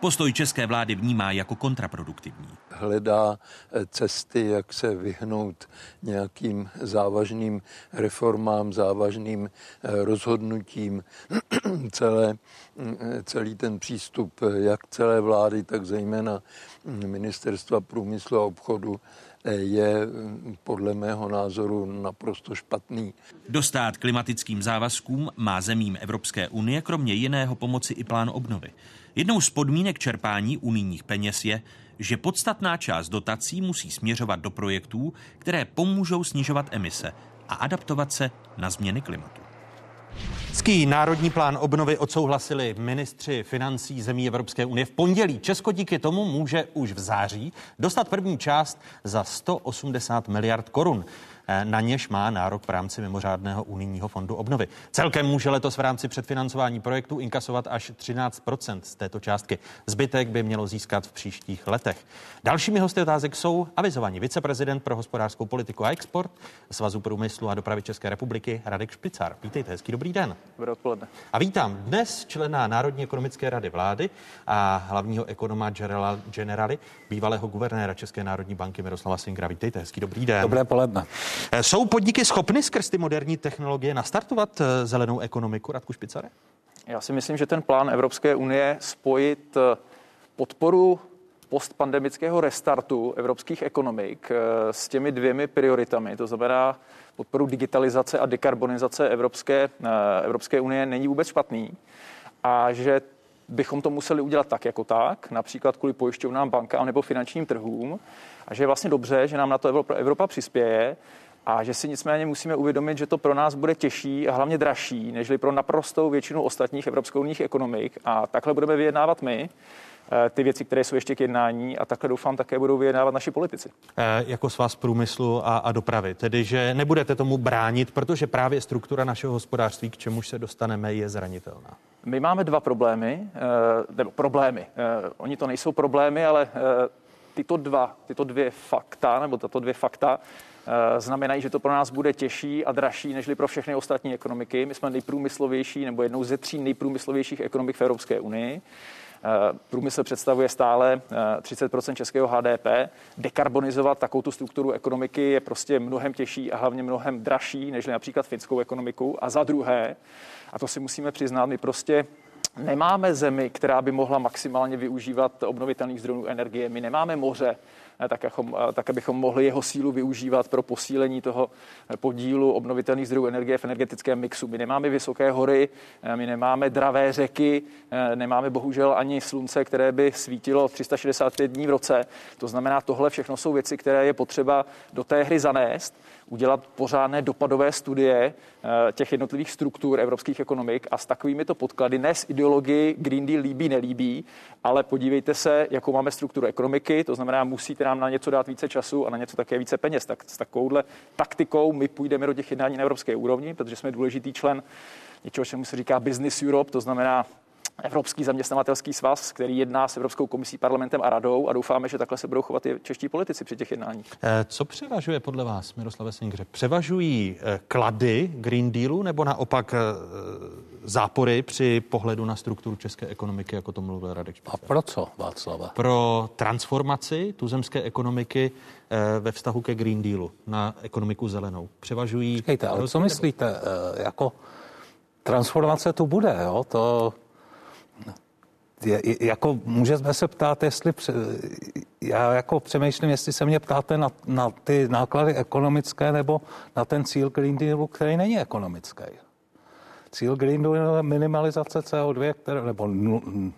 [SPEAKER 1] Postoj české vlády vnímá jako kontraproduktivní.
[SPEAKER 13] Hledá eh, cesty, jak se vyhnout nějakým závažným reformám, závažným eh, rozhodnutím. Celé, eh, celý ten přístup jak celé vlády, tak zejména hm, ministerstva průmyslu a obchodu je podle mého názoru naprosto špatný.
[SPEAKER 1] Dostát klimatickým závazkům má zemím Evropské unie kromě jiného pomoci i plán obnovy. Jednou z podmínek čerpání unijních peněz je, že podstatná část dotací musí směřovat do projektů, které pomůžou snižovat emise a adaptovat se na změny klimatu. Český národní plán obnovy odsouhlasili ministři financí zemí Evropské unie v pondělí. Česko díky tomu může už v září dostat první část za 180 miliard korun. Eh, na něž má nárok v rámci mimořádného unijního fondu obnovy. Celkem může letos v rámci předfinancování projektu inkasovat až 13% z této částky. Zbytek by mělo získat v příštích letech. Dalšími hosty otázek jsou avizovaní viceprezident pro hospodářskou politiku a export Svazu průmyslu a dopravy České republiky Radek Špicar. Vítejte, hezký dobrý den.
[SPEAKER 20] Dobré odpoledne.
[SPEAKER 1] A vítám dnes člena Národní ekonomické rady vlády a hlavního ekonoma generali, bývalého guvernéra České národní banky Miroslava Singra. Vítejte, hezký dobrý den.
[SPEAKER 20] Dobré poledne.
[SPEAKER 1] Eh, jsou podniky schopny skrz ty moderní technologie nastartovat eh, zelenou ekonomiku, Radku Špicare?
[SPEAKER 20] Já si myslím, že ten plán Evropské unie spojit eh, podporu postpandemického restartu evropských ekonomik s těmi dvěmi prioritami, to znamená podporu digitalizace a dekarbonizace Evropské, Evropské unie, není vůbec špatný. A že bychom to museli udělat tak jako tak, například kvůli pojišťovnám, bankám nebo finančním trhům. A že je vlastně dobře, že nám na to Evropa, Evropa přispěje a že si nicméně musíme uvědomit, že to pro nás bude těžší a hlavně dražší, nežli pro naprostou většinu ostatních evropských ekonomik. A takhle budeme vyjednávat my eh, ty věci, které jsou ještě k jednání a takhle doufám také budou vyjednávat naši politici.
[SPEAKER 1] E, jako svaz průmyslu a, a dopravy, tedy že nebudete tomu bránit, protože právě struktura našeho hospodářství, k čemuž se dostaneme, je zranitelná.
[SPEAKER 20] My máme dva problémy, e, nebo problémy. E, oni to nejsou problémy, ale e, tyto dva, tyto dvě fakta, nebo tato dvě fakta znamenají, že to pro nás bude těžší a dražší než pro všechny ostatní ekonomiky. My jsme nejprůmyslovější nebo jednou ze tří nejprůmyslovějších ekonomik v Evropské unii. Eh, průmysl představuje stále 30 eh, českého HDP. Dekarbonizovat takovou tu strukturu ekonomiky je prostě mnohem těžší a hlavně mnohem dražší než například finskou ekonomiku. A za druhé, a to si musíme přiznat, my prostě nemáme zemi, která by mohla maximálně využívat obnovitelných zdrojů energie. My nemáme moře, Eh, tak, abychom, eh, tak abychom mohli jeho sílu využívat pro posílení toho eh, podílu obnovitelných zdrojů energie v energetickém mixu. My nemáme vysoké hory, my nemáme dravé řeky, nemáme bohužel ani slunce, které by svítilo 365 dní v roce. To znamená, tohle všechno jsou věci, které je potřeba do té hry zanést udělat pořádné dopadové studie eh, těch jednotlivých struktur evropských ekonomik a s takovými to podklady, ne s ideologii Green Deal líbí, nelíbí, ale podívejte se, jakou máme strukturu ekonomiky, to znamená, musíte nám na něco dát více času a na něco také více peněz. Tak s takovouhle taktikou my půjdeme do těch jednání na evropské úrovni, protože jsme důležitý člen něčeho, čemu se říká Business Europe, to znamená Evropský zaměstnavatelský svaz, který jedná s Evropskou komisí, parlamentem a radou a doufáme, že takhle se budou chovat i čeští politici při těch jednáních.
[SPEAKER 1] Eh, co převažuje podle vás, Miroslave Singře? Převažují eh, klady Green Dealu nebo naopak eh, zápory při pohledu na strukturu české ekonomiky, jako to mluvil Radek Špicar?
[SPEAKER 21] A pro co, Václava?
[SPEAKER 1] Pro transformaci tuzemské ekonomiky ve vztahu ke Green Dealu na ekonomiku zelenou. Převažují...
[SPEAKER 21] Počkejte, ale co myslíte, jako transformace tu bude, jo? To je, jako můžeme se ptát, jestli já jako přemýšlím, jestli se mě ptáte na, na ty náklady ekonomické nebo na ten cíl Green Dealu, který není ekonomický. Cíl Green Dealu je minimalizace CO2, které, nebo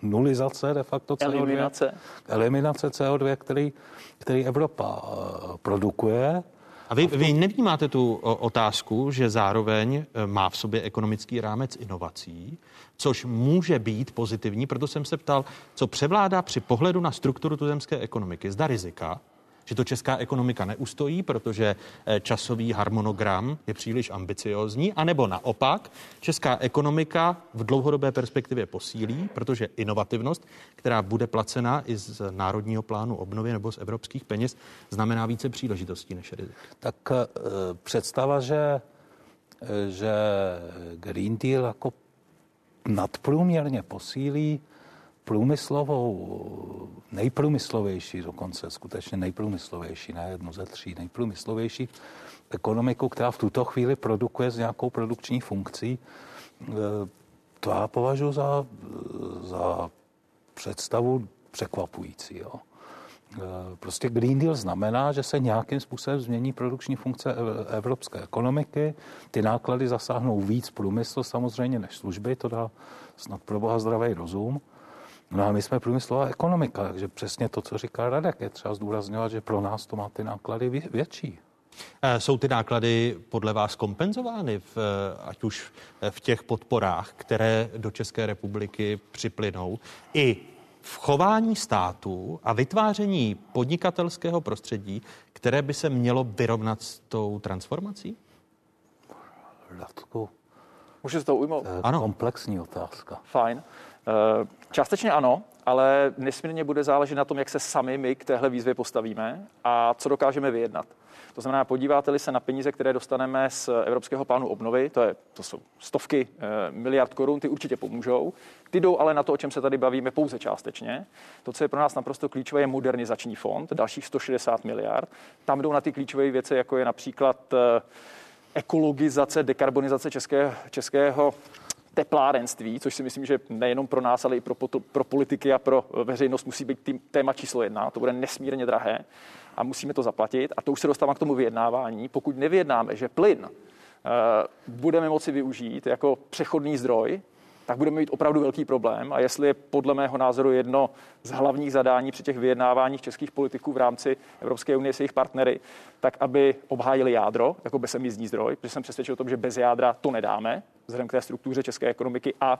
[SPEAKER 21] nulizace de facto CO2.
[SPEAKER 20] Eliminace.
[SPEAKER 21] Eliminace CO2, který, který Evropa eh, produkuje.
[SPEAKER 1] A vy, vy nevnímáte tu otázku, že zároveň eh, má v sobě ekonomický rámec inovací, což může být pozitivní, proto jsem se ptal, co převládá při pohledu na strukturu tuzemské ekonomiky. Zda rizika, že to česká ekonomika neustojí, protože eh, časový harmonogram je příliš ambiciozní, anebo naopak česká ekonomika v dlouhodobé perspektivě posílí, protože inovativnost, která bude placena i z Národního plánu obnovy nebo z evropských peněz, znamená více příležitostí než rizik.
[SPEAKER 21] Tak eh, představa, že, eh, že Green Deal jako nadprůměrně posílí průmyslovou, nejprůmyslovější dokonce, skutečně nejprůmyslovější, ne jednu ze tří, nejprůmyslovější ekonomiku, která v tuto chvíli produkuje s nějakou produkční funkcí, e, to já považuji za, za představu překvapující. Jo. E, prostě Green Deal znamená, že se nějakým způsobem změní produkční funkce evropské ekonomiky. Ty náklady zasáhnou víc průmysl samozřejmě než služby, to dá snad pro boha zdravý rozum. No a my jsme průmyslová ekonomika, takže přesně to, co říká Radek, je třeba zdůrazňovat, že pro nás to má ty náklady větší.
[SPEAKER 1] Eh, jsou ty náklady podle vás kompenzovány, v, eh, ať už v těch podporách, které do České republiky připlynou, i v chování státu a vytváření podnikatelského prostředí, které by se mělo vyrovnat s tou transformací?
[SPEAKER 20] Radku. Můžu se to ujmout?
[SPEAKER 1] Ano.
[SPEAKER 21] Komplexní otázka.
[SPEAKER 20] Fajn. Eh, částečně ano, ale nesmírně bude záležet na tom, jak se sami my k téhle výzvě postavíme a co dokážeme vyjednat. To znamená, podíváte-li se na peníze, které dostaneme z Evropského plánu obnovy, to, je, to jsou stovky eh, miliard korun, ty určitě pomůžou. Ty jdou ale na to, o čem se tady bavíme, pouze částečně. To, co je pro nás naprosto klíčové, je modernizační fond, dalších 160 miliard. Tam jdou na ty klíčové věci, jako je například eh, ekologizace, dekarbonizace české, českého teplárenství, což si myslím, že nejenom pro nás, ale i pro, pro politiky a pro veřejnost musí být tým, téma číslo jedna. To bude nesmírně drahé a musíme to zaplatit. A to už se dostávám k tomu vyjednávání. Pokud nevyjednáme, že plyn uh, budeme moci využít jako přechodný zdroj, tak budeme mít opravdu velký problém. A jestli je podle mého názoru jedno z hlavních zadání při těch vyjednáváních českých politiků v rámci Evropské unie s jejich partnery, tak aby obhájili jádro jako bezemizní zdroj, protože jsem přesvědčil o tom, že bez jádra to nedáme, vzhledem k té struktuře české ekonomiky a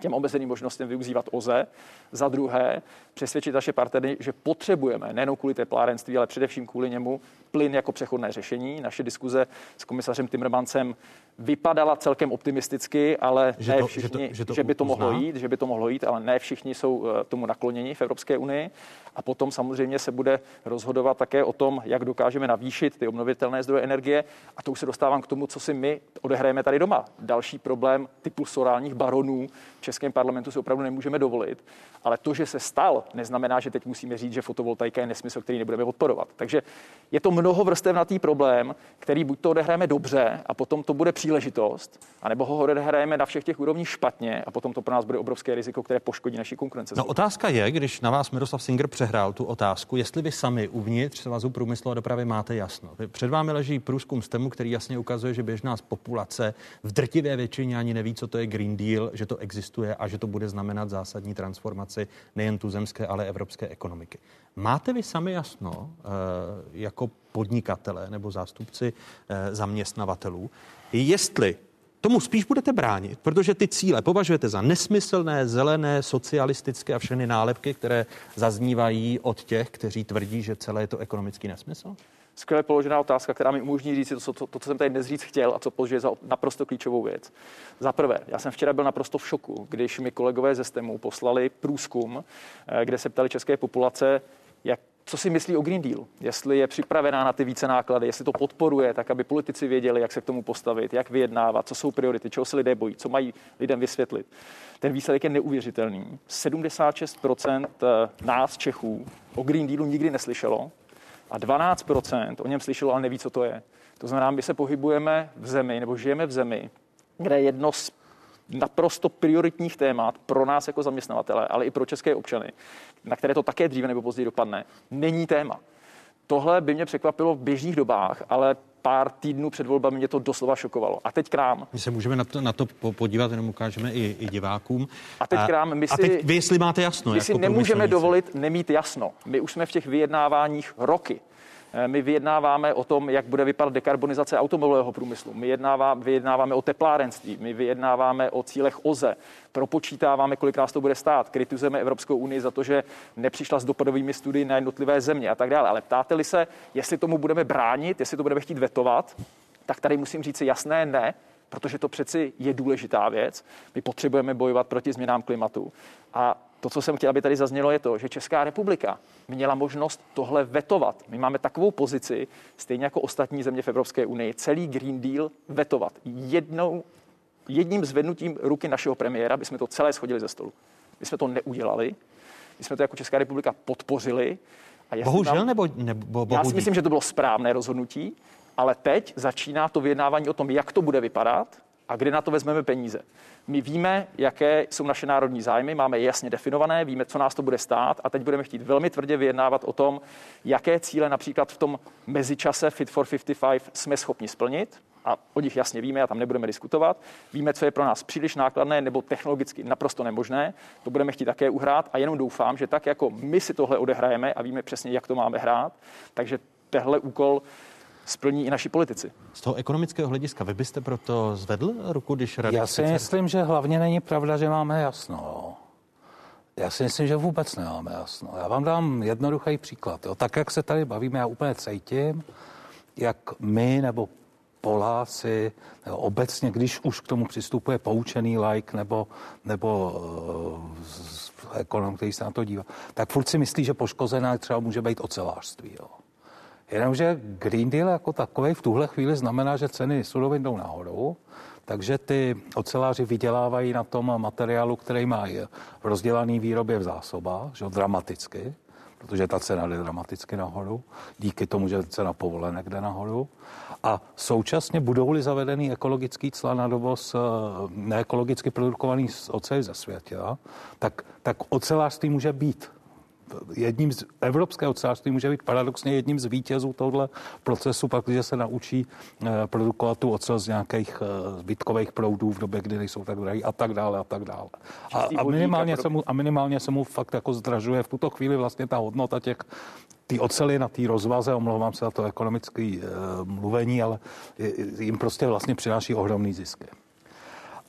[SPEAKER 20] těm omezeným možnostem využívat OZE. Za druhé, přesvědčit naše partnery, že potřebujeme nejen kvůli teplárenství, ale především kvůli němu plyn jako přechodné řešení. Naše diskuze s komisařem Timmermansem vypadala celkem optimisticky, ale že ne to, všichni, že, to, že, to že by to mohlo jít, že by to mohlo jít, ale ne všichni jsou eh, tomu nakloněni v Evropské unii. A potom samozřejmě se bude rozhodovat také o tom, jak dokážeme navýšit ty obnovitelné zdroje energie. A to už se dostávám k tomu, co si my odehrajeme tady doma. Další problém typu sorálních baronů v Českém parlamentu si opravdu nemůžeme dovolit. Ale to, že se stal, neznamená, že teď musíme říct, že fotovoltaika je nesmysl, který nebudeme podporovat. Takže je to mnohovrstevnatý problém, který buď to odehrajeme dobře a potom to bude příležitost, anebo ho odehrajeme na všech těch úrovních špatně a potom to pro nás bude obrovské riziko, které poškodí naši konkurence.
[SPEAKER 1] No otázka je, když na vás Miroslav Singer přehrál tu otázku, jestli vy sami uvnitř Svazu průmyslu a dopravy máte jasno. Před vámi leží průzkum STEMu, který jasně ukazuje, že běžná populace v drtivé většině ani neví, co to je Green Deal, že to existuje a že to bude znamenat zásadní transformaci nejen tuzemské, ale evropské ekonomiky. Máte vy sami jasno, eh, jako podnikatele nebo zástupci eh, zaměstnavatelů, jestli tomu spíš budete bránit, protože ty cíle považujete za nesmyslné, zelené, socialistické a všechny nálepky, které zaznívají od těch, kteří tvrdí, že celé je to ekonomický nesmysl?
[SPEAKER 20] Skvěle položená otázka, která mi umožní říct to, to, to, co jsem tady dnes říct chtěl a co považuji za naprosto klíčovou věc. Za prvé, já jsem včera byl naprosto v šoku, když mi kolegové ze STEMu poslali průzkum, eh, kde se ptali české populace, jak co si myslí o Green Deal, jestli je připravená na ty více náklady, jestli to podporuje, tak aby politici věděli, jak se k tomu postavit, jak vyjednávat, co jsou priority, čeho se lidé bojí, co mají lidem vysvětlit. Ten výsledek je neuvěřitelný. 76% eh, nás Čechů o Green Dealu nikdy neslyšelo a 12% o něm slyšelo, ale neví, co to je. To znamená, my se pohybujeme v zemi nebo žijeme v zemi, kde jedno z naprosto prioritních témat pro nás jako zaměstnavatele, ale i pro české občany, na které to také dříve nebo později dopadne, není téma. Tohle by mě překvapilo v běžných dobách, ale pár týdnů před volbami mě to doslova šokovalo. A teď krám.
[SPEAKER 1] My se můžeme na to, na to podívat, jenom ukážeme i, i divákům.
[SPEAKER 20] A teď krám, my si,
[SPEAKER 1] a teď vy, jestli máte jasno.
[SPEAKER 20] My si jako nemůžeme dovolit nemít jasno. My už jsme v těch vyjednáváních roky. Eh, my vyjednáváme o tom, jak bude vypadat dekarbonizace automobilového průmyslu. My vyjednáváme, vyjednáváme o teplárenství, my vyjednáváme o cílech OZE, propočítáváme, kolik nás to bude stát, kritizujeme Evropskou unii za to, že nepřišla s dopadovými studii na jednotlivé země a tak dále. Ale ptáte-li se, jestli tomu budeme bránit, jestli to budeme chtít vetovat, tak tady musím říct jasné ne, protože to přeci je důležitá věc. My potřebujeme bojovat proti změnám klimatu. A to, co jsem chtěl, aby tady zaznělo, je to, že Česká republika měla možnost tohle vetovat. My máme takovou pozici, stejně jako ostatní země v Evropské unii, celý Green Deal vetovat. Jednou, jedním zvednutím ruky našeho premiéra bychom to celé schodili ze stolu. My jsme to neudělali, my jsme to jako Česká republika podpořili.
[SPEAKER 1] A bohužel tam, nebo, nebo
[SPEAKER 20] Já si myslím, že to bylo správné rozhodnutí, ale teď začíná to vyjednávání o tom, jak to bude vypadat a kde na to vezmeme peníze. My víme, jaké jsou naše národní zájmy, máme je jasně definované, víme, co nás to bude stát a teď budeme chtít velmi tvrdě vyjednávat o tom, jaké cíle například v tom mezičase Fit for 55 jsme schopni splnit a o nich jasně víme a tam nebudeme diskutovat. Víme, co je pro nás příliš nákladné nebo technologicky naprosto nemožné. To budeme chtít také uhrát a jenom doufám, že tak jako my si tohle odehrajeme a víme přesně, jak to máme hrát, takže tehle úkol splní i naši politici.
[SPEAKER 1] Z toho ekonomického hlediska vy byste proto zvedl ruku, když rada
[SPEAKER 21] Já si myslím, že hlavně není pravda, že máme jasno. Já si myslím, že vůbec nemáme jasno. Já vám dám jednoduchý příklad. Jo. Tak, jak se tady bavíme, já úplně cítím, jak my nebo Poláci, nebo obecně, když už k tomu přistupuje poučený like nebo, nebo uh, ekonom, který se na to dívá, tak furt si myslí, že poškozená třeba může být ocelářství. Jo. Jenomže Green Deal jako takový v tuhle chvíli znamená, že ceny surovin jdou nahoru, takže ty oceláři vydělávají na tom materiálu, který mají v rozdělaný výrobě v zásobách, že dramaticky, protože ta cena jde dramaticky nahoru, díky tomu, že cena povolenek jde nahoru. A současně budou-li zavedený ekologický cla na dovoz eh, neekologicky produkovaný oceli ze světa, tak, tak ocelářství může být jedním z evropského ocelářství může být paradoxně jedním z vítězů tohle procesu, pak, když se naučí eh, produkovat tu ocel z nějakých eh, zbytkových proudů v době, kdy nejsou tak drahý a tak dále a tak dále. A, a, minimálně se mu, a minimálně se mu fakt jako zdražuje v tuto chvíli vlastně ta hodnota těch ty ocely na té rozvaze, omlouvám se za to ekonomické e, mluvení, ale jim prostě vlastně přináší ohromný zisky.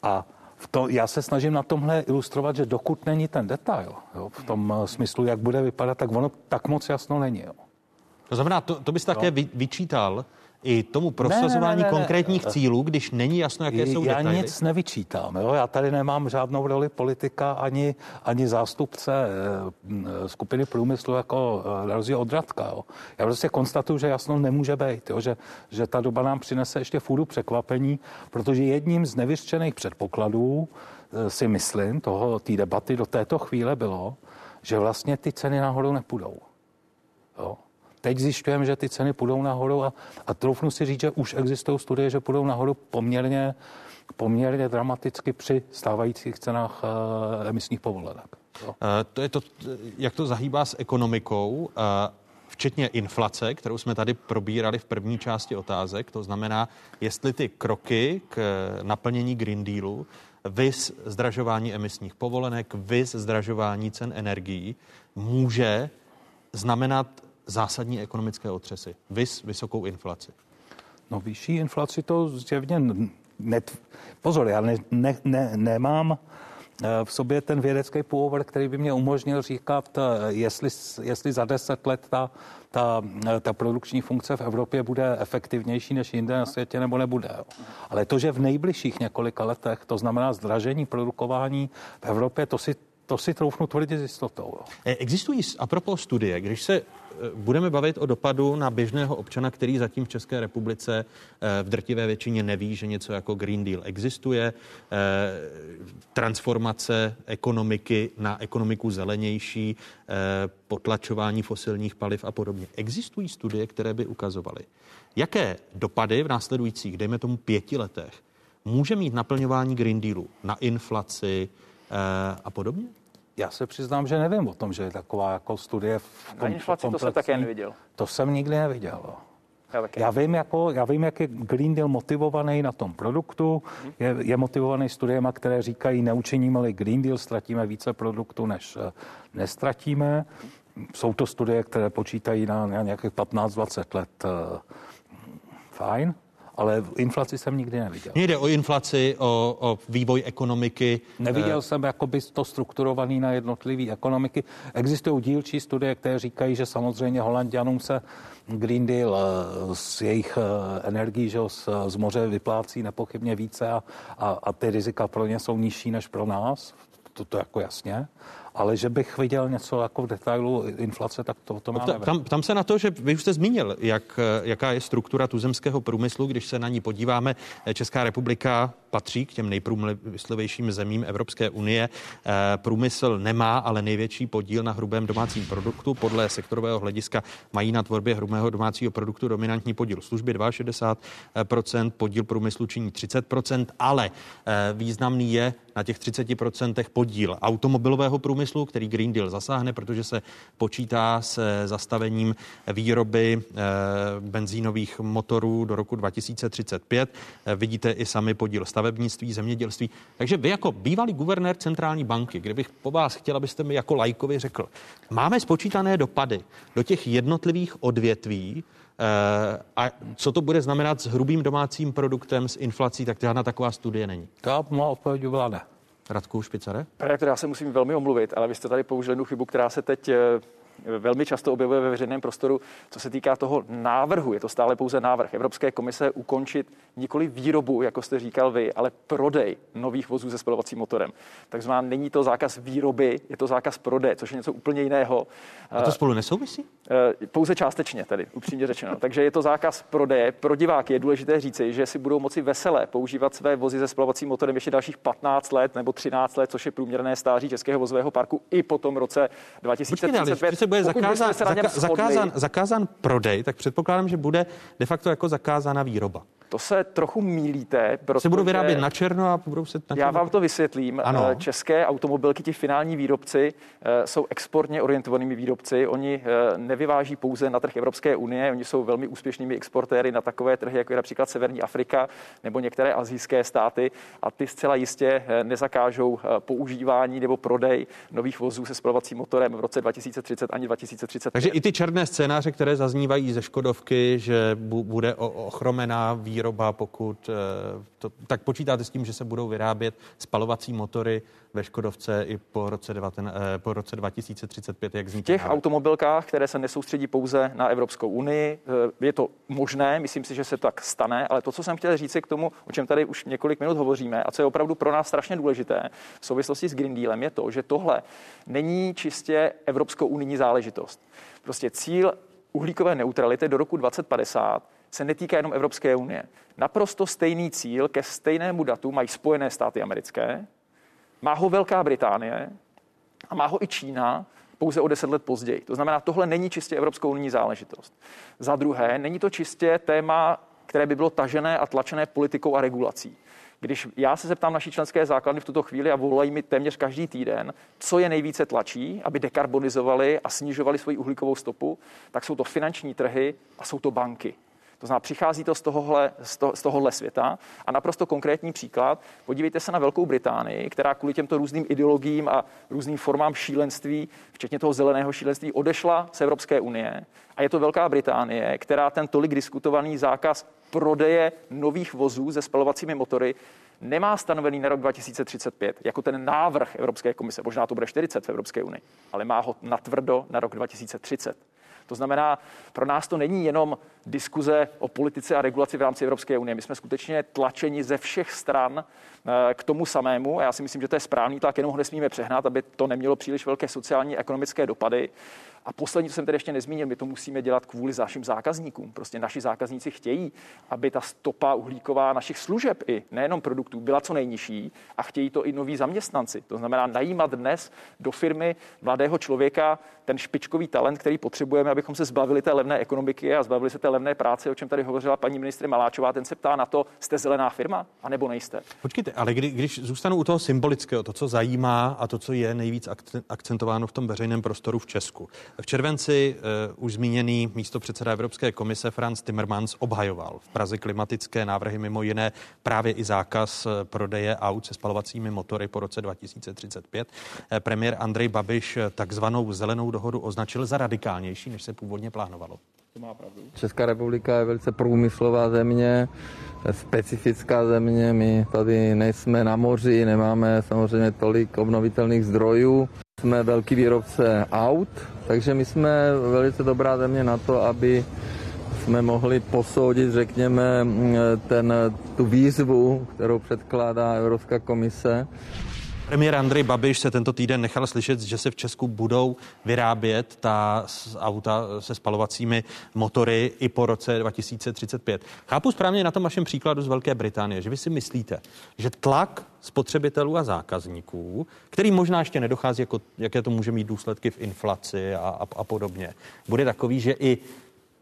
[SPEAKER 21] A v to, já se snažím na tomhle ilustrovat, že dokud není ten detail, jo, v tom uh, smyslu, jak bude vypadat, tak ono tak moc jasno není. Jo.
[SPEAKER 1] To znamená, to, to bys také vy, vyčítal i tomu prosazování ne, ne, ne, ne,
[SPEAKER 21] ne.
[SPEAKER 1] konkrétních cílů, když není jasno, jaké jsou
[SPEAKER 21] Já
[SPEAKER 1] detaily?
[SPEAKER 21] nic nevyčítám. Jo? Já tady nemám žádnou roli politika ani, ani zástupce e, skupiny průmyslu jako e, na rozdíl od Radka. Jo? Já prostě konstatuju, že jasno nemůže být, jo? Že, že ta doba nám přinese ještě fůru překvapení, protože jedním z nevyřčených předpokladů e, si myslím, toho, té debaty do této chvíle bylo, že vlastně ty ceny nahoru nepůjdou. Jo? Teď zjišťujeme, že ty ceny půjdou nahoru a, a troufnu si říct, že už existují studie, že půjdou nahoru poměrně, poměrně dramaticky při stávajících cenách uh, emisních povolenek.
[SPEAKER 1] Uh, to je to, jak to zahýbá s ekonomikou. Uh, včetně inflace, kterou jsme tady probírali v první části otázek. To znamená, jestli ty kroky k naplnění Green Dealu, vys zdražování emisních povolenek, vys zdražování cen energií, může znamenat zásadní ekonomické otřesy, vys vysokou inflaci?
[SPEAKER 21] No vyšší inflaci to zjevně... Ne, pozor, já ne, ne, ne, nemám eh, v sobě ten vědecký původ, který by mě umožnil říkat, eh, jestli, jestli za deset let ta, ta, eh, ta produkční funkce v Evropě bude efektivnější než jinde na světě, nebo nebude. Ale to, že v nejbližších několika letech, to znamená zdražení produkování v Evropě, to si, to si troufnu tvrdit s jistotou. Jo.
[SPEAKER 1] Existují, propos studie, když se budeme bavit o dopadu na běžného občana, který zatím v České republice eh, v drtivé většině neví, že něco jako Green Deal existuje, transformace ekonomiky na ekonomiku zelenější, potlačování fosilních paliv a podobně. Existují studie, které by ukazovaly, jaké dopady v následujících, dejme tomu pěti letech, může mít naplňování Green Dealu na inflaci a podobně?
[SPEAKER 21] Já se přiznám, že nevím o tom, že je taková jako studie v
[SPEAKER 20] kom, Na inflaci to jsem také neviděl.
[SPEAKER 21] To jsem nikdy neviděl. Já, já, vím, jako, já vím, jak je Green Deal motivovaný na tom produktu. Hmm. Je, je motivovaný studiema, které říkají, neučiníme-li Green Deal, ztratíme více produktu, než nestratíme. Jsou to studie, které počítají na, na nějakých 15-20 let. Eh, fajn ale inflaci jsem nikdy neviděl.
[SPEAKER 1] Jde o inflaci, o, o vývoj ekonomiky.
[SPEAKER 21] Neviděl uh... jsem jakoby to strukturovaný na jednotlivé ekonomiky. Existují dílčí studie, které říkají, že samozřejmě Holandianům se Green Deal z eh, jejich eh, energií že z, z moře vyplácí nepochybně více a, a, a ty rizika pro ně jsou nižší než pro nás. To, to jako jasně ale že bych viděl něco jako v detailu inflace, tak to, to má
[SPEAKER 1] tam, tam, tam se na to, že vy už jste zmínil, jak, jaká je struktura tuzemského průmyslu, když se na ní podíváme. Česká republika patří k těm nejprůmyslovějším zemím Evropské unie. Eh, průmysl nemá ale největší podíl na hrubém domácím produktu. Podle sektorového hlediska mají na tvorbě hrubého domácího produktu dominantní podíl služby 62%, podíl průmyslu činí 30%, ale eh, významný je na těch 30% podíl automobilového průmyslu, který Green Deal zasáhne, protože se počítá se zastavením výroby eh, benzínových motorů do roku 2035. Vidíte i sami podíl stavebnictví, zemědělství. Takže vy jako bývalý guvernér centrální banky, kdybych po vás chtěl, abyste mi jako lajkovi řekl, máme spočítané dopady do těch jednotlivých odvětví, eh, a co to bude znamenat s hrubým domácím produktem, s inflací, tak žádná taková studie není.
[SPEAKER 21] Ta má odpověď byla ne.
[SPEAKER 1] Radku Špicare?
[SPEAKER 20] Pane já se musím velmi omluvit, ale vy jste tady použili jednu chybu, která se teď eh, velmi často objevuje ve veřejném prostoru, co se týká toho návrhu. Je to stále pouze návrh Evropské komise ukončit nikoli výrobu, jako jste říkal vy, ale prodej nových vozů se spalovacím motorem. Takže není to zákaz výroby, je to zákaz prodeje, což je něco úplně jiného.
[SPEAKER 1] A to spolu nesouvisí?
[SPEAKER 20] Eh, pouze částečně, tedy upřímně řečeno. Takže je to zákaz prodeje. Pro diváky je důležité říci, že si budou moci veselé používat své vozy se spalovacím motorem ještě dalších 15 let nebo 13 let, což je průměrné stáří Českého vozového parku i po tom roce 2035.
[SPEAKER 1] Počkejte, bude zakázán, zaka, zakázán, zakázán prodej, tak předpokládám, že bude de facto jako zakázána výroba.
[SPEAKER 20] To se trochu mílíte.
[SPEAKER 1] Protože se budou vyrábět na černo a budou se na černo.
[SPEAKER 20] Já vám to vysvětlím. Ano. Eh, české automobilky, ti finální výrobci, eh, jsou exportně orientovanými výrobci. Oni eh, nevyváží pouze na trh Evropské unie, oni jsou velmi úspěšnými exportéry na takové trhy, jako je například Severní Afrika nebo některé azijské státy. A ty zcela jistě nezakážou používání nebo prodej nových vozů se spalovacím motorem v roce 2030 ani 2030.
[SPEAKER 1] Takže i ty černé scénáře, které zaznívají ze Škodovky, že bude ochromená výroba výroba, pokud, eh, to, tak počítáte s tím, že se budou vyrábět spalovací motory ve Škodovce i po roce, 19, eh, po roce 2035, jak zní.
[SPEAKER 20] V těch automobilkách, které se nesoustředí pouze na Evropskou unii, eh, je to možné, myslím si, že se tak stane, ale to, co jsem chtěl říct k tomu, o čem tady už několik minut hovoříme a co je opravdu pro nás strašně důležité v souvislosti s Green Dealem, je to, že tohle není čistě evropskou unijní záležitost. Prostě cíl uhlíkové neutrality do roku 2050 se netýká jenom Evropské unie. Naprosto stejný cíl ke stejnému datu mají Spojené státy americké, má ho Velká Británie a má ho i Čína pouze o deset let později. To znamená, tohle není čistě Evropskou unijní záležitost. Za druhé, není to čistě téma, které by bylo tažené a tlačené politikou a regulací. Když já se zeptám naší členské základny v tuto chvíli a volají mi téměř každý týden, co je nejvíce tlačí, aby dekarbonizovali a snižovali svoji uhlíkovou stopu, tak jsou to finanční trhy a jsou to banky. To znamená, přichází to z tohohle, z, to, z tohohle světa. A naprosto konkrétní příklad, podívejte se na Velkou Británii, která kvůli těmto různým ideologiím a různým formám šílenství, včetně toho zeleného šílenství, odešla z Evropské unie. A je to Velká Británie, která ten tolik diskutovaný zákaz prodeje nových vozů se spalovacími motory nemá stanovený na rok 2035 jako ten návrh Evropské komise, možná to bude 40 v Evropské unii, ale má ho natvrdo na rok 2030. To znamená, pro nás to není jenom diskuze o politice a regulaci v rámci Evropské unie. My jsme skutečně tlačeni ze všech stran eh, k tomu samému. A já si myslím, že to je správný tlak, jenom ho nesmíme přehnat, aby to nemělo příliš velké sociální a ekonomické dopady. A poslední, co jsem tady ještě nezmínil, my to musíme dělat kvůli našim zákazníkům. Prostě naši zákazníci chtějí, aby ta stopa uhlíková našich služeb i nejenom produktů byla co nejnižší a chtějí to i noví zaměstnanci. To znamená najímat dnes do firmy mladého člověka ten špičkový talent, který potřebujeme, abychom se zbavili té levné ekonomiky a zbavili se té levné práce, o čem tady hovořila paní ministrině Maláčová. Ten se ptá na to, jste zelená firma, anebo nejste.
[SPEAKER 1] Počkejte, ale kdy, když zůstanu u toho symbolického, to, co zajímá a to, co je nejvíc akcentováno v tom veřejném prostoru v Česku. V červenci uh, už zmíněný místo předseda Evropské komise Franz Timmermans obhajoval v Praze klimatické návrhy, mimo jiné právě i zákaz eh, prodeje aut se spalovacími motory po roce 2035. Eh, premiér Andrej Babiš takzvanou zelenou dohodu označil za radikálnější, než se původně plánovalo.
[SPEAKER 10] To má pravdu. Česká republika je velice průmyslová země, specifická země. My tady nejsme na moři, nemáme samozřejmě tolik obnovitelných zdrojů. Jsme velký výrobce aut, takže my jsme velice dobrá země na to, aby jsme mohli posoudit, řekněme, ten, tu výzvu, kterou předkládá Evropská komise
[SPEAKER 1] Premiér Andrej Babiš se tento týden nechal slyšet, že se v Česku budou vyrábět ta auta se spalovacími motory i po roce 2035. Chápu správně na tom vašem příkladu z Velké Británie, že vy si myslíte, že tlak spotřebitelů a zákazníků, který možná ještě nedochází, jako, jaké to může mít důsledky v inflaci a, a, a podobně, bude takový, že i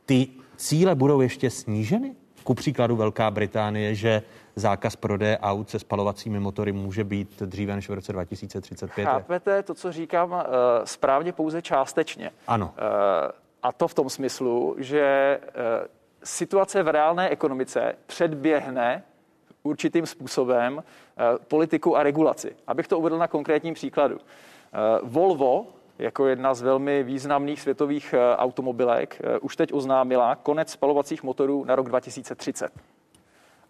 [SPEAKER 1] ty cíle budou ještě sníženy? Ku příkladu Velká Británie, že zákaz prodeje aut se spalovacími motory může být dříve než v roce 2035.
[SPEAKER 20] Chápete to, co říkám, uh, správně pouze částečně.
[SPEAKER 1] Ano.
[SPEAKER 20] Uh, a to v tom smyslu, že uh, situace v reálné ekonomice předběhne určitým způsobem eh, politiku a regulaci. Abych to uvedl na konkrétním příkladu. Eh, Volvo jako jedna z velmi významných světových automobilek už teď oznámila konec spalovacích motorů na rok 2030.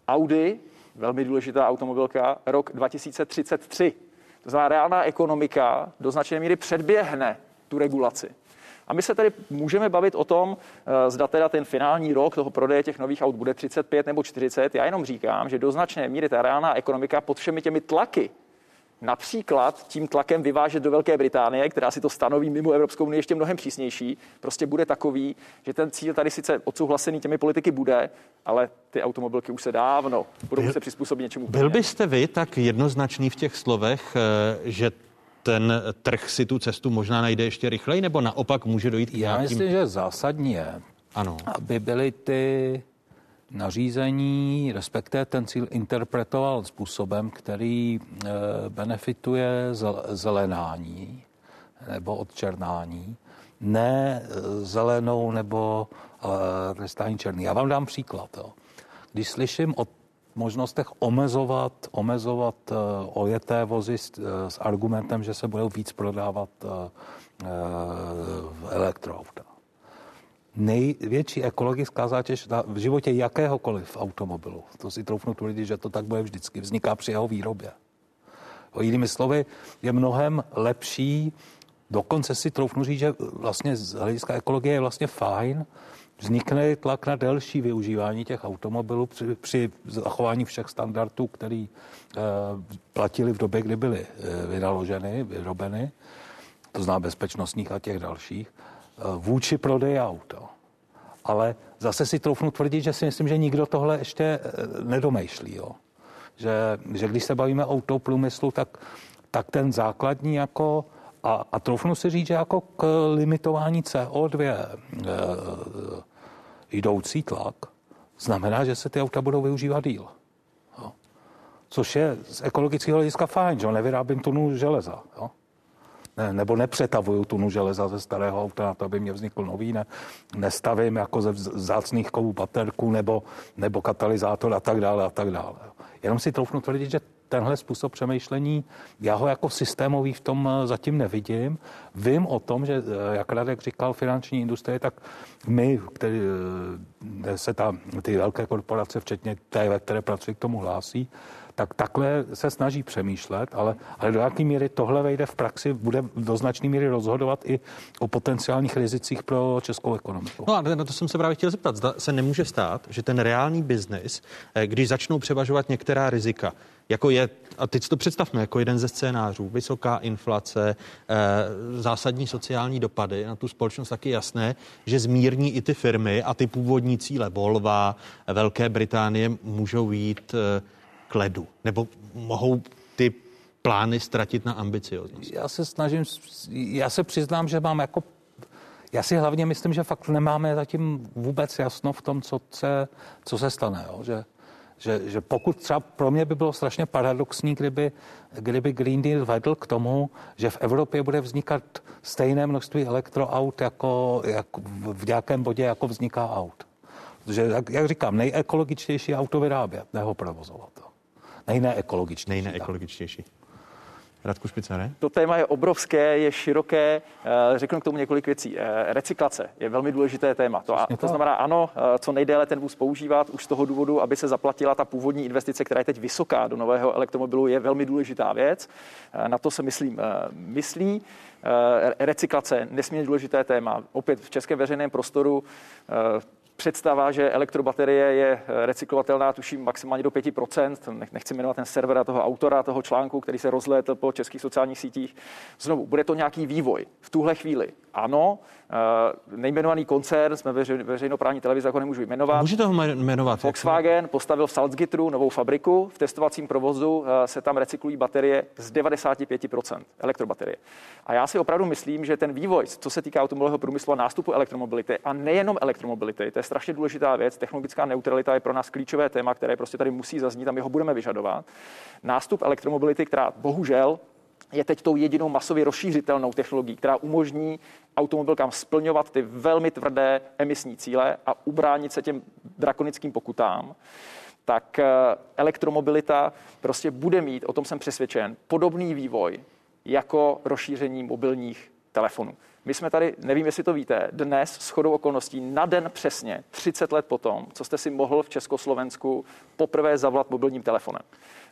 [SPEAKER 20] Audi, velmi důležitá automobilka, rok 2033. To znamená, reálná ekonomika do značné míry předběhne tu regulaci. A my se tady můžeme bavit o tom, eh, zda teda ten finální rok toho prodeje těch nových aut bude 35 nebo 40. Já jenom říkám, že do značné míry ta reálná ekonomika pod všemi těmi tlaky, například tím tlakem vyvážet do Velké Británie, která si to stanoví mimo Evropskou unii ještě mnohem přísnější, prostě bude takový, že ten cíl tady sice odsouhlasený těmi politiky bude, ale ty automobilky už se dávno budou se přizpůsobit něčemu.
[SPEAKER 1] Byl byste vy tak jednoznačný v těch slovech, eh, že ten trh si tu cestu možná najde ještě rychleji, nebo naopak může dojít
[SPEAKER 21] Já nějakým... myslím, že zásadní je,
[SPEAKER 1] ano.
[SPEAKER 21] aby byly ty nařízení, respektive ten cíl interpretoval způsobem, který e, benefituje zelenání nebo odčernání, ne eh, zelenou nebo e, trestání černý. Já vám dám příklad. Jo. Když slyším o možnostech omezovat, omezovat ojeté vozy s, s argumentem, že se budou víc prodávat elektroauta. Největší ekologická zátěž v životě jakéhokoliv automobilu, to si troufnu tvrdit, že to tak bude vždycky, vzniká při jeho výrobě. O jinými slovy, je mnohem lepší, dokonce si troufnu říct, že vlastně z hlediska ekologie je vlastně fajn, vznikne tlak na delší využívání těch automobilů při, při zachování všech standardů, který e, platili v době, kdy byly e, vynaloženy, vyrobeny, to zná bezpečnostních a těch dalších, vůči prodeji auto. Ale zase si troufnu tvrdit, že si myslím, že nikdo tohle ještě e, nedomýšlí. Jo. Že, že když se bavíme o autoprůmyslu, tak, tak ten základní jako a, a troufnu si říct, že jako k limitování CO2 e, jdoucí tlak znamená, že se ty auta budou využívat díl. Jo. Což je z ekologického hlediska fajn, že nevyrábím tunu železa. Jo. Ne, nebo nepřetavuju tunu železa ze starého auta na to, aby mě vznikl nový, ne, nestavím jako ze vzácných kovů baterku nebo, nebo katalyzátor a tak dále a tak dále. Jenom si troufnu tvrdit, že tenhle způsob přemýšlení, já ho jako systémový v tom eh, zatím nevidím. Vím o tom, že, eh, jak Radek říkal, finanční industrie, tak my, který eh, se ta, ty velké korporace, včetně té, ve které pracují, k tomu hlásí, tak takhle se snaží přemýšlet, ale, ale do jaké míry tohle vejde v praxi, bude do značné míry rozhodovat i o potenciálních rizicích pro českou ekonomiku.
[SPEAKER 1] No a na to jsem se právě chtěl zeptat. Zda se nemůže stát, že ten reálný biznis, když začnou převažovat některá rizika, jako je, a teď si to představme, jako jeden ze scénářů, vysoká inflace, eh, zásadní sociální dopady na tu společnost, taky jasné, že zmírní i ty firmy a ty původní cíle Volva, Velké Británie můžou jít eh, k ledu, nebo mohou ty plány ztratit na ambicioznosti.
[SPEAKER 21] Já se snažím, já se přiznám, že mám jako já si hlavně myslím, že fakt nemáme zatím vůbec jasno v tom, co se, co se stane. Jo? Že že, že pokud třeba pro mě by bylo strašně paradoxní, kdyby, kdyby Green Deal vedl k tomu, že v Evropě bude vznikat stejné množství elektroaut jako, jako v nějakém bodě, jako vzniká aut. Protože, jak, jak říkám, nejekologičtější auto vyrábět, ne ho provozovat. Nejneekologičtější.
[SPEAKER 1] Nejneekologičtější. Radku Špicare?
[SPEAKER 20] To téma je obrovské, je široké. Eh, řeknu k tomu několik věcí. Eh, recyklace je velmi důležité téma. To, a, to znamená, ano, eh, co nejdéle ten vůz používat, už z toho důvodu, aby se zaplatila ta původní investice, která je teď vysoká do nového elektromobilu, je velmi důležitá věc. Na to se myslím myslí. Recyklace, nesmírně důležité téma. Opět v českém veřejném prostoru představa, že elektrobaterie je eh, recyklovatelná, tuším maximálně do 5%. Nechci jmenovat ten server a toho autora toho článku, který se rozlétl po českých sociálních sítích. Znovu, bude to nějaký vývoj. V tuhle chvíli ano, nejmenovaný koncern, jsme veřejnoprávní televize, jako nemůžu jmenovat.
[SPEAKER 1] Můžete ho jmenovat.
[SPEAKER 20] Volkswagen postavil v Salzgitteru novou fabriku. V testovacím provozu eh, se tam recyklují baterie z 95%, elektrobaterie. A já si opravdu myslím, že ten vývoj, co se týká automobilového průmyslu a nástupu elektromobility, a nejenom elektromobility, to je strašně důležitá věc. Technologická neutralita je pro nás klíčové téma, které prostě tady musí zaznít a my ho budeme vyžadovat. Nástup elektromobility, která bohužel je teď tou jedinou masově rozšířitelnou technologií, která umožní automobilkám splňovat ty velmi tvrdé emisní cíle a ubránit se těm drakonickým pokutám tak eh, elektromobilita prostě bude mít, o tom jsem přesvědčen, podobný vývoj jako rozšíření mobilních telefonů. My jsme tady, nevím, jestli to víte, dnes s chodou okolností na den přesně 30 let potom, co jste si mohl v Československu poprvé zavolat mobilním telefonem.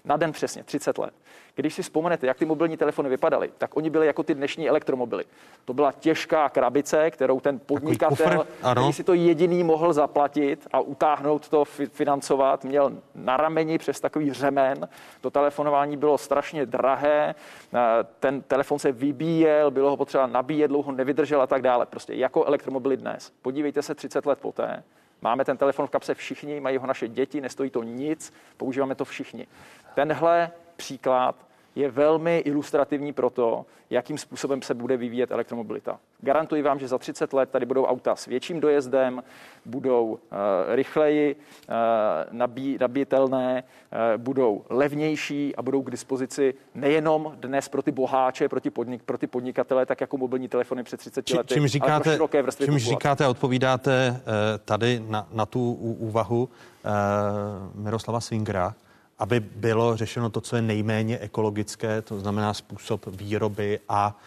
[SPEAKER 20] Na den přesně, 30 let. Když si vzpomenete, jak ty mobilní telefony vypadaly, tak oni byli jako ty dnešní elektromobily. To byla těžká krabice, kterou ten podnikatel, který si to jediný mohl zaplatit a utáhnout to, financovat, měl na rameni přes takový řemen. To telefonování bylo strašně drahé, ten telefon se vybíjel, bylo ho potřeba nabíjet, dlouho nevydržel a tak dále. Prostě jako elektromobily dnes. Podívejte se 30 let poté, Máme ten telefon v kapse všichni, mají ho naše děti, nestojí to nic, používáme to všichni. Tenhle příklad je velmi ilustrativní pro to, jakým způsobem se bude vyvíjet elektromobilita. Garantuji vám, že za 30 let tady budou auta s větším dojezdem, budou uh, rychleji uh, nabí, uh, budou levnější a budou k dispozici nejenom dnes pro ty boháče, pro ty, podnik, pro ty podnikatele, tak jako mobilní telefony před 30
[SPEAKER 1] Či,
[SPEAKER 20] lety,
[SPEAKER 1] čím říkáte,
[SPEAKER 20] ale pro široké vrstvy
[SPEAKER 1] čím říkáte a odpovídáte uh, tady na, na tu úvahu uh, Miroslava Swingera, aby bylo řešeno to, co je nejméně ekologické, to znamená způsob výroby a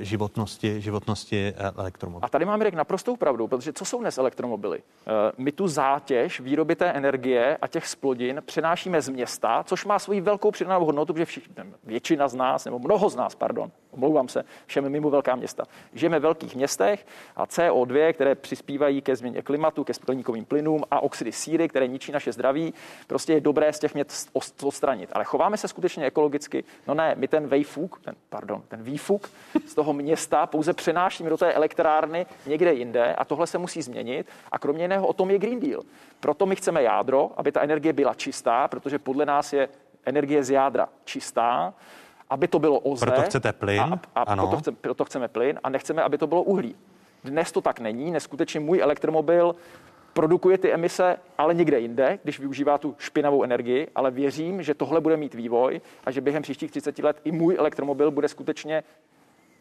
[SPEAKER 1] životnosti, životnosti eh, elektromobilů.
[SPEAKER 20] A tady máme Mirek naprostou pravdu, protože co jsou dnes elektromobily? Eh, My tu zátěž výroby té energie a těch splodin přenášíme z města, což má svoji velkou přidanou hodnotu, protože všichni, většina z nás, nebo mnoho z nás, pardon, omlouvám se, všem mimo velká města. Žijeme v velkých městech a CO2, které přispívají ke změně klimatu, ke skleníkovým plynům a oxidy síry, které ničí naše zdraví, prostě je dobré z těch měst odstranit. Ale chováme se skutečně ekologicky. No ne, my ten vejfuk, ten, pardon, ten výfuk z toho města pouze přenášíme do té elektrárny někde jinde a tohle se musí změnit. A kromě jiného o tom je Green Deal. Proto my chceme jádro, aby ta energie byla čistá, protože podle nás je energie z jádra čistá aby to bylo OZE.
[SPEAKER 1] Proto chcete plyn,
[SPEAKER 20] A, a
[SPEAKER 1] ano.
[SPEAKER 20] proto, chceme, proto chceme plyn a nechceme, aby to bylo uhlí. Dnes to tak není. Neskutečně můj elektromobil produkuje ty emise, ale někde jinde, když využívá tu špinavou energii, ale věřím, že tohle bude mít vývoj a že během příštích 30 let i můj elektromobil bude skutečně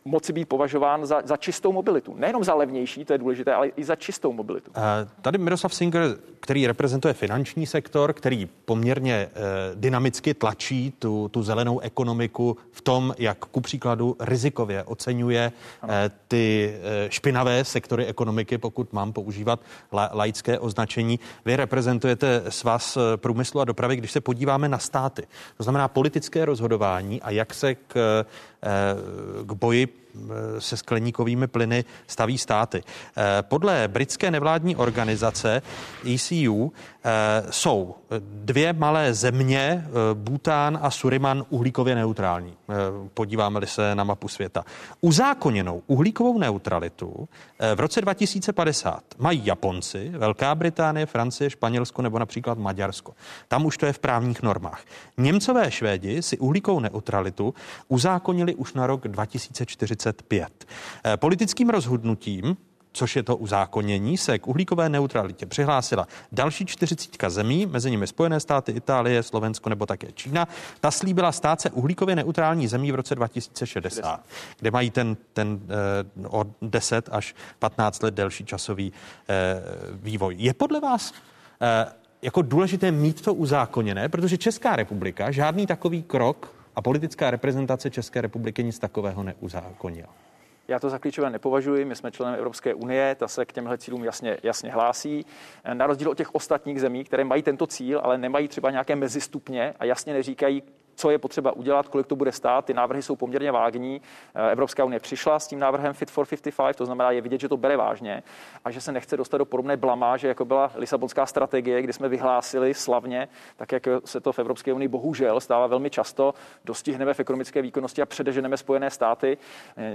[SPEAKER 20] moci být považován za, za čistou mobilitu. Nejenom za levnější, to je důležité, ale i za čistou mobilitu.
[SPEAKER 1] Eh, Tady Miroslav Singer, který reprezentuje finanční sektor, který poměrně eh, dynamicky tlačí tu, tu zelenou ekonomiku v tom, jak ku příkladu rizikově oceňuje eh, ty špinavé sektory ekonomiky, pokud mám používat la, laické označení. Vy reprezentujete svaz průmyslu a dopravy, když se podíváme na státy. To znamená politické rozhodování a jak se k, k boji E, se skleníkovými plyny staví státy. E, podle britské nevládní organizace ECU e, jsou dvě malé země, Bután a Suriman, uhlíkově neutrální. Podíváme-li se na mapu světa. Uzákoněnou uhlíkovou neutralitu v roce 2050 mají Japonci, Velká Británie, Francie, Španělsko nebo například Maďarsko. Tam už to je v právních normách. Němcové Švédi si uhlíkovou neutralitu uzákonili už na rok 2040 45. Eh, politickým rozhodnutím což je to uzákonění, se k uhlíkové neutralitě přihlásila další 40 zemí, mezi nimi Spojené státy, Itálie, Slovensko nebo také Čína. Ta slíbila stát se uhlíkově neutrální zemí v roce 2060, kde mají ten, ten eh, od 10 až 15 let delší časový eh, vývoj. Je podle vás eh, jako důležité mít to uzákoněné, protože Česká republika žádný takový krok a politická reprezentace České republiky nic takového neuzákonila.
[SPEAKER 20] Já to za klíčové nepovažuji. My jsme členem Evropské unie, ta se k těmhle cílům jasně, jasně hlásí. Na rozdíl od těch ostatních zemí, které mají tento cíl, ale nemají třeba nějaké mezistupně a jasně neříkají, co je potřeba udělat, kolik to bude stát. Ty návrhy jsou poměrně vágní. Evropská unie přišla s tím návrhem Fit for 55, to znamená, je vidět, že to bere vážně a že se nechce dostat do podobné blamáže, jako byla Lisabonská strategie, kdy jsme vyhlásili slavně, tak jak se to v Evropské unii bohužel stává velmi často, dostihneme v ekonomické výkonnosti a předeženeme Spojené státy.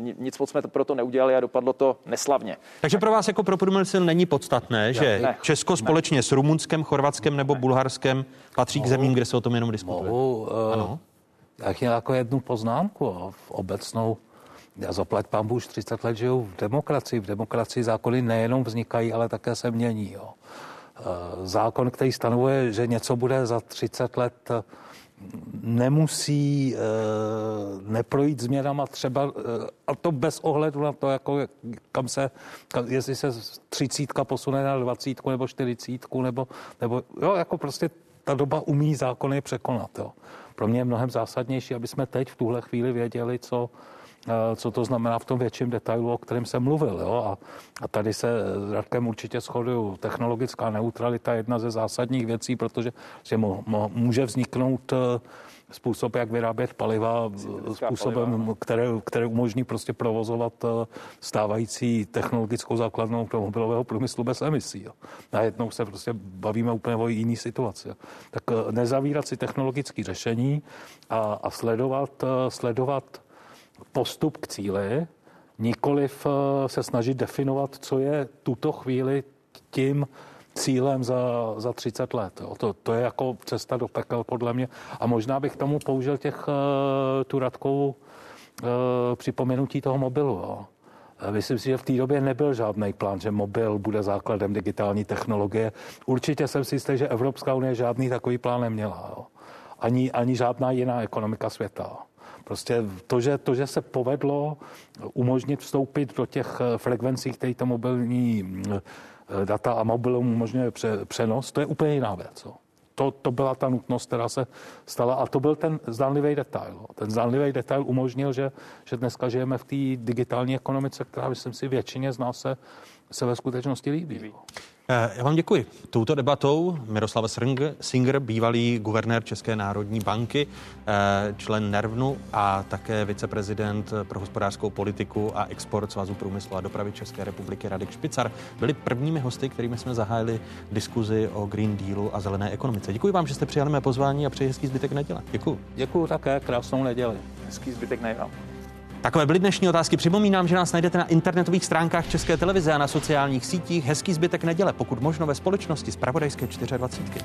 [SPEAKER 20] Nic moc jsme to proto neudělali a dopadlo to neslavně.
[SPEAKER 1] Takže pro vás jako pro průmysl není podstatné, že
[SPEAKER 20] Ne.
[SPEAKER 1] Česko společně s Rumunskem, Chorvatskem nebo Bulharskem patří k zemím, kde se o tom jenom diskutuje.
[SPEAKER 21] Mohu, eh,
[SPEAKER 1] Ano.
[SPEAKER 21] Já chtěl jako jednu poznámku v obecnou. Já zaplať pán už 30 let žiju v demokracii. V demokracii zákony nejenom vznikají, ale také se mění. Jo. Eh, Zákon, který stanovuje, že něco bude za 30 let, eh, nemusí eh, neprojít změnama třeba, eh, a to bez ohledu na to, jako, kam se, kam, jestli se třicítka posune na dvacítku nebo čtyřicítku, nebo, nebo jo, jako prostě ta doba umí zákony překonat. Jo. Pro mě je mnohem zásadnější, aby jsme teď v tuhle chvíli věděli, co, eh, co to znamená v tom větším detailu, o kterém jsem mluvil. Jo? A, a tady se s Radkem určitě shoduju. Technologická neutralita je jedna ze zásadních věcí, protože že mo, mo, může vzniknout eh, způsob, jak vyrábět paliva způsobem, paliva. Které, které umožní prostě provozovat eh, stávající technologickou základnou automobilového průmyslu bez emisí. Jo. Najednou se prostě bavíme úplně o jiný situaci. Jo. Tak eh, nezavírat si technologické řešení a, a sledovat, eh, sledovat postup k cíli, nikoliv se snažit definovat, co je tuto chvíli tím, cílem za, za 30 let. Jo. To, to je jako cesta do pekel podle mě. A možná bych tomu použil těch, eh, tu Radkovou uh, připomenutí toho mobilu. Jo. Eh, myslím si, že v té době nebyl žádný plán, že mobil bude základem digitální technologie. Určitě jsem si jistý, že Evropská unie žádný takový plán neměla. Jo. Ani, ani žádná jiná ekonomika světa. Prostě to že, to, že se povedlo umožnit vstoupit do těch frekvencí, které ta mobilní Eh, data a mobilům umožňuje přenos, to je úplně jiná věc. To, to byla ta nutnost, která se stala a to byl ten zdánlivý detail. Ten zdánlivý detail umožnil, že, že dneska žijeme v té digitální ekonomice, která, myslím si, většině z nás se, se ve skutečnosti líbí.
[SPEAKER 1] Eh, já vám děkuji. Touto debatou Miroslav Singer, bývalý guvernér České národní banky, eh, člen NERVNu a také viceprezident pro hospodářskou politiku a export Svazu průmyslu a dopravy České republiky Radek Špicar, byli prvními hosty, kterými jsme zahájili diskuzi o Green Dealu a zelené ekonomice. Děkuji vám, že jste přijali mé pozvání a přeji hezký zbytek neděle. Děkuji.
[SPEAKER 21] Děkuji také, krásnou neděli.
[SPEAKER 20] Hezký zbytek neděle.
[SPEAKER 1] Takové byly dnešní otázky. Připomínám, že nás najdete na internetových stránkách České televize a na sociálních sítích. Hezký zbytek neděle, pokud možno ve společnosti z Pravodajské 24.